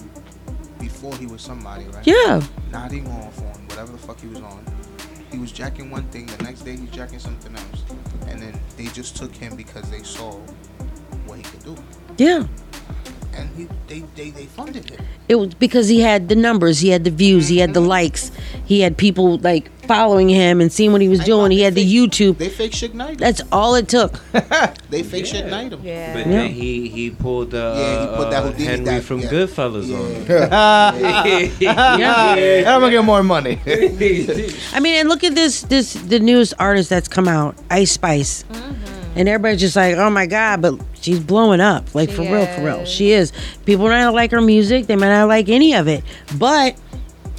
before he was somebody, right? Yeah. Nodding off on whatever the fuck he was on. He was jacking one thing, the next day he's jacking something else. And then they just took him because they saw what he could do. Yeah. And he they, they, they funded him. It was because he had the numbers, he had the views, he had the likes, he had people like following him and seeing what he was doing. He had the YouTube. They fake Suge Knight. That's all it took. They fake Suge Knight him. Yeah. But then he he pulled uh, Yeah, he put that uh, Henry that- from yeah. Goodfellas on. Yeah. I'm gonna get more money. I mean, and look at this this the newest artist that's come out, Ice Spice. And everybody's just like, oh my God, but she's blowing up. Like, for real, for real. She is. People might not like her music, they might not like any of it. But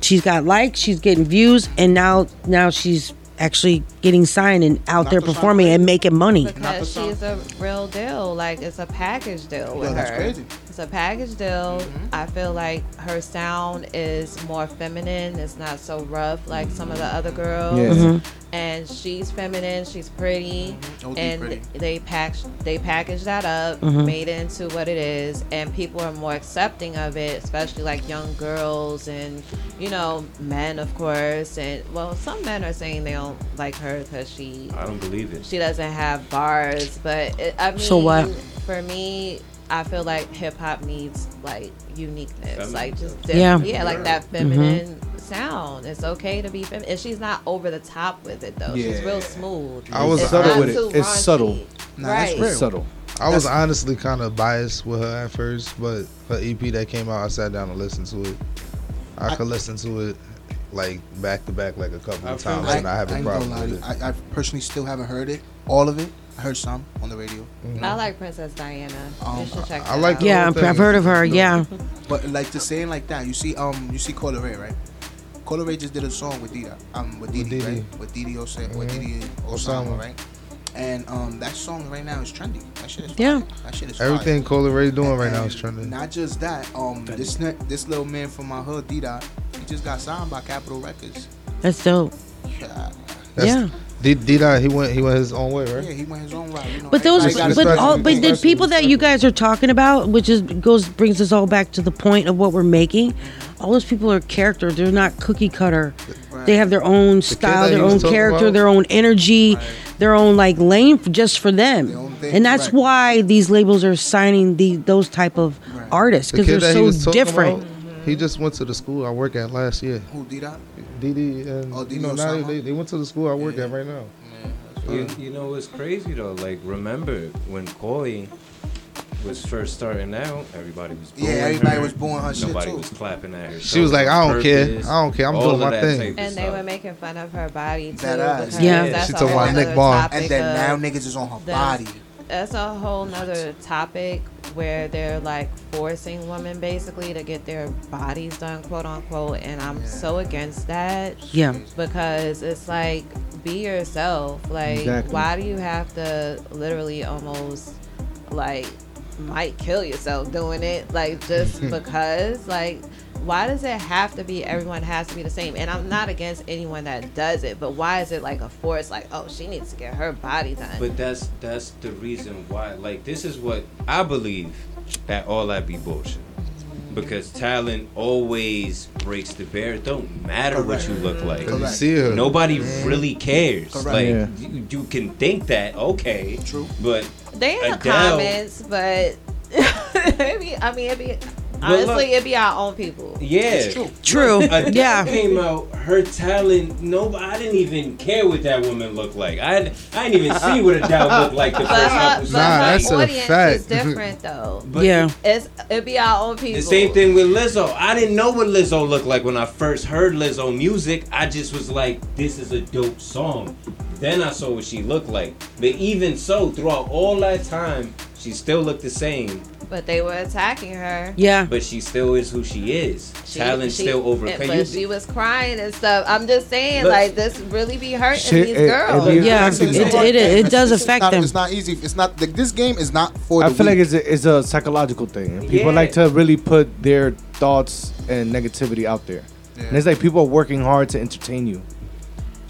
she's got likes, she's getting views, and now now she's actually getting signed and out there performing and making money. Because she's a real deal. Like it's a package deal with Yo, that's her. crazy. It's a package deal. Mm-hmm. I feel like her sound is more feminine. It's not so rough like some of the other girls. Yeah. Mhm. And she's feminine. She's pretty. OD and pretty. they pack they package that up, Mhm. made it into what it is, and people are more accepting of it, especially like young girls and you know men, of course. And well, some men are saying they don't like her because she I don't believe it. she doesn't have bars, but it, I mean, So what? For me, I feel like hip hop needs like uniqueness, Feminine like just stuff. Yeah. yeah, yeah, like that mm-hmm. feminine sound. It's okay to be feminine, and she's not over the top with it though. She's real smooth. I was It's subtle with it. It's raunchy. subtle. Nah, that's right. real. It's subtle. I was That's- honestly kind of biased with her at first, but her EP that came out, I sat down and listened to it. I, I- could listen to it like back to back, like a couple I of feel times, like- and I have a ain't problem with it. I, I personally still haven't heard it, all of it. I heard some on the radio. I like Princess Diana. Um, you should check I that like out. Yeah, I've, thing. I've heard of her. Yeah. But like to say it like that, you see, um, you see Coi Leray, right? Coi Leray just did a song with Dida, um, with Didi, Didi. right? With DD Osama, with Mhm. DD Osama, Osama. right? And um, that song right now is trendy. That shit is Yeah. fire. That shit is fire. Everything Coi Leray doing And- right now is trending. Not just that, um, this ne- this little man from my hood, Dida, he just got signed by Capitol Records. That's dope. Yeah, That's, Yeah. D Dida, he went he went his own way, right? yeah, he went his own route. You know, But those, everybody but all, but the people that you guys are talking about, which is goes brings us all back to the point of what we're making. All those people are character. They're not cookie cutter. They have their own style, that their own character, about? their own energy, their own like lane just for them. thing, And that's right. why these labels are signing the those type of artists because kid they're that he was so different. about, he just went to the school I work at last year. Who Dida? Didi and Oh, you know now they, they went to the school I work at right now. You, you know what's crazy though? Like remember when Coi was first starting out, everybody was Yeah, booing everybody her. was booing her shit, Nobody too. was clapping at her. She was like, "I don't care. I don't care. I'm doing my thing." type of And they were making fun of her body too. That ass. Yeah. that's She a talking whole about Nick Bond. topic And then now niggas is on her that's- body. That's a whole nother topic where they're like forcing women basically to get their bodies done, quote unquote. And I'm so against that. Yeah. Because it's like, be yourself. Like, Exactly. why do you have to literally almost like might kill yourself doing it? Like, just because? Like, why does it have to be everyone has to be the same? And I'm not against anyone that does it, but why is it like a force? Like, oh, she needs to get her body done. But that's that's the reason why. Like this is what I believe that all that be bullshit. Because talent always breaks the barrier. It don't matter what you look like. you see her. Nobody really cares. Correct. Like Yeah. you, you can think that, okay. True. But They in the comments, but it be, I mean, it be But honestly, look- it be our own people. yeah. true. True. Adele Yeah. came out. Her talent. No, I didn't even care what that woman looked like. I, I didn't even see what a Adele looked like the But first her, couple but Nah, her that's a audience fact. is different though. But Yeah. It's it be our own people. The same thing with Lizzo. I didn't know what Lizzo looked like when I first heard Lizzo music. I just was like, this is a dope song. Then I saw what she looked like. But even so, throughout all that time, she still looked the same. But they were attacking her. Yeah. But she still is who she is. She- Talent she- still over. and- Can but she was crying and stuff. I'm just saying, Look. like this really be hurting Shit, these it- it girls. Yeah, It's it, a it, it does It's- it's affect not- them. It's not easy. It's not like this game is not for. I the feel like it's a, it's a psychological thing. And people Yeah. like to really put their thoughts and negativity out there. And it's like people are working hard to entertain you.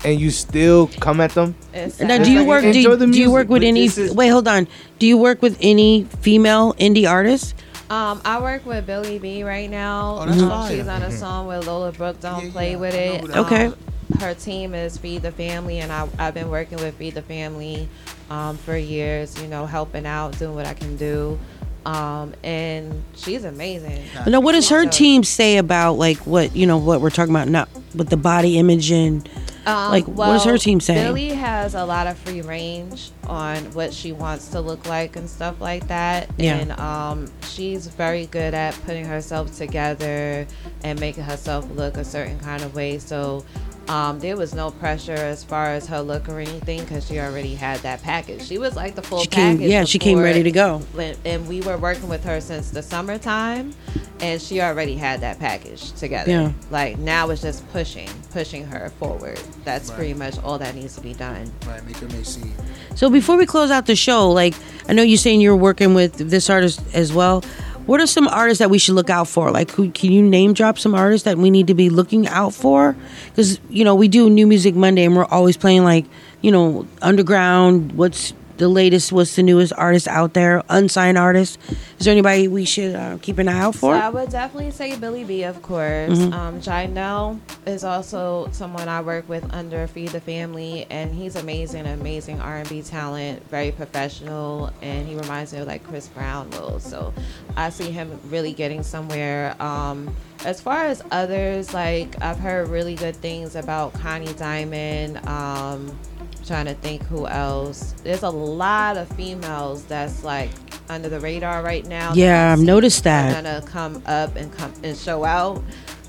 And you still come at them. It's Now, do you like, work? Do you, the do you work with any? is- Wait, hold on. Do you work with any female indie artists? Um, I work with Billy B right now. Oh, that's Um, fire. She's on a song with Lola Brooke. Don't Yeah, play yeah, with it. Okay. Um, her team is Feed the Family, and I, I've been working with Feed the Family um, for years. You know, helping out, doing what I can do. Um, and she's amazing. Now, what does her team say about like what you know what we're talking about? Not with the body image and Um, like what does her team say? Billy has a lot of free range on what she wants to look like and stuff like that. Yeah. And um, she's very good at putting herself together and making herself look a certain kind of way. So um, there was no pressure as far as her look or anything because she already had that package. She was like the full She came- package. yeah, she came ready to go. And we were working with her since the summertime, and she already had that package together. Yeah. Like now it's just pushing, pushing her forward. That's Right. pretty much all that needs to be done. right. Make her make scene. So before we close out the show, like I know you're saying you're working with this artist as well. What are some artists that we should look out for? Like, who can you name drop some artists that we need to be looking out for? Because you know we do New Music Monday, and we're always playing like you know underground. What's the latest? What's the newest artist out there? Unsigned artists. Is there anybody we should uh, keep an eye out So for? I would definitely say Billy B, of course. Mhm. Um, is also someone I work with under Feed the Family, and he's amazing, amazing R&B talent, very professional, and he reminds me of like Chris Brown will. So I see him really getting somewhere. Um, as far as others, like I've heard really good things about Connie Diiamond. Um, trying to think who else. There's a lot of females that's like under the radar right now. Yeah, I I've noticed that. Gonna come up and come and show out.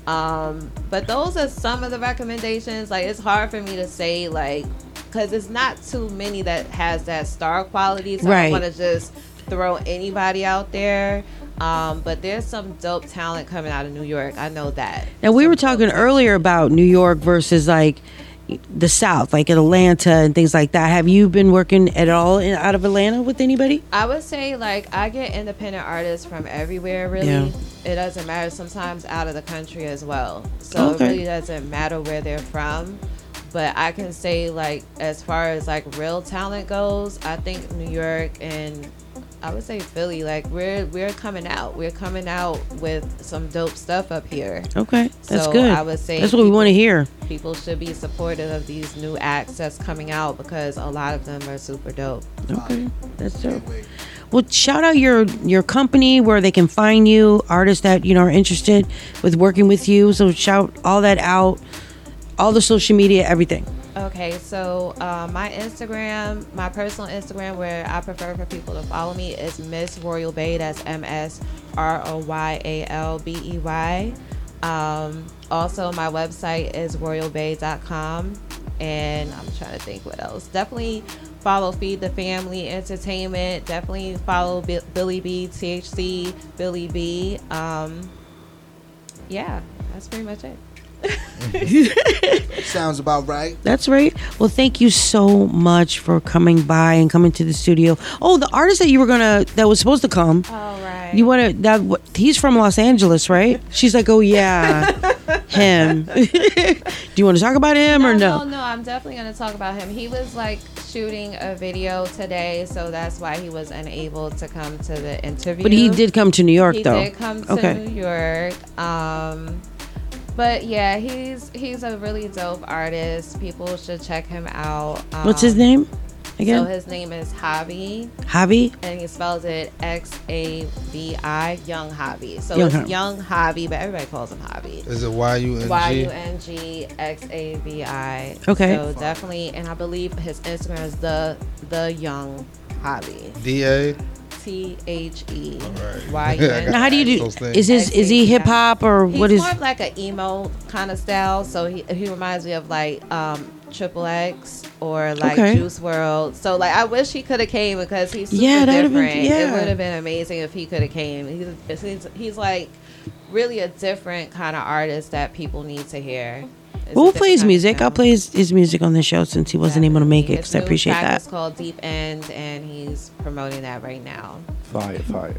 Um, but those are some of the recommendations. Like it's hard for me to say like because it's not too many that has that star quality. So I Right. don't want to just throw anybody out there. Um, but there's some dope talent coming out of New York. I know that. Now we were talking earlier about New York versus like the South, like Atlanta and things like that. Have you been working at all in, out of Atlanta with anybody? I would say like I get independent artists from everywhere really. Yeah. It doesn't matter sometimes out of the country as well. So Okay. it really doesn't matter where they're from. But I can say like as far as like real talent goes, I think New York and I would say Philly, like we're we're coming out. We're coming out with some dope stuff up here. Okay, that's So good. I would say that's what we want to hear. People should be supportive of these new acts that's coming out because a lot of them are super dope. Okay, that's dope. Well, shout out your your company where they can find you, artists that you know are interested with working with you. So shout all that out, all the social media, everything. Okay, so uh, my Instagram, my personal Instagram, where I prefer for people to follow me, is Miss Royal Bey. That's M S R O Y A L B E Y. Um, also, my website is royalbey.com. And I'm trying to think what else. Definitely follow Feed the Family Entertainment. Definitely follow Bi- Billy B, THC, Billy B. Um, yeah, that's pretty much it. Sounds about right. That's right. Well, thank you so much for coming by and coming to the studio. Oh, the artist that you were gonna that was supposed to come. Oh right. You want to that? He's from Los Angeles, right? She's like, oh yeah, him. Do you want to talk about him or no, no? no, I'm definitely gonna talk about him. He was like shooting a video today, so that's why he was unable to come to the interview. But he did come to New York, he though. did come to Okay. New York. Um, but yeah, he's he's a really dope artist. People should check him out. Um, What's his name again? So his name is Javi. Javi. And he spells it X A V I, Young Javi. So Young it's Javi. Young Javi, but everybody calls him Javi. Is it Y U N G? Y U N G X A V I. Okay. So definitely, and I believe his Instagram is the the Young Javi. D A. T H E Y U N. Now, how do you do? Is his is he hip hop or He's what is? more of like an emo kind of style. So he he reminds me of like um Triple X or like Okay. Juice WRLD. So like I wish he could have came because he's super Yeah, that'd've been- different. It would have been amazing if he could have came. He's, he's he's like really a different kind of artist that people need to hear. It's a We'll play his music. I'll play his, his music on the show since he wasn't able to make it because I appreciate track It's called Deep End, and he's promoting that right now. Fire, fire.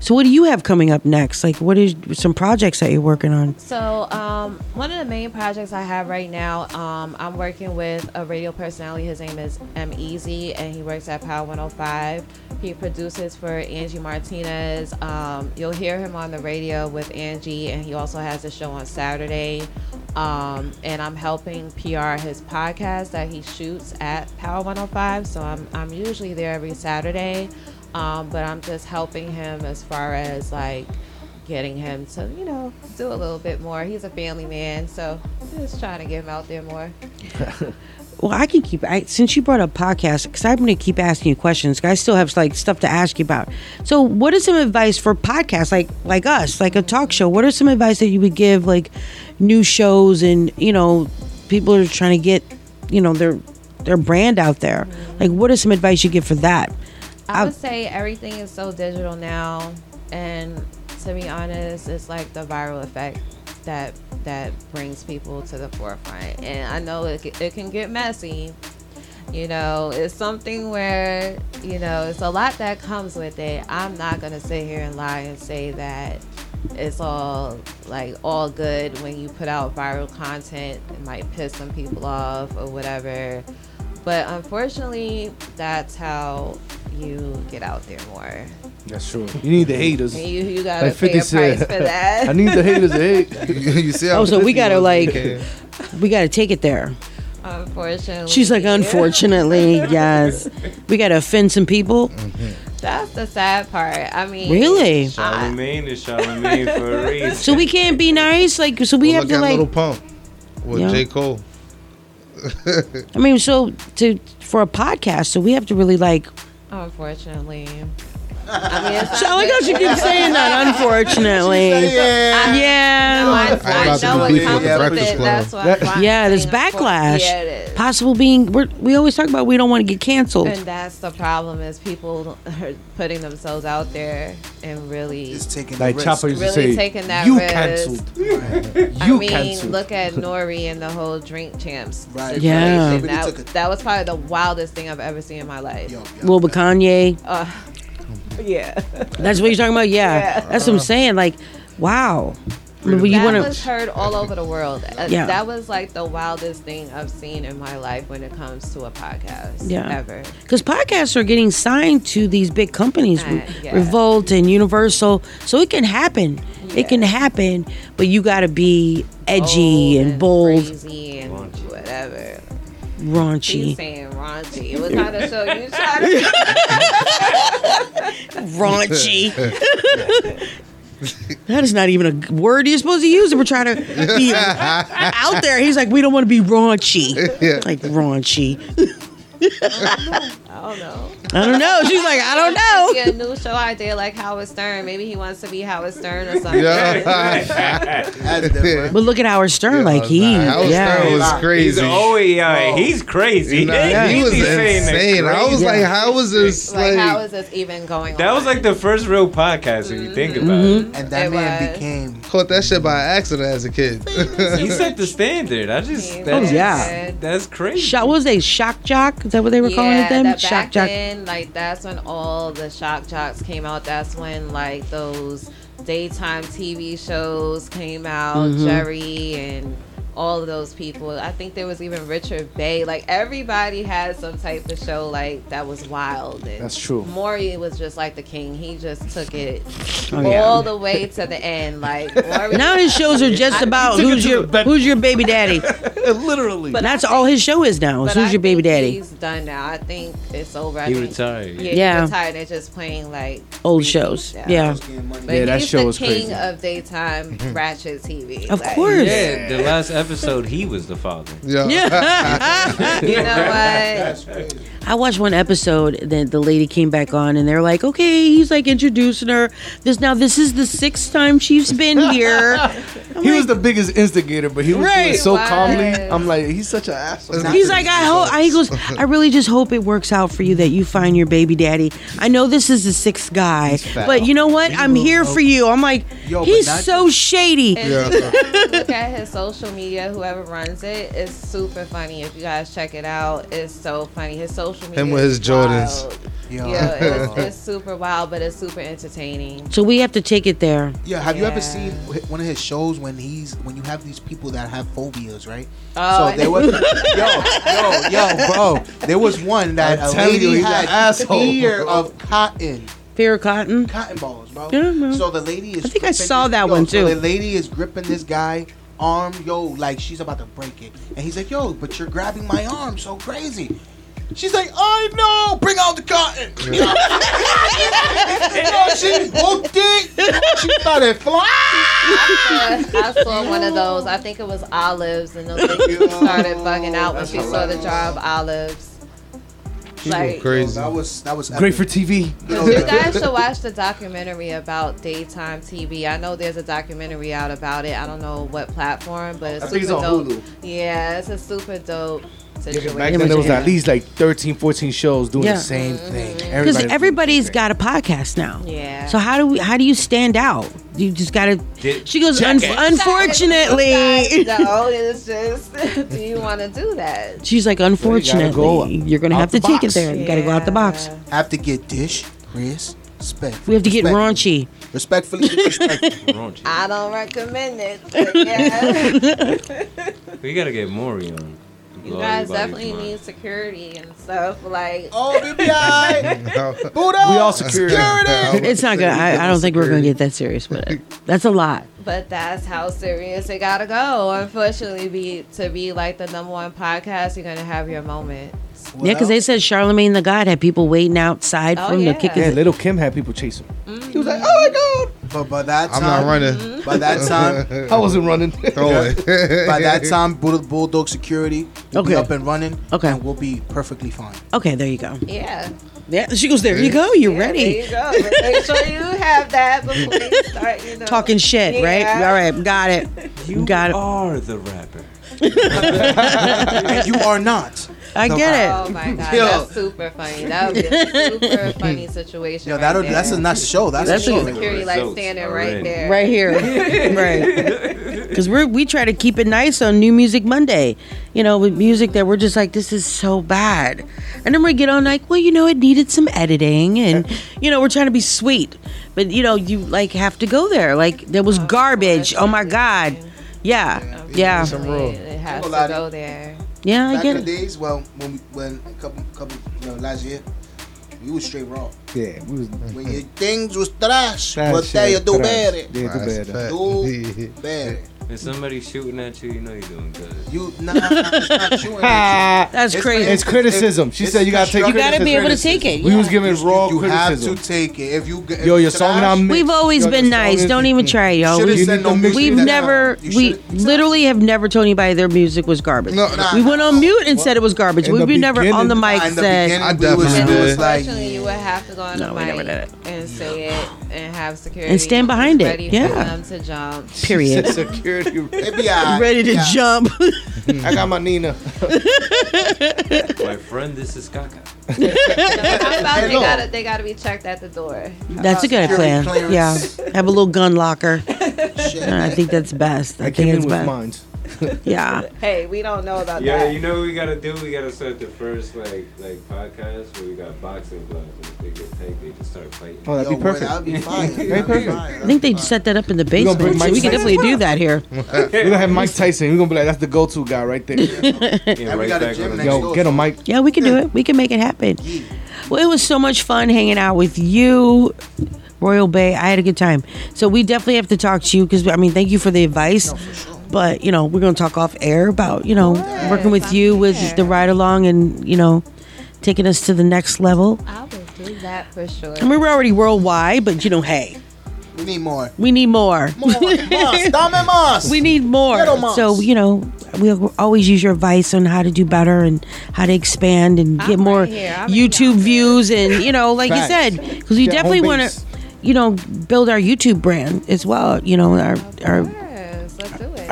So what do you have coming up next? Like what is some projects that you're working on? So, um, one of the main projects I have right now, um, I'm working with a radio personality. His name is M Easy, and he works at Power 105. He produces for Angie Martinez. Um, you'll hear him on the radio with Angie, and he also has a show on Saturday. Um, and I'm helping PR his podcast that he shoots at Power 105. So I'm I'm usually there every Saturday. Um, but I'm just helping him as far as like getting him to, you know, do a little bit more. He's a family man, so just trying to get him out there more. Well, I can keep I, since you brought up podcasts because I'm going to keep asking you questions. I still have like stuff to ask you about. So, what is some advice for podcasts like like us, like a talk show? What are some advice that you would give like new shows and you know people are trying to get you know their their brand out there? Mm-hmm. Like, what is some advice you give for that? I would say everything is so digital now, and to be honest, it's like the viral effect that that brings people to the forefront. And I know it, it can get messy. You know, it's something where you know it's a lot that comes with it. I'm not gonna sit here and lie and say that it's all like all good when you put out viral content. It might piss some people off or whatever. But unfortunately, that's how you get out there more. That's true. You need the haters. And you- you gotta pay a price for that. I need the haters to hate. you see Oh, so we gotta like we gotta take it there. Unfortunately, She's like, unfortunately, yes, we gotta offend some people. Mm-hmm. That's the sad part. I mean, Really? I, Charlamagne is Charlamagne for a reason. So we can't be nice, like so we Well, have look to at like. Lil Pump with Yeah. J Cole. I mean, so to for a podcast, so we have to really like. unfortunately. I mean, it's So I like how she keeps saying that. Unfortunately, Yeah. yeah, I, I got I know do it beef comes with the with Breakfast it. Club. That's what I'm trying yeah. to There's say. Unfor- backlash. Yeah, it is. Possible being. We're, we always talk about we don't want to get canceled. And that's the problem is people are putting themselves out there and really Just taking Like the Chopper risk. used to really say, taking that you risk. cancelled. I You mean, cancelled. look at N.O.R.E. and the whole drink champs Right. situation. Yeah. Really That, took it. that was probably the wildest thing I've ever seen in my life. Yo, yo, Well, with Kanye, Uh, yeah. that's what you're talking about. Yeah, Yeah. that's what I'm saying. Like, wow. I mean, you that want was heard all over the world. Uh, Yeah. That was like the wildest thing I've seen in my life when it comes to a podcast. Yeah. Ever. because podcasts are getting signed to these big companies, Uh, yeah. Revolt and Universal. So it can happen. It can happen, but you got to be edgy and bold, Crazy and whatever. He's raunchy, saying raunchy. What kind of show you trying to raunchy. that is not even a word you're supposed to use if we're trying to be out there. He's like, we don't want to be raunchy, Yeah. like raunchy. I don't know. I don't know. She's like, I don't know. Maybe a new show idea like Howard Stern. Maybe he wants to be Howard Stern or something. That's different. But look at Howard Stern, like he, Howard yeah. Stern was He's crazy. always, uh, he's crazy. Nah, he He's was saying that insane. I was crazy. like, how was this? Like, Like, how is this even going That on? was like the first real podcast if you think about Mm-hmm. And that It man was. became caught that shit by accident as a kid. He set the standard. I just, He that's, Oh, yeah. that's crazy. Shot, what was they? Shock jock? Is that what they were calling it then? Shock back jock. then, like that's when all the shock jocks came out. That's when like those daytime TV shows came out. Mhm. Jerry and all of those people. I think there was even Richard Bey. Like everybody had some type of show like that was wild. And That's true. Maury was just like the king. He just took it Oh, yeah. all the way to the end. Like Maury, Now his shows are just I- about who's your who's your baby daddy. Literally. But That's I all his show is now. is Who's I your baby daddy? He's done now. I think it's over. I He think- retired. Yeah, Yeah. he retired. They're just playing like Old shows. now. Yeah. But Yeah, that he's show the was king crazy. of daytime mm-hmm. ratchet TV. Of Like, course. Yeah, the last episode, he was the father. Yeah. You know what? I watched one episode. Then the lady came back on, and they're like, "Okay, he's like introducing her. This now, this is the sixth time she's been here." he was the biggest instigator, but he was doing Right. it so He calmly. I'm like, he's such an asshole. He's like, I hope. He goes, I really just hope it works out for you that you find your baby daddy. I know this is the sixth guy, but you know what? I'm here for you. I'm like, Yo, he's not so shady. And look at his social media. Whoever runs it is super funny. If you guys check it out, it's so funny. His social media. Him with his Jordans. wild. Yo. Yeah, it's, it's super wild, but it's super entertaining. So we have to take it there. Yeah, have you ever seen one of his shows when he's when you have these people that have phobias, right? Oh, so there was yo, yo, yo, bro. There was one that I'm a lady you, had asshole, fear bro. of cotton. Fear of cotton. Cotton balls, bro. Yeah, man. So the lady is. I think I saw this- that yo, one, so too. the lady is gripping this guy arm, yo, like she's about to break it, and he's like, "Yo, but you're grabbing my arm so crazy." She's like, I know. Bring out the cotton. Yo, she hooked it. She started flying. I saw one of those. I think it was olives, and the lady started bugging out when she saw the jar of olives. Like, crazy. That was that was Great for TV. You guys should watch the documentary about daytime TV. I know there's a documentary out about it. I don't know what platform, but it's I think it's super on dope. Hulu. Yeah, it's a super dope Yeah, 'cause situation. back then there was at least like 13, 14 shows doing Yeah. the same thing. Because Everybody- everybody's got a podcast now. Yeah. So how do we? How do you stand out? You just gotta. She goes. Check "Unf- it." unfortunately, no, it's just. do you want to do that? she's like, unfortunately, go you're gonna have to the take it box. there. You gotta go out the box. Have to get dish, Chris, respect. We have to get Respect. raunchy. Respectfully, respectfully. I don't recommend it. But yeah. We gotta get Maury on. You guys everybody's definitely mind. need security and stuff. Like, oh, BBI, Buddha, We all security. It's not gonna. I, I don't think we're gonna get that serious with it. That's a lot. But that's how serious it gotta go. Unfortunately, be to be like the number one podcast, you're gonna have your moment. yeah, because they said Charlamagne the God had people waiting outside Oh, for him yeah. to kick Yeah, his. Lil Kim had people chase him. Mm-hmm. He was like, "Oh my god!" But by that I'm time, not running. By that time, I wasn't running. Throw it. by that time, Bull- Bulldog Security will be Okay. up and running. Okay. and we'll be perfectly fine. Okay, there you go. Yeah. Yeah, she goes. There you go. You're Yeah, ready. There you go. But make sure you have that before you start. You know, Talking shit, right? Yeah. All right, got it. You got it. are the rapper. And you are not. I No, get it. Oh my god, Yo. that's super funny. That would be a super funny situation. Yo, right that'll there. that's a nice show. That's, That's a show. a- right security there. like standing already. right there. Right here, right? Because we we try to keep it nice on New Music Monday, you know, with music that we're just like, this is so bad, and then we get on like, well, you know, it needed some editing, and you know, we're trying to be sweet, but you know, you like have to go there. Like there was garbage. Oh my god, yeah, yeah, Unfortunately, It has to Hold on. go there. yeah. I Back get in the it. days, well, when we, when a couple couple you know, last year, we was straight raw. Yeah, we was. When your things was trash, Trash but tell you do trash. better. Yeah, do better. Do better. If somebody's shooting at you, you know you're doing good. You nah, it's not shooting at you. That's crazy. It's criticism. She it's said you gotta take. You gotta be able to take it. We was giving raw You have criticism. to take it. If you if Yo, your song trash, now mixed. We've always Yo, been song nice. is- Don't even try, yo. Should've We, said no mix we've that never. You we should've- literally have never told anybody their music was garbage. No, nah. we went on mute and said it was garbage. In We the never on the beginning- mic in the said. beginning, I we definitely was, did. was like, Unfortunately, you would have to go on No, the never mic did it. and say it and have security And stand behind it, ready yeah. for them to jump. Period. Security. it be. Ready to Yeah. jump. I got my Nina. My friend, this is Kaka. How about they gotta they gotta be checked at the door. That's a good plan. clearance. Yeah, have a little gun locker. Shit. I think that's best. I, I think came in it's with best. mines. Yeah. Hey, we don't know about Yeah, that. Yeah, you know what we gotta do? We gotta start the first like like podcast where we got boxing gloves and if they get tagged, they just start fighting. Oh, that'd Yo, be boy, perfect. That'd be fine. Very That'd be perfect. I think they set that up in the basement. bring so we can definitely do that here. We're gonna have Mike Tyson. We're gonna be like, that's the go-to guy right there. Yeah, we right got a back gym on the Yo, door. get him, Mike. Yeah, we can do it. We can make it happen. Well, it was so much fun hanging out with you, Royal Bey. I had a good time. So we definitely have to talk to you because I mean, thank you for the advice. But you know, we're gonna talk off air about you know working with you with the ride along and you know taking us to the next level. I will do that for sure. I mean, we're already worldwide, but you know, hey, We need more. We need more. Más, dame más. We need more. So, you know, we'll always use your advice on how to do better and how to expand and get more here. I'm YouTube views and, you know, like Facts. you said, because we Yeah, definitely want to, you know, build our YouTube brand as well, you know, our our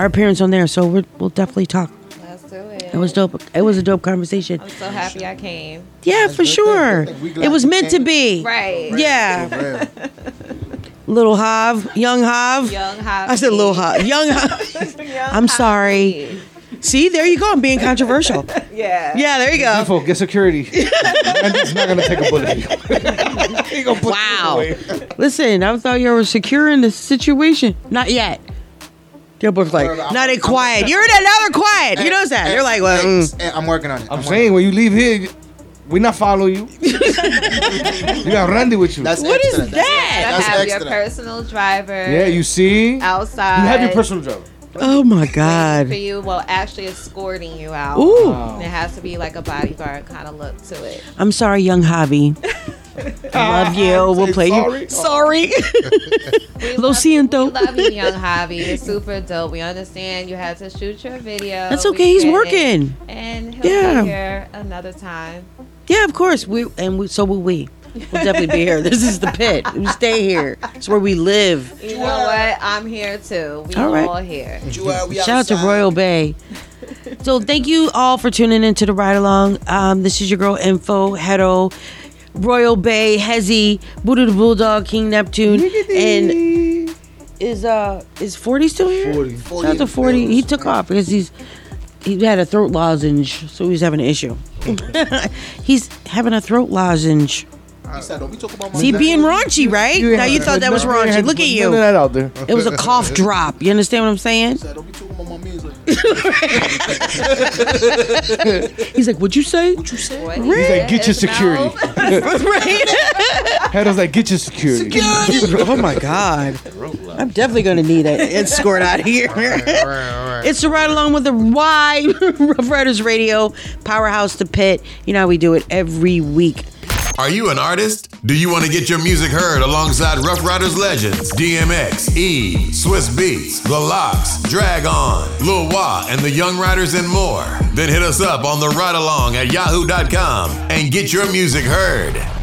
our appearance on there. So we're, we'll definitely talk. Let's do it. It was dope. It was a dope conversation. I'm so happy I came. Yeah, for sure. It was meant to be. Right. Yeah. Little Hav, young Hav. Young Hav. I said little Hav. Young Hav. I'm sorry. See, there you go. I'm being controversial. Yeah. Yeah, there you go. Info, get security. Andy's not gonna take a bullet. He gonna put Wow. it away. Listen, I thought you were securing the situation. Not yet. Your book's like, not a quiet. You're in another quiet. You know that. You're like, well, mm. I'm working on it. I'm saying when you leave here, we not follow you. you got Randy with you. That's What is extra. that? To That's have extra. your personal driver. Yeah, you see. outside. You have your personal driver. Oh my God. for God. you, well, actually escorting you out. Ooh. And it has to be like a bodyguard kind of look to it. I'm sorry, young Javi. I love you. We'll play sorry? you. Sorry. Lo siento. We love you, young Javi. It's super dope. We understand you had to shoot your video. That's We okay. He's get working. And he'll Yeah. be here another time. Yeah, of course. We and we, so will we. We'll definitely be here. This is the pit. We stay here. It's where we live. You know what? I'm here too. We All right. all here. Shout out to Royal Bey. So thank you all for tuning into the ride along. Um, this is your girl Info Hedo, Royal Bey, Hezzy, Buddha the Bulldog, King Neptune, and is uh is Forty still here? 40. Shout out to Forty. He took off because he's he had a throat lozenge, so he's having an issue. he's having a throat lozenge. He said, don't we talk about my See, being raunchy, right? You ain't now you thought that was you raunchy. Look at you. that out there. It was a cough drop. You understand what I'm saying? He said, don't we talk about my means like He's like, "What'd you say?" What you say? What He's like, get your is no. security. Head was like, get your security. oh my god, I'm definitely gonna need an escort out of here. It's to ride along with the Y Ruff Ryders Radio Powerhouse to Pit. You know how we do it every week. Are you an artist? Do you want to get your music heard alongside Ruff Ryders legends DMX, E, Swizz Beatz, The LOX, Drag On, Lil Wah, and the Young Riders and more? Then hit us up on the ride along at yahoo.com and get your music heard.